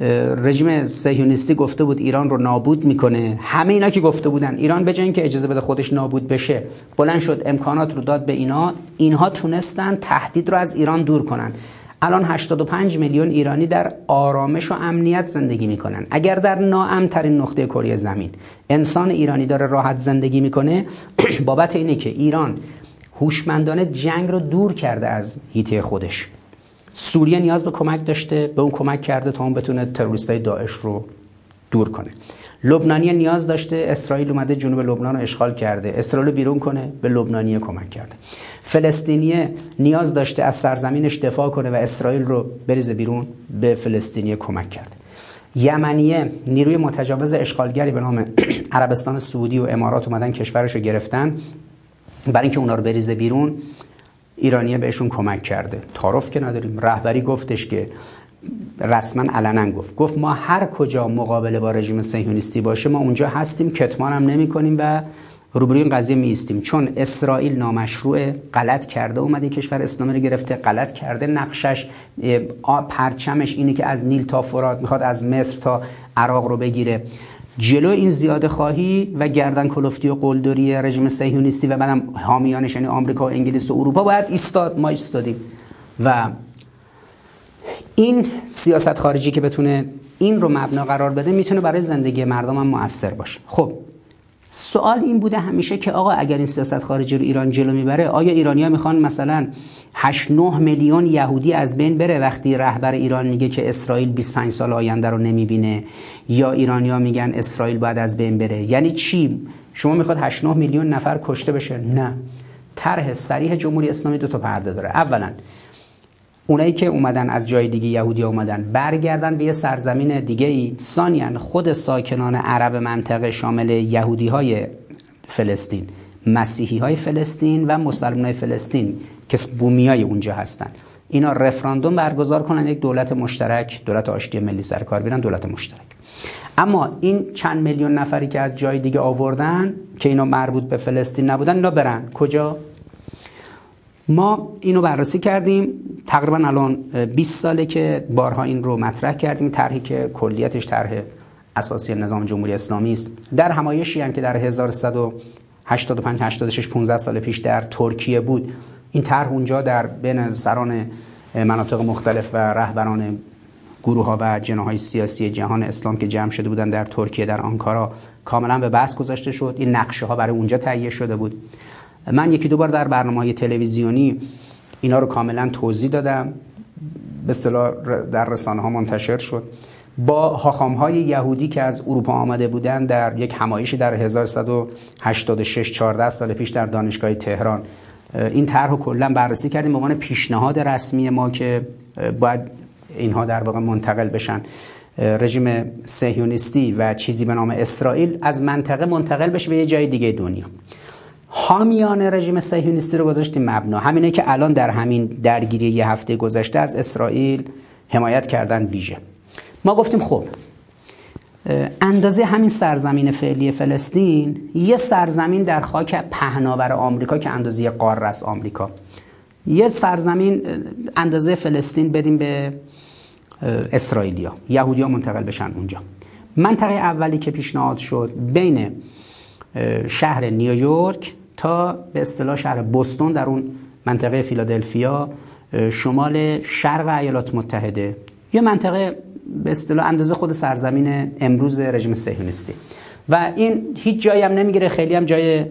رژیم سهیونیستی گفته بود ایران رو نابود می‌کنه. همه اینا که گفته بودن ایران به که اجازه بده خودش نابود بشه بلند شد امکانات رو داد به اینا. اینها تونستن تهدید رو از ایران دور کنن. الان 85 میلیون ایرانی در آرامش و امنیت زندگی می‌کنن. اگر در ناامترین نقطه کره زمین انسان ایرانی داره راحت زندگی می‌کنه بابت اینه که ایران هوشمندانه جنگ رو دور کرده از هیته خودش. سوریه نیاز به کمک داشته به اون کمک کرده تا اون بتونه تروریستای داعش رو دور کنه. لبنانی نیاز داشته اسرائیل اومده جنوب لبنان رو اشغال کرده اسرائیل بیرون کنه به لبنانی کمک کرده. فلسطینی نیاز داشته از سرزمینش دفاع کنه و اسرائیل رو بریزه بیرون به فلسطینی کمک کرده. یمنیه نیروی متجاوز اشغالگری به نام عربستان سعودی و امارات اومدن کشورش رو گرفتن. برای اینکه اونا رو بریزه بیرون ایرانیه بهشون کمک کرده. تعارف که نداریم. رهبری گفتش که رسما علنا گفت. گفت ما هر کجا مقابله با رژیم صهیونیستی باشه ما اونجا هستیم کتمان هم نمی کنیم و روبروی این قضیه میستیم چون اسرائیل نامشروع غلط کرده اومده کشور اسلامی رو گرفته غلط کرده. نقشش پرچمش اینه که از نیل تا فرات می‌خواد از مصر تا عراق رو بگیره. جلو این زیاده خواهی و گردن کلفتی و قلدری رژیم صهیونیستی و بعدم حامیانش یعنی آمریکا و انگلیس و اروپا باید ایستاد ما ایستادیم. و این سیاست خارجی که بتونه این رو مبنا قرار بده می‌تونه برای زندگی مردم هم مؤثر باشه. خب سوال این بوده همیشه که آقا اگر این سیاست خارجی رو ایران جلو می‌بره آیا ایرانیا می‌خوان مثلا 8 9 میلیون یهودی از بین بره وقتی رهبر ایران میگه که اسرائیل 25 سال آینده رو نمی‌بینه؟ یا ایرانیا میگن اسرائیل باید از بین بره. یعنی چی؟ شما می‌خواد 8 9 میلیون نفر کشته بشه؟ نه. طرح صریح جمهوری اسلامی دو تا پرده داره. اولا اونایی که اومدن از جای دیگه یهودی اومدن برگردن به یه سرزمین دیگه ای ثانیا خود ساکنان عرب منطقه شامل یهودی های فلسطین مسیحی های فلسطین و مسلمان های فلسطین که بومی های اونجا هستن. اینا رفراندوم برگزار کنن یک دولت مشترک دولت آشتی ملی سرکار بیرن دولت مشترک. اما این چند میلیون نفری که از جای دیگه آوردن که اینا مربوط به فلسطین نبودن اینا برن. کجا؟ ما اینو بررسی کردیم. تقریبا الان 20 ساله که بارها این رو مطرح کردیم. طرحی که کلیتش طرح اساسی نظام جمهوری اسلامی است. در همایشی هم که در 1185 86 15 سال پیش در ترکیه بود. این طرح اونجا در بین سران مناطق مختلف و رهبران گروه ها و جناهای سیاسی جهان اسلام که جمع شده بودن در ترکیه در آنکارا کاملا به بحث گذاشته شد. این نقشه ها برای اونجا تهیه شده بود. من یکی دو بار در برنامه های تلویزیونی اینا رو کاملا توضیح دادم. به اصطلاح در رسانه ها منتشر شد. با حاخام های یهودی که از اروپا آمده بودن در یک همایشی در 1186 14 سال پیش در دانشگاه تهران. این طرح رو کلا بررسی کردیم. به عنوان پیشنهاد رسمی ما که باید اینها در واقع منتقل بشن. رژیم سهیونیستی و چیزی به نام اسرائیل از منطقه منتقل بشه به یه جای دیگه دنیا. حامیان رژیم صهیونیستی رو گذاشتیم مبنا. همینه که الان در همین درگیری یه هفته گذشته از اسرائیل حمایت کردن ویژه. ما گفتیم خب اندازه همین سرزمین فعلی فلسطین یه سرزمین در خاک پهناور آمریکا که اندازه قاره است آمریکا. یه سرزمین اندازه فلسطین بدیم به اسرائیلیا یهودیا منتقل بشن اونجا. منطقه اولی که پیشنهاد شد بین شهر نیویورک تا به اصطلاح شهر بوستون در اون منطقه فیلادلفیا شمال شرق ایالات متحده. یه منطقه به اصطلاح اندازه خود سرزمین امروز رژیم صهیونیستی. و این هیچ جایی هم نمی‌گیره خیلی هم جای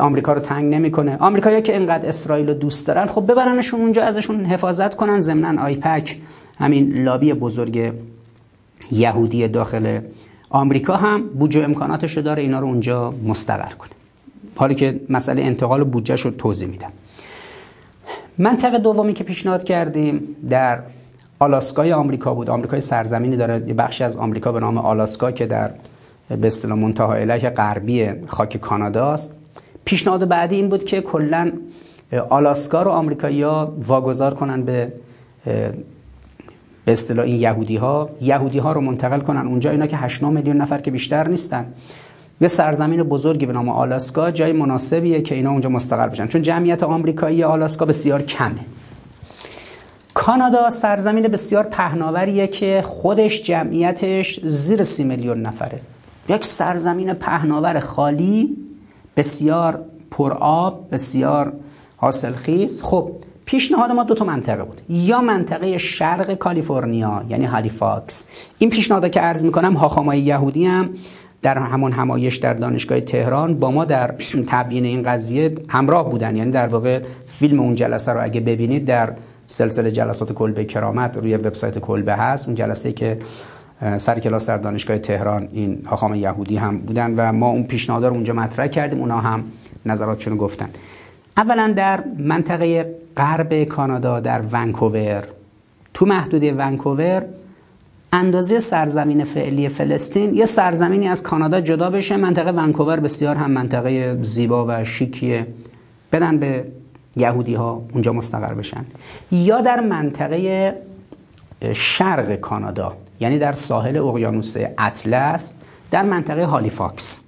آمریکا رو تنگ نمی‌کنه. آمریکایی‌ها که اینقدر اسرائیل رو دوست دارن خب ببرنشون اونجا ازشون حفاظت کنن ضمن آیپک همین لابی بزرگ یهودی داخل آمریکا هم بودجه امکاناتش رو داره اینا رو اونجا مستقر کنه. حالی که مسئله انتقال بودجه رو توضیح میدم. منطقه دومی که پیشنهاد کردیم در آلاسکای آمریکا بود. آمریکای سرزمینی داره یه بخشی از آمریکا به نام آلاسکا که در به اصطلاح منتها علیه غربی خاک کانادا است. پیشنهاد بعدی این بود که کلا آلاسکا رو آمریکایی‌ها واگذار کنن به به اصطلاح این یهودی ها یهودی ها رو منتقل کنن اونجا. اینا که 8 میلیون نفر که بیشتر نیستن. یه سرزمین بزرگی به نام آلاسکا جای مناسبیه که اینا اونجا مستقر بشن. چون جمعیت آمریکایی آلاسکا بسیار کمه. کانادا سرزمین بسیار پهناوریه که خودش جمعیتش زیر سی میلیون نفره. یک سرزمین پهناور خالی بسیار پرآب بسیار حاصلخیز. خب پیشنهاد ما دو تا منطقه بود. یا منطقه شرق کالیفرنیا یعنی هالیفاکس. این پیشنهادا که عرض می‌کنم هاخامای یهودی هم در همون همایش در دانشگاه تهران با ما در تبیین این قضیه همراه بودن. یعنی در واقع فیلم اون جلسه رو اگه ببینید در سلسله جلسات کلبه کرامت روی وبسایت کلبه هست. اون جلسه که سر کلاس در دانشگاه تهران این هاخام یهودی هم بودن و ما اون پیشنهاد رو اونجا مطرح کردیم. اونا هم نظراتشون گفتن. اولا در منطقه غرب کانادا در ونکوور. تو محدوده ونکوور اندازه سرزمین فعلی فلسطین یه سرزمینی از کانادا جدا بشه. منطقه ونکوور بسیار هم منطقه زیبا و شیکیه. بدن به یهودی ها اونجا مستقر بشن. یا در منطقه شرق کانادا یعنی در ساحل اقیانوس اطلس در منطقه هالیفاکس.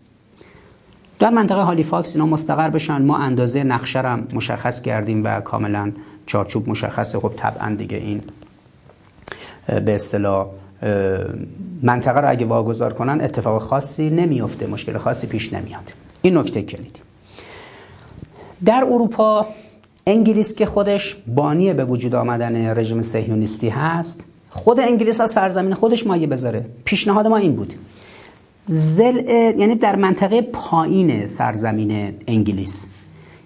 در منطقه هالیفاکس اینا مستقر بشن ما اندازه نقشه رو مشخص کردیم و کاملا چارچوب مشخصه. خب طبعا دیگه این به اصطلاح منطقه رو اگه واگذار کنن اتفاق خاصی نمیفته مشکل خاصی پیش نمیاد. این نکته کلیدی. در اروپا انگلیس که خودش بانی به وجود آمدن رژیم صهیونیستی هست خود انگلیس از سرزمین خودش مایه بذاره. پیشنهاد ما این بود. زل یعنی در منطقه پایین سرزمین انگلیس.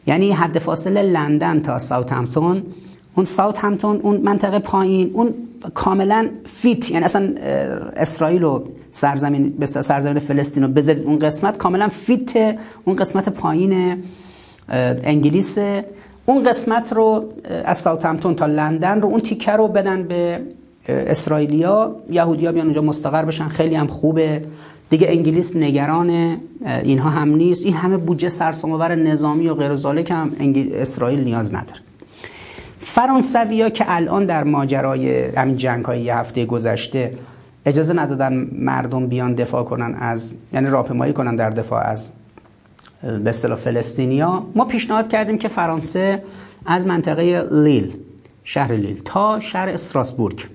یعنی حد فاصله لندن تا ساوتهمپتون اون ساوتهمپتون اون منطقه پایین اون کاملا fit یعنی اصلا اسرائیل و سرزمین سرزمین فلسطین رو بذارید اون قسمت کاملا fit اون قسمت پایین انگلیس. اون قسمت رو از ساوت تا لندن رو اون تیکه رو بدن به اسرائیلیا. یهودیا بیان اونجا مستقر بشن. خیلی هم خوبه. دیگه انگلیس نگران اینها هم نیست. این همه بودجه سرسام‌آور نظامی و غیر ذالک هم اسرائیل نیاز نداره. فرانسویا که الان در ماجرای همین جنگ های یه هفته گذشته اجازه ندادن مردم بیان دفاع کنن از یعنی راهپیمایی کنن در دفاع از به اصطلاح فلسطینیا ما پیشنهاد کردیم که فرانسه از منطقه لیل شهر لیل تا شهر استراسبورگ.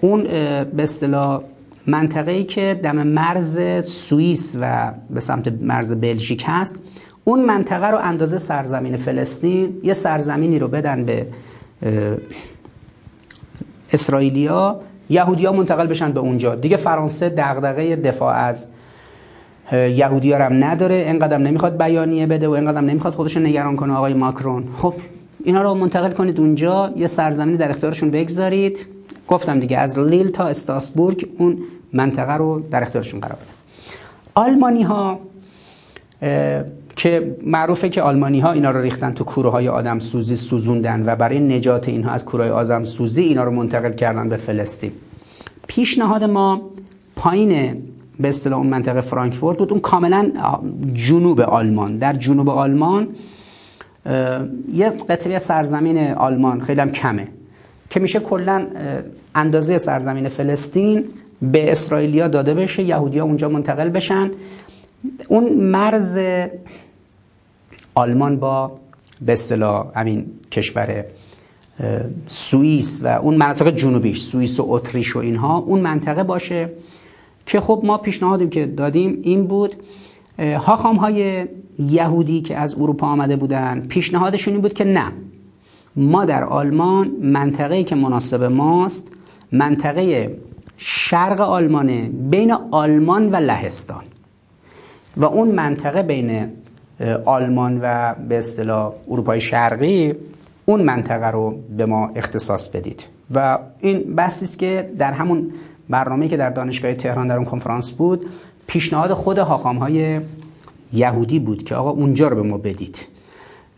اون به اصطلاح منطقه ای که دم مرز سوئیس و به سمت مرز بلژیک هست اون منطقه رو اندازه سرزمین فلسطین یه سرزمینی رو بدن به اسرائیلیا یهودیا منتقل بشن به اونجا. دیگه فرانسه دغدغه دفاع از یهودیا هم نداره. اینقدر نمی‌خواد بیانیه بده و اینقدر نمی‌خواد خودش نگران کنه. آقای ماکرون خب اینا رو منتقل کنید اونجا یه سرزمینی در اختیارشون بگذارید. گفتم دیگه از لیل تا استاسبورگ اون منطقه رو در اختیارشون قرار بده آلمانی ها که معروفه که آلمانی ها اینا رو ریختن تو کوره های آدم سوزی سوزوندن و برای نجات اینها از کوره آدم سوزی اینا رو منتقل کردن به فلسطین. پیشنهاد ما پایین به اصطلاح اون منطقه فرانکفورت بود. اون کاملا جنوب آلمان. در جنوب آلمان یه قطعه سرزمین آلمان خیلی هم کمه که میشه کلا اندازه سرزمین فلسطین به اسرائیلیا داده بشه یهودیا اونجا منتقل بشن. اون مرز آلمان با به اصطلاح همین کشور سوئیس و اون مناطق جنوبیش سوئیس و اتریش و اینها اون منطقه باشه که خب ما پیشنهادیم که دادیم این بود. هاخام های یهودی که از اروپا آمده بودن پیشنهادشون این بود که نه ما در آلمان منطقه‌ای که مناسب ماست منطقه شرق آلمانه بین آلمان و لهستان. و اون منطقه بین آلمان و به اصطلاح اروپای شرقی اون منطقه رو به ما اختصاص بدید. و این بحثی است که در همون برنامه‌ای که در دانشگاه تهران در اون کنفرانس بود پیشنهاد خود حاخام های یهودی بود که آقا اونجا رو به ما بدید.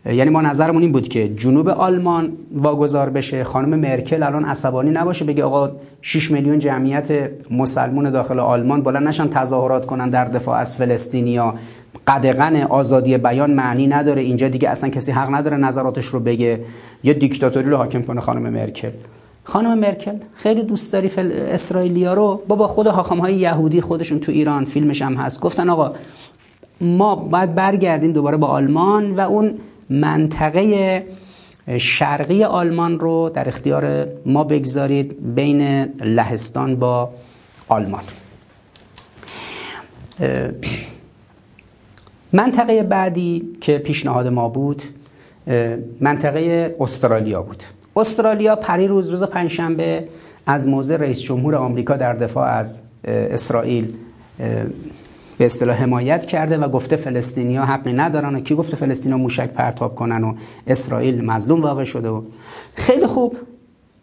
یعنی ما نظرمون این بود که جنوب آلمان واگذار بشه خانم مرکل الان عصبانی نباشه بگه آقا 6 میلیون جمعیت مسلمون داخل آلمان بلند نشن تظاهرات کنن در دفاع از فلسطینیا. قدغن آزادی بیان معنی نداره. اینجا دیگه اصلا کسی حق نداره نظراتش رو بگه. یه دیکتاتوری رو حاکم کنه خانم مرکل. خانم مرکل خیلی دوست داری فل... اسرائیلیا رو؟ بابا خود حاکم های یهودی خودشون تو ایران فیلمش هم هست. گفتن آقا ما باید برگردیم دوباره با آلمان و اون منطقه شرقی آلمان رو در اختیار ما بگذارید بین لهستان با آلمان. منطقه بعدی که پیشنهاد ما بود منطقه استرالیا بود. استرالیا پری روز روز پنجشنبه از موضع رئیس جمهور آمریکا در دفاع از اسرائیل به اصطلاح حمایت کرده و گفته فلسطینیا حقی ندارن و کی گفته فلسطینیا موشک پرتاب کنن و اسرائیل مظلوم واقع شده و خیلی خوب.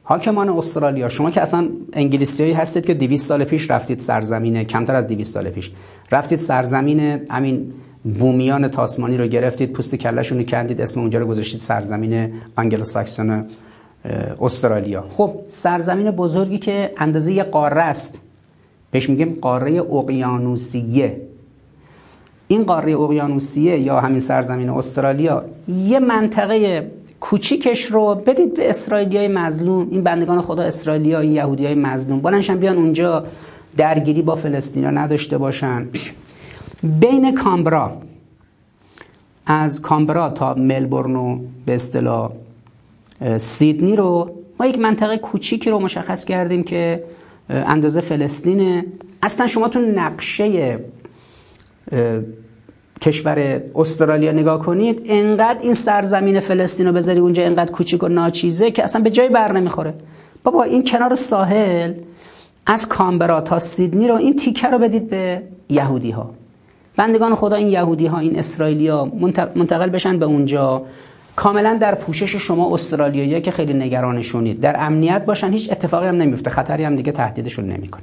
حاکمان استرالیا شما که اصلا انگلیسیایی هستید که 200 سال پیش رفتید سرزمین کمتر از 200 سال پیش رفتید سرزمین همین بومیان تاسمانی رو گرفتید پوست کلشون رو کندید اسم اونجا رو گذاشتید سرزمین انگلو ساکسون استرالیا. خب سرزمین بزرگی که اندازه یه قاره است. بهش میگیم قاره اقیانوسیه. این قاره اقیانوسیه یا همین سرزمین استرالیا یه منطقه کوچیکش رو بدید به اسرائیلیای مظلوم. این بندگان خدا اسرائیلیا این یهودی های مظلوم بلنشن بیان اونجا درگیری با فلسطینا نداشته باشن. بین کامبرا از کامبرا تا ملبورن و به اصطلاح سیدنی رو ما یک منطقه کوچیکی رو مشخص کردیم که اندازه فلسطینه اصلا شما تو نقشه کشور استرالیا نگاه کنید انقدر این سرزمین فلسطین رو بذاری اونجا انقدر کوچیک و ناچیزه که اصلا به جای بر نمی‌خوره. بابا این کنار ساحل از کامبرا تا سیدنی رو این تیکه رو بدید به یهودی ها بندگان خدا این یهودی ها این اسرائیلیا منتقل بشن به اونجا. کاملا در پوشش شما استرالیایی که خیلی نگرانشونید. در امنیت باشن هیچ اتفاقی هم نمیفته. خطری هم دیگه تهدیدشون نمی‌کنه.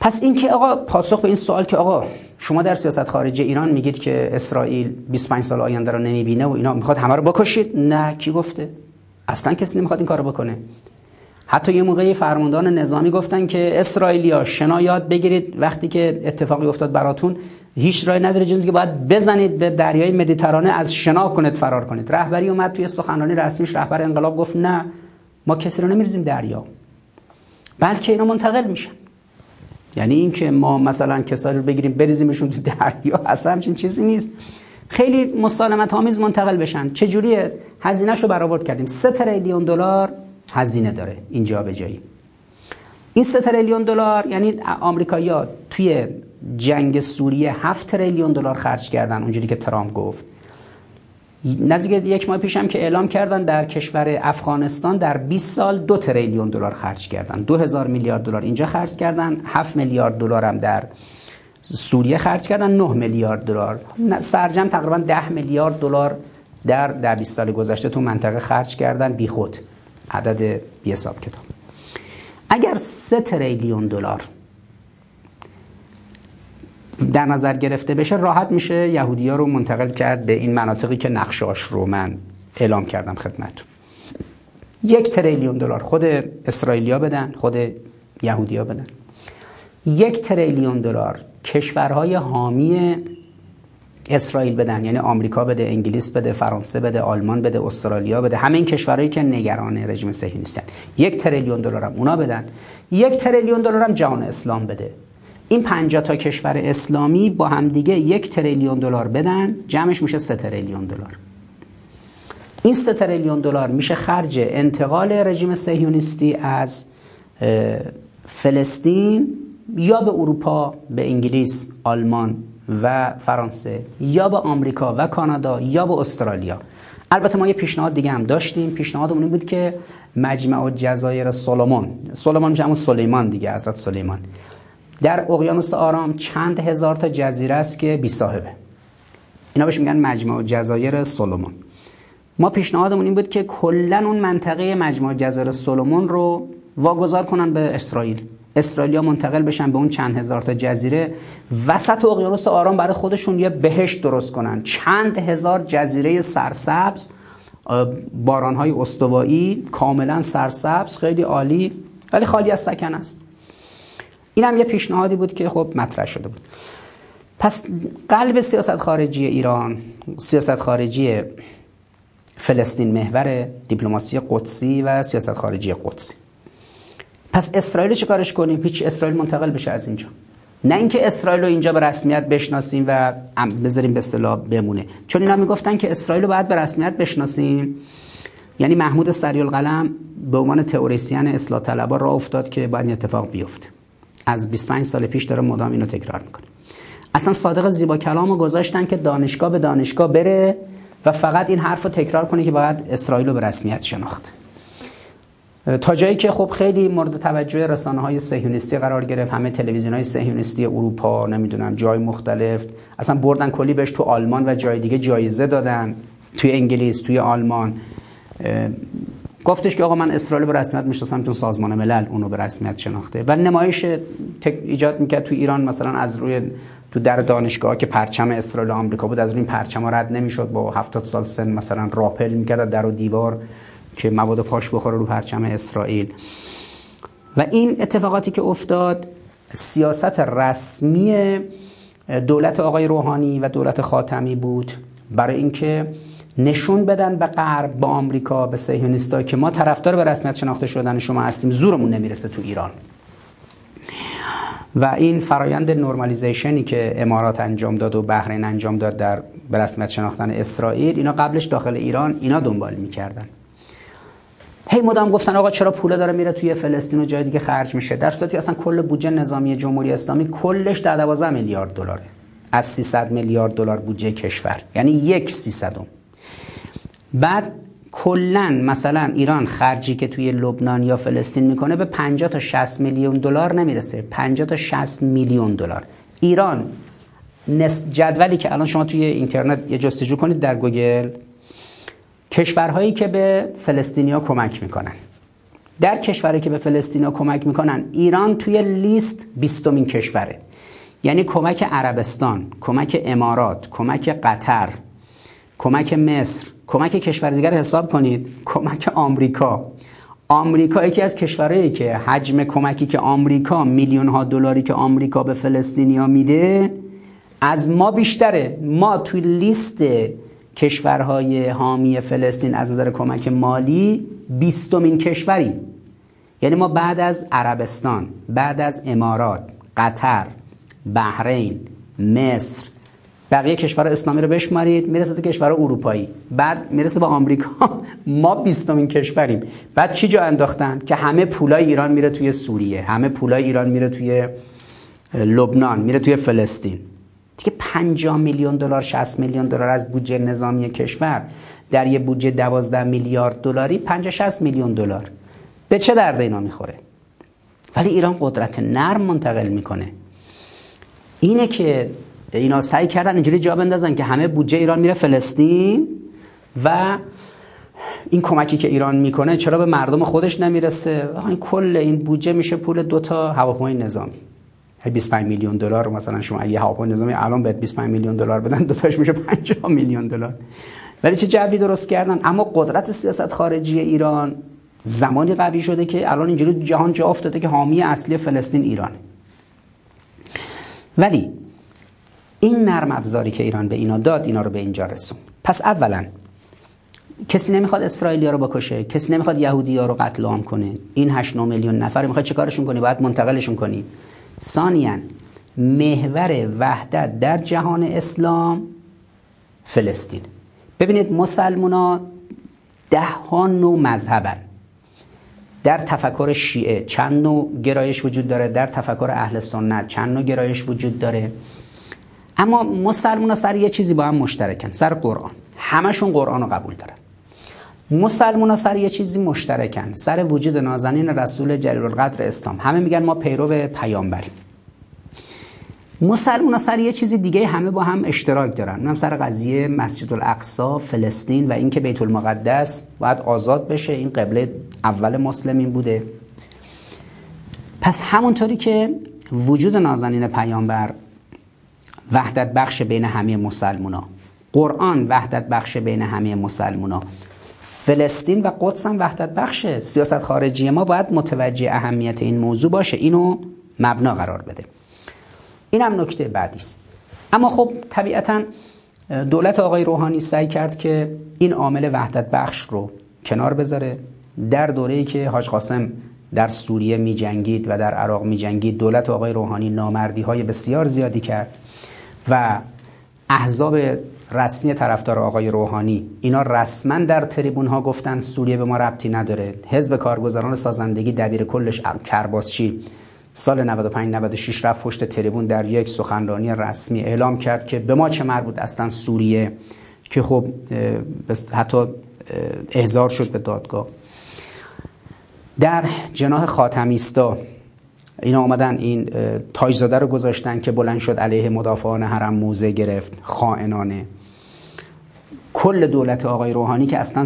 پس اینکه آقا پاسخ به این سوال که آقا شما در سیاست خارجی ایران میگید که اسرائیل 25 سال آینده رو نمی‌بینه و اینا می‌خواد همه رو بکشید؟ نه. کی گفته؟ اصلا کسی نمی‌خواد این کارو بکنه. حتی یه موقعی فرماندهان نظامی گفتن که اسرائیلیا شنا یاد بگیرید. وقتی که اتفاقی افتاد براتون هیچ راه نداره جز که باید بزنید به دریای مدیترانه از شنا کنید فرار کنید. رهبری اومد توی سخنرانی رسمیش رهبر انقلاب گفت نه ما کسی رو نمیریزیم دریا. بلکه اینا منتقل میشن. یعنی اینکه ما مثلا کسایی رو بگیریم بریزیمشون تو دریا اصلا همچین چیزی نیست. خیلی مسالمت آمیز منتقل بشن. چه جوریه هزینه‌شو برآورد کردیم. 3 تریلیون دلار هزینه داره اینجا به جایی. این سه تریلیون دلار یعنی آمریکایی‌ها توی جنگ سوریه 7 تریلیون دلار خرج کردن اونجوری که ترامپ گفت. نزدیک یک ماه پیش هم که اعلام کردن در کشور افغانستان در 20 سال دو تریلیون دلار خرج کردن. 2000 میلیارد دلار اینجا خرج کردن 7 میلیارد دلار هم در سوریه خرج کردن 9 میلیارد دلار. سرجم تقریبا 10 میلیارد دلار در در 20 سال گذشته تو منطقه خرج کردن بیخود. عدد بی حساب کتاب. اگر 3 تریلیون دلار در نظر گرفته بشه راحت میشه یهودی ها رو منتقل کرد به این مناطقی که نقشاش رو من اعلام کردم خدمتتون. یک تریلیون دلار خود اسرائیلیا بدن خود یهودیا بدن. یک تریلیون دلار کشورهای حامی اسرائیل بدن یعنی آمریکا بده انگلیس بده فرانسه بده آلمان بده استرالیا بده همه این کشورهایی که نگران رژیم صهیونیستن. یک تریلیون دلار هم اونا بدن. یک تریلیون دلار هم جهان اسلام بده. این 50 تا کشور اسلامی با همدیگه یک تریلیون دلار بدن جمعش میشه سه تریلیون دلار. این سه تریلیون دلار میشه خرج انتقال رژیم صهیونیستی از فلسطین یا به اروپا به انگلیس آلمان و فرانسه یا به آمریکا و کانادا یا به استرالیا. البته ما یه پیشنهاد دیگه هم داشتیم. پیشنهادمون این بود که مجمع جزایر سولومون سولومون میشه همون سلیمان دیگه حضرت سلیمان. در اقیانوس آرام چند هزار تا جزیره است که بی صاحبه. اینا بهش میگن مجمع جزایر سولومون ما پیشنهادمون این بود که کلا اون منطقه مجمع جزایر سولومون رو واگذار کنن به اسرائیل. اسرائیلیا منتقل بشن به اون چند هزار تا جزیره. وسط اقیانوس آرام برای خودشون یه بهشت درست کنن. چند هزار جزیره سرسبز بارانهای استوایی کاملا سرسبز خیلی عالی ولی خالی از سکن است. این هم یه پیشنهادی بود که خب مطرح شده بود. پس قلب سیاست خارجی ایران سیاست خارجی فلسطین محور دیپلماسی قدسی و سیاست خارجی قدسی. پس اسرائیل چه کارش کنیم؟ هیچ اسرائیل منتقل بشه از اینجا. نه اینکه اسرائیل رو اینجا به رسمیت بشناسیم و بذاریم به اصطلاح بمونه. چون اینا می‌گفتن که اسرائیل رو باید به رسمیت بشناسیم. یعنی محمود سریال قلم به عنوان تئوریسین اصلاح طلبا راه افتاد که باید اتفاق بیفته. از 25 سال پیش داره مدام اینو تکرار می‌کنه. اصلا صادق زیبا کلامو گذاشتن که دانشگاه به دانشگاه بره و فقط این حرف رو تکرار کنه که باید اسرائیل رو به رسمیت شناخت. تا جایی که خب خیلی مورد توجه رسانه های سهیونیستی قرار گرفت همه تلویزیون های سهیونیستی اروپا نمی‌دونم جای مختلف. اصلا بردن کلی بهش تو آلمان و جای دیگه جایزه دادن. توی انگلیس توی آلمان. گفتش که آقا من اسرائیل به رسمیت می‌شناسم چون سازمان ملل اونو به رسمیت شناخته. و نمایش ایجاد می‌کرد تو ایران مثلا از روی تو در دانشگاه که پرچم اسرائیل آمریکا بود از روی این پرچم رد نمی‌شد. با 70 سال سن مثلا راپل می‌کرد در و دیوار که مواد پاش بخوره رو پرچم اسرائیل. و این اتفاقاتی که افتاد سیاست رسمی دولت آقای روحانی و دولت خاتمی بود. برای اینکه نشون بدن به غرب به آمریکا به صهیونیست‌ها که ما طرفدار به رسمیت شناخته شدن شما هستیم زورمون نمی‌رسه تو ایران. و این فرایند نرمالیزیشنی که امارات انجام داد و بحرین انجام داد در به رسمیت شناختن اسرائیل اینا قبلش داخل ایران اینا دنبال می‌کردن. هی مدام گفتن آقا چرا پوله داره میره توی فلسطین و جای دیگه خرج میشه؟ در صورتی اصلا کل بودجه نظامی جمهوری اسلامی کلش در 12 میلیارد دلاره. از 300 میلیارد دلار بودجه کشور. یعنی یک سیصدم. بعد کلا مثلا ایران خرجی که توی لبنان یا فلسطین می‌کنه به 50 تا 60 میلیون دلار نمی‌رسه. 50 تا 60 میلیون دلار. ایران نس جدولی که الان شما توی اینترنت یه جستجو کنید در گوگل کشورهایی که به فلسطینیا کمک می‌کنن. در کشورهایی که به فلسطینیا کمک می‌کنن ایران توی لیست بیستمین کشوره. یعنی کمک عربستان کمک امارات کمک قطر کمک مصر کمک کشور دیگر حساب کنید. کمک آمریکا. آمریکا یکی از کشورهایی که حجم کمکی که آمریکا میلیون ها دلاری که آمریکا به فلسطینیا میده از ما بیشتره. ما توی لیست کشورهای حامی فلسطین از نظر کمک مالی بیستمین کشوریم یعنی ما بعد از عربستان بعد از امارات قطر بحرین مصر بقیه کشور اسلامی رو بشمارید می‌رسه تو کشور اروپایی. بعد می‌رسه با آمریکا. ما بیستمین کشوریم. بعد چی جا انداختن؟ که همه پولای ایران میره توی سوریه همه پولای ایران میره توی لبنان میره توی فلسطین. دیگه 50 میلیون دلار 60 میلیون دلار از بودجه نظامی کشور در یه بودجه 12 میلیارد دلاری 50 60 میلیون دلار. به چه درد اینا می‌خوره؟ ولی ایران قدرت نرم منتقل می‌کنه. اینه که اینا سعی کردن اینجوری جا بندازن که همه بودجه ایران میره فلسطین و این کمکی که ایران می‌کنه چرا به مردم خودش نمی‌رسه؟ این کل این بودجه میشه پول دوتا هواپیمای نظامی. 25 میلیون دلار مثلا شما اگه هواپیمای نظامی الان بهت 25 میلیون دلار بدن دوتاش میشه 50 میلیون دلار. ولی چه جوی درست کردن؟ اما قدرت سیاست خارجی ایران زمانی قوی شده که الان اینجوری جهان جا افتاده که حامی اصلی فلسطین ایران. ولی این نرم افزاری که ایران به اینا داد اینا رو به اینجا رسون. پس اولا کسی نمی‌خواد اسرائیلیا رو بکشه کسی نمی‌خواد یهودی ها رو قتل عام کنه. این 8 میلیون نفر می‌خواد چیکارشون کنی باید منتقلشون کنی. ثانیا محور وحدت در جهان اسلام فلسطین. ببینید مسلمونا ده ها نوع مذهبن. در تفکر شیعه چند نوع گرایش وجود داره؟ در تفکر اهل سنت چند نوع گرایش وجود داره؟ اما مسلمان سر یه چیزی با هم مشترکن سر قرآن. همشون قرآن رو قبول دارن. مسلمان سر یه چیزی مشترکن سر وجود نازنین رسول جلیل القدر اسلام. همه میگن ما پیرو پیامبریم. مسلمان سر یه چیزی دیگه همه با هم اشتراک دارن. اونم سر قضیه مسجد الاقصا فلسطین و اینکه بیت المقدس باید آزاد بشه. این قبله اول مسلمین بوده. پس همونطوری که وجود نازنین پیامبر وحدت بخش بین همه مسلمونا. قرآن وحدت بخش بین همه مسلمونا. فلسطین و قدس هم وحدت بخشه سیاست خارجی ما باید متوجه اهمیت این موضوع باشه. اینو مبنا قرار بده. این هم نکته بعدی است. اما خب طبیعتا دولت آقای روحانی سعی کرد که این عامل وحدت بخش رو کنار بذاره. در دوره‌ای که حاج قاسم در سوریه می جنگید و در عراق می جنگید دولت آقای روحانی نامردی های بسیار زیادی کرد. و احزاب رسمی طرفدار آقای روحانی اینا رسما در تریبون ها گفتن سوریه به ما ربطی نداره. حزب کارگزاران سازندگی دبیر کلش کرباسچی سال 95 96 رفت پشت تریبون در یک سخنرانی رسمی اعلام کرد که به ما چه مربوط اصلا سوریه که خب حتی احضار شد به دادگاه. در جناح خاتمیستا اینا آمدن این تاجزاده رو گذاشتن که بلند شد علیه مدافعان حرم موزه گرفت خائنانه. کل دولت آقای روحانی که اصلا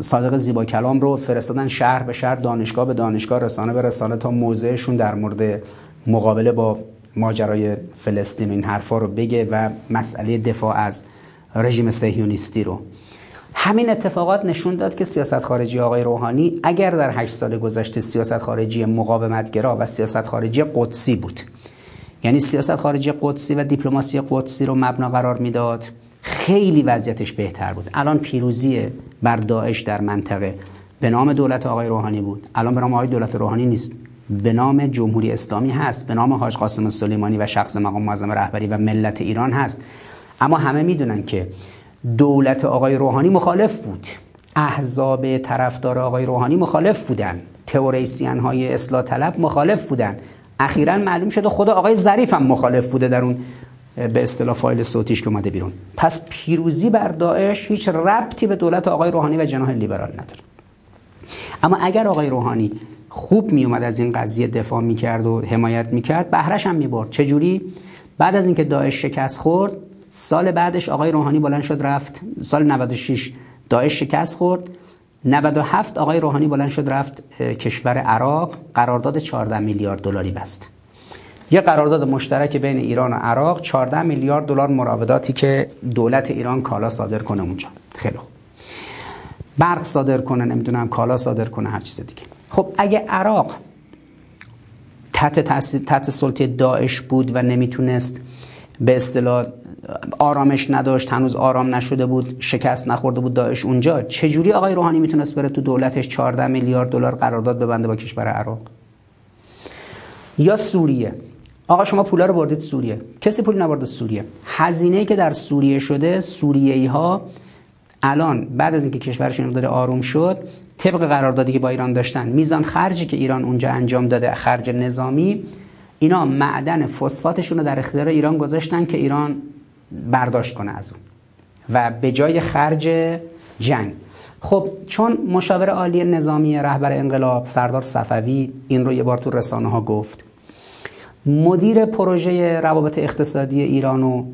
صادق زیبا کلام رو فرستادن شهر به شهر دانشگاه به دانشگاه رسانه به رسانه تا موضعشون در مورد مقابله با ماجرای فلسطین این حرفا رو بگه و مسئله دفاع از رژیم صهیونیستی رو. همین اتفاقات نشون داد که سیاست خارجی آقای روحانی اگر در هشت سال گذشته سیاست خارجی مقاومتگرا و سیاست خارجی قدسی بود. یعنی سیاست خارجی قدسی و دیپلماسی قدسی رو مبنا قرار می‌داد خیلی وضعیتش بهتر بود. الان پیروزی بر داعش در منطقه. به نام دولت آقای روحانی بود. الان به نام آقای دولت روحانی نیست. به نام جمهوری اسلامی هست. به نام حاج قاسم سلیمانی و شخص مقام معظم رهبری و ملت ایران هست. اما همه می‌دونن که دولت آقای روحانی مخالف بود. احزاب طرفدار آقای روحانی مخالف بودن. تئوریسین های اصلاح طلب مخالف بودن. اخیرا معلوم شده خود آقای ظریف هم مخالف بوده در اون به اصطلاح فایل صوتیش که اومده بیرون. پس پیروزی بر داعش هیچ ربطی به دولت آقای روحانی و جناح لیبرال نداره. اما اگر آقای روحانی خوب می اومد از این قضیه دفاع می‌کرد و حمایت می‌کرد بهرش هم می‌برد. چجوری؟ بعد از اینکه داعش شکست خورد سال بعدش آقای روحانی بلند شد رفت. سال 96 داعش شکست خورد. 97 آقای روحانی بلند شد رفت کشور عراق. قرارداد 14 میلیارد دلاری بست. یه قرارداد مشترک بین ایران و عراق 14 میلیارد دلار مراوداتی که دولت ایران کالا صادر کنه اونجا. خیلی خوب. برق صادر کنه نمی‌دونم کالا صادر کنه هر چیز دیگه. خب اگه عراق تحت تحت سلطه داعش بود و نمی‌تونست به اصطلاح آرامش نداشت هنوز آرام نشده بود شکست نخورده بود داعش اونجا. چجوری آقای روحانی می‌تونست بره تو دولتش 14 میلیارد دلار قرارداد ببنده با کشور عراق؟ یا سوریه؟ آقا شما پولا رو بردید سوریه. کسی پول نبرده سوریه. هزینه که در سوریه شده سوریه‌ای ها الان بعد از اینکه کشورشون داره آروم شد طبق قراردادی که با ایران داشتن میزان خرجی که ایران اونجا انجام داده خرج نظامی اینا معدن فسفاتشون رو در اختیار ایران گذاشتن که ایران برداشت کنه از اون. و به جای خرج جنگ. خب چون مشاور عالی نظامی رهبر انقلاب سردار صفوی این رو یه بار تو رسانه ها گفت مدیر پروژه روابط اقتصادی ایران و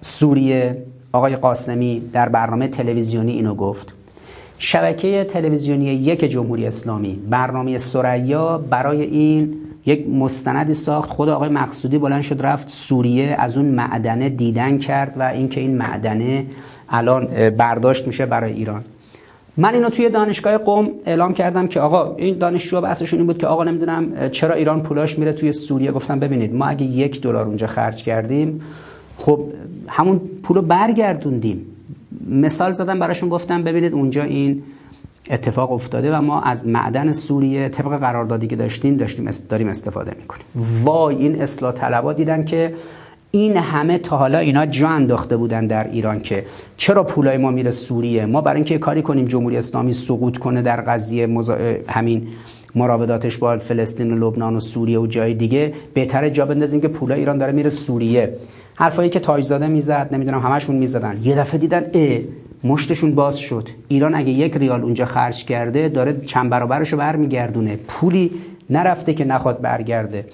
سوریه آقای قاسمی در برنامه تلویزیونی اینو گفت. شبکه تلویزیونی یک جمهوری اسلامی برنامه سریا برای این یک مستندی ساخت. خود آقای مقصودی بلند شد رفت سوریه از اون معدنه دیدن کرد و اینکه این معدنه الان برداشت میشه برای ایران. من اینو توی دانشگاه قوم اعلام کردم که آقا این دانشجو بحثشون این بود که آقا نمی‌دونم چرا ایران پولاش میره توی سوریه؟ گفتم ببینید ما اگه یک دلار اونجا خرج کردیم خب همون پولو برگردوندیم. مثال زدم براشون گفتم ببینید اونجا این اتفاق افتاده و ما از معدن سوریه طبق قراردادی که داشتیم داشتیم داریم استفاده می‌کنیم. وای این اصلاح طلبا دیدن که این همه تا حالا اینا جا انداخته بودن در ایران که چرا پولای ما میره سوریه؟ ما برای اینکه کاری کنیم جمهوری اسلامی سقوط کنه در قضیه مزا... همین مراوداتش با فلسطین و لبنان و سوریه و جای دیگه بهتره جا بندازیم که پولای ایران داره میره سوریه. حرفایی که تاجزاده می‌زد نمی‌دونم همشون می‌زدن. یه دفعه دیدن ا مشتشون باز شد. ایران اگه یک ریال اونجا خرج کرده داره چند برابرشو برمیگردونه. پولی نرفته که نخواد برگرده.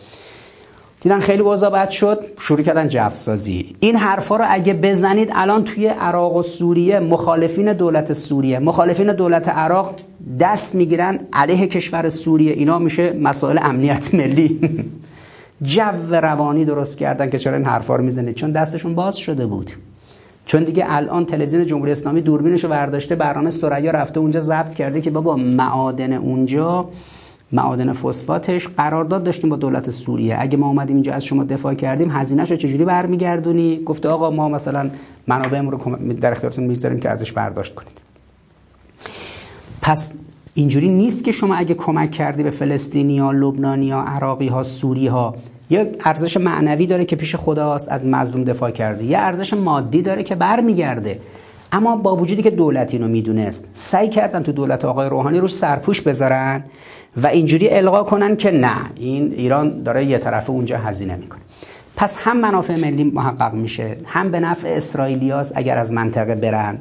دیدن خیلی اوضاع بد شد شروع کردن جفسازی این حرفا رو اگه بزنید الان توی عراق و سوریه مخالفین دولت سوریه مخالفین دولت عراق دست می‌گیرن علیه کشور سوریه. اینا میشه مسائل امنیت ملی. جو روانی درست کردن که چرا این حرفا رو می‌زنید؟ چون دستشون باز شده بود. چون دیگه الان تلویزیون جمهوری اسلامی دوربینش رو برداشته برنامه سریا رفته اونجا ضبط کرده که بابا معادن اونجا معادن فسفاتش قرارداد داشتیم با دولت سوریه. اگه ما اومدیم اینجا از شما دفاع کردیم هزینه‌شو چجوری برمیگردونی؟ گفته آقا ما مثلا منابعمون رو در اختیارتون می‌ذاریم که ازش برداشت کنید. پس اینجوری نیست که شما اگه کمک کردی به فلسطینی ها لبنانی ها عراقی ها سوری ها یه ارزش معنوی داره که پیش خداست از مظلوم دفاع کرده. یه ارزش مادی داره که برمیگرده. اما با وجودی که دولت اینو می‌دونست سعی کردن تو دولت آقای روحانی روش سرپوش بذارن و اینجوری القا کنن که نه این ایران داره یه طرف اونجا هزینه می‌کنه. پس هم منافع ملی محقق میشه هم به نفع اسرائیلیاس اگر از منطقه برن.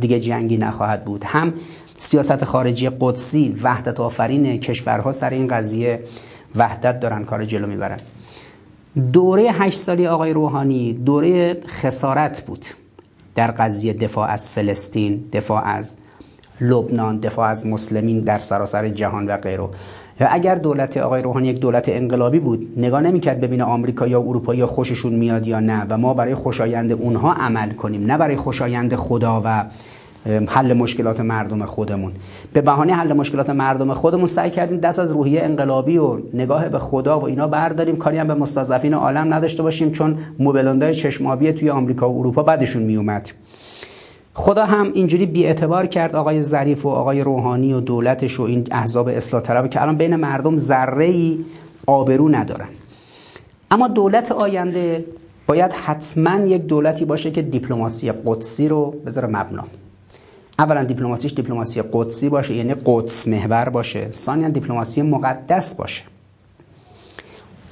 دیگه جنگی نخواهد بود. هم سیاست خارجی قدسی وحدت آفرین کشورها سر این قضیه وحدت دارن کار جلو می‌برن. دوره هشت سالی آقای روحانی دوره خسارت بود. در قضیه دفاع از فلسطین دفاع از لبنان دفاع از مسلمین در سراسر جهان و غیره. و اگر دولت آقای روحانی یک دولت انقلابی بود نگاه نمی‌کرد ببینه آمریکا یا اروپا یا خوششون میاد یا نه. و ما برای خوشایند اونها عمل کنیم نه برای خوشایند خدا و حل مشکلات مردم خودمون. به بهانه حل مشکلات مردم خودمون سعی کردیم دست از روحیه انقلابی و نگاه به خدا و اینا برداریم. کاری هم به مستضعفین عالم نداشته باشیم چون موبلندای چشمابی توی آمریکا و اروپا بعدشون میومد خدا هم اینجوری بیاعتبار کرد آقای ظریف و آقای روحانی و دولتش و این احزاب اصلاح طلب که الان بین مردم ذره آبرو ندارن. اما دولت آینده باید حتما یک دولتی باشه که دیپلماسی قدسی رو بذاره مبنا. اولا دیپلماسیش دیپلماسی قدسی باشه یعنی قدس محور باشه. ثانیا دیپلماسی مقدس باشه.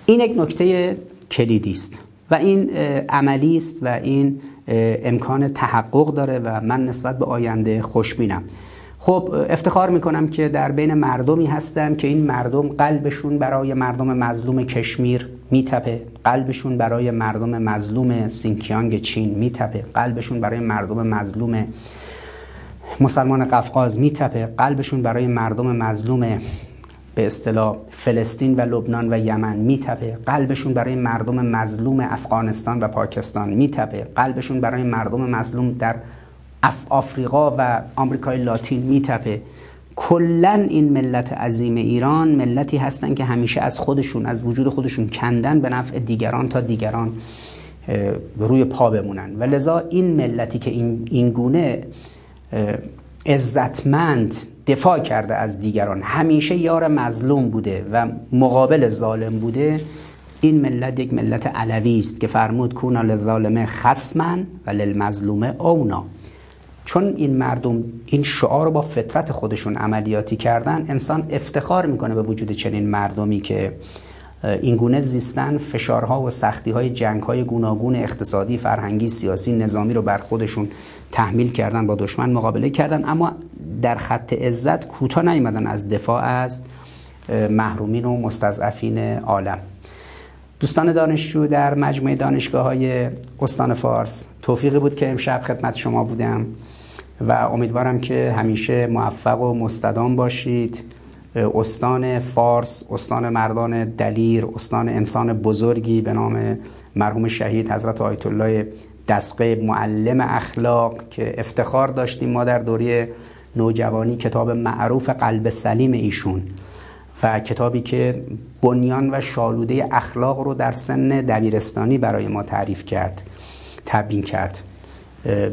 این یک نکته کلیدی است و این عملی است و این امکان تحقق داره و من نسبت به آینده خوشبینم. خب افتخار می‌کنم که در بین مردمی هستم که این مردم قلبشون برای مردم مظلوم کشمیر میتپه. قلبشون برای مردم مظلوم سینکیانگ چین میتپه. قلبشون برای مردم مظلوم مسلمان قفقاز میتپه قلبشون برای مردم مظلوم به اصطلاح فلسطین و لبنان و یمن میتپه. قلبشون برای مردم مظلوم افغانستان و پاکستان میتپه. قلبشون برای مردم مظلوم در اف آفریقا و آمریکای لاتین میتپه. کلا این ملت عظیم ایران ملتی هستن که همیشه از خودشون از وجود خودشون کندن به نفع دیگران تا دیگران روی پا بمونن. و لذا این ملتی که این, این گونه عزتمند دفاع کرده از دیگران. همیشه یار مظلوم بوده و مقابل ظالم بوده. این ملت یک ملت علوی است که فرمود کونا للظالمه خصما و للمظلومه اونا. چون این مردم این شعار رو با فطرت خودشون عملیاتی کردن انسان افتخار می‌کنه به وجود چنین مردمی که این گونه زیستن فشارها و سختی های جنگ های گوناگون اقتصادی فرهنگی سیاسی نظامی رو بر خودشون تحمیل کردن با دشمن مقابله کردن. اما در خط عزت کوتاه نیومدن از دفاع از محرومین و مستضعفین عالم. دوستان دانشجو در مجموعه دانشگاه های استان فارس توفیقی بود که امشب خدمت شما بودم و امیدوارم که همیشه موفق و مستدام باشید. استان فارس استان مردان دلیر استان انسان بزرگی به نام مرحوم شهید حضرت آیت الله دستقیب معلم اخلاق که افتخار داشتیم ما در دوره نوجوانی کتاب معروف قلب سلیم ایشون و کتابی که بنیان و شالوده اخلاق رو در سن دبیرستانی برای ما تعریف کرد تبیین کرد.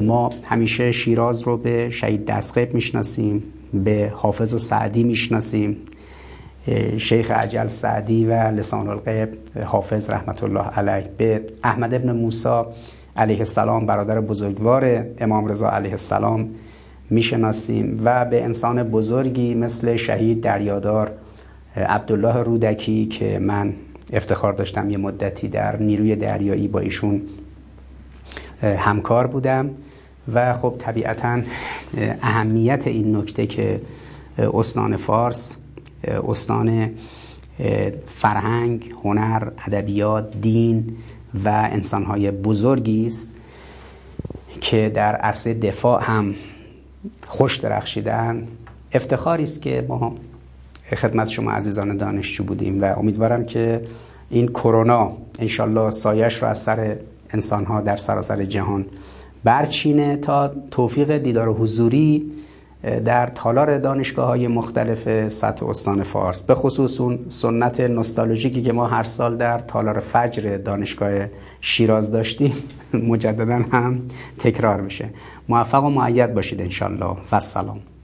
ما همیشه شیراز رو به شهید دستقیب می‌شناسیم به حافظ و سعدی می‌شناسیم شیخ عجل سعدی و لسان الغیب حافظ رحمت الله علیه به احمد ابن موسا علیه السلام برادر بزرگوار امام رضا علیه السلام می‌شناسیم و به انسان بزرگی مثل شهید دریادار عبدالله رودکی که من افتخار داشتم یه مدتی در نیروی دریایی با ایشون همکار بودم و خب طبیعتا اهمیت این نکته که استان فارس استان فرهنگ، هنر، ادبیات، دین و انسانهای بزرگی است که در عرصه دفاع هم خوش درخشیدن. افتخاری است که ما خدمت شما عزیزان دانشجو بودیم و امیدوارم که این کرونا انشالله سایش رو از سر انسانها در سراسر جهان برچینه تا توفیق دیدار حضوری در تالار دانشگاه های مختلف سطح استان فارس به خصوص اون سنت نوستالژیکی که ما هر سال در تالار فجر دانشگاه شیراز داشتیم مجددا هم تکرار بشه موفق و معید باشید انشالله و سلام.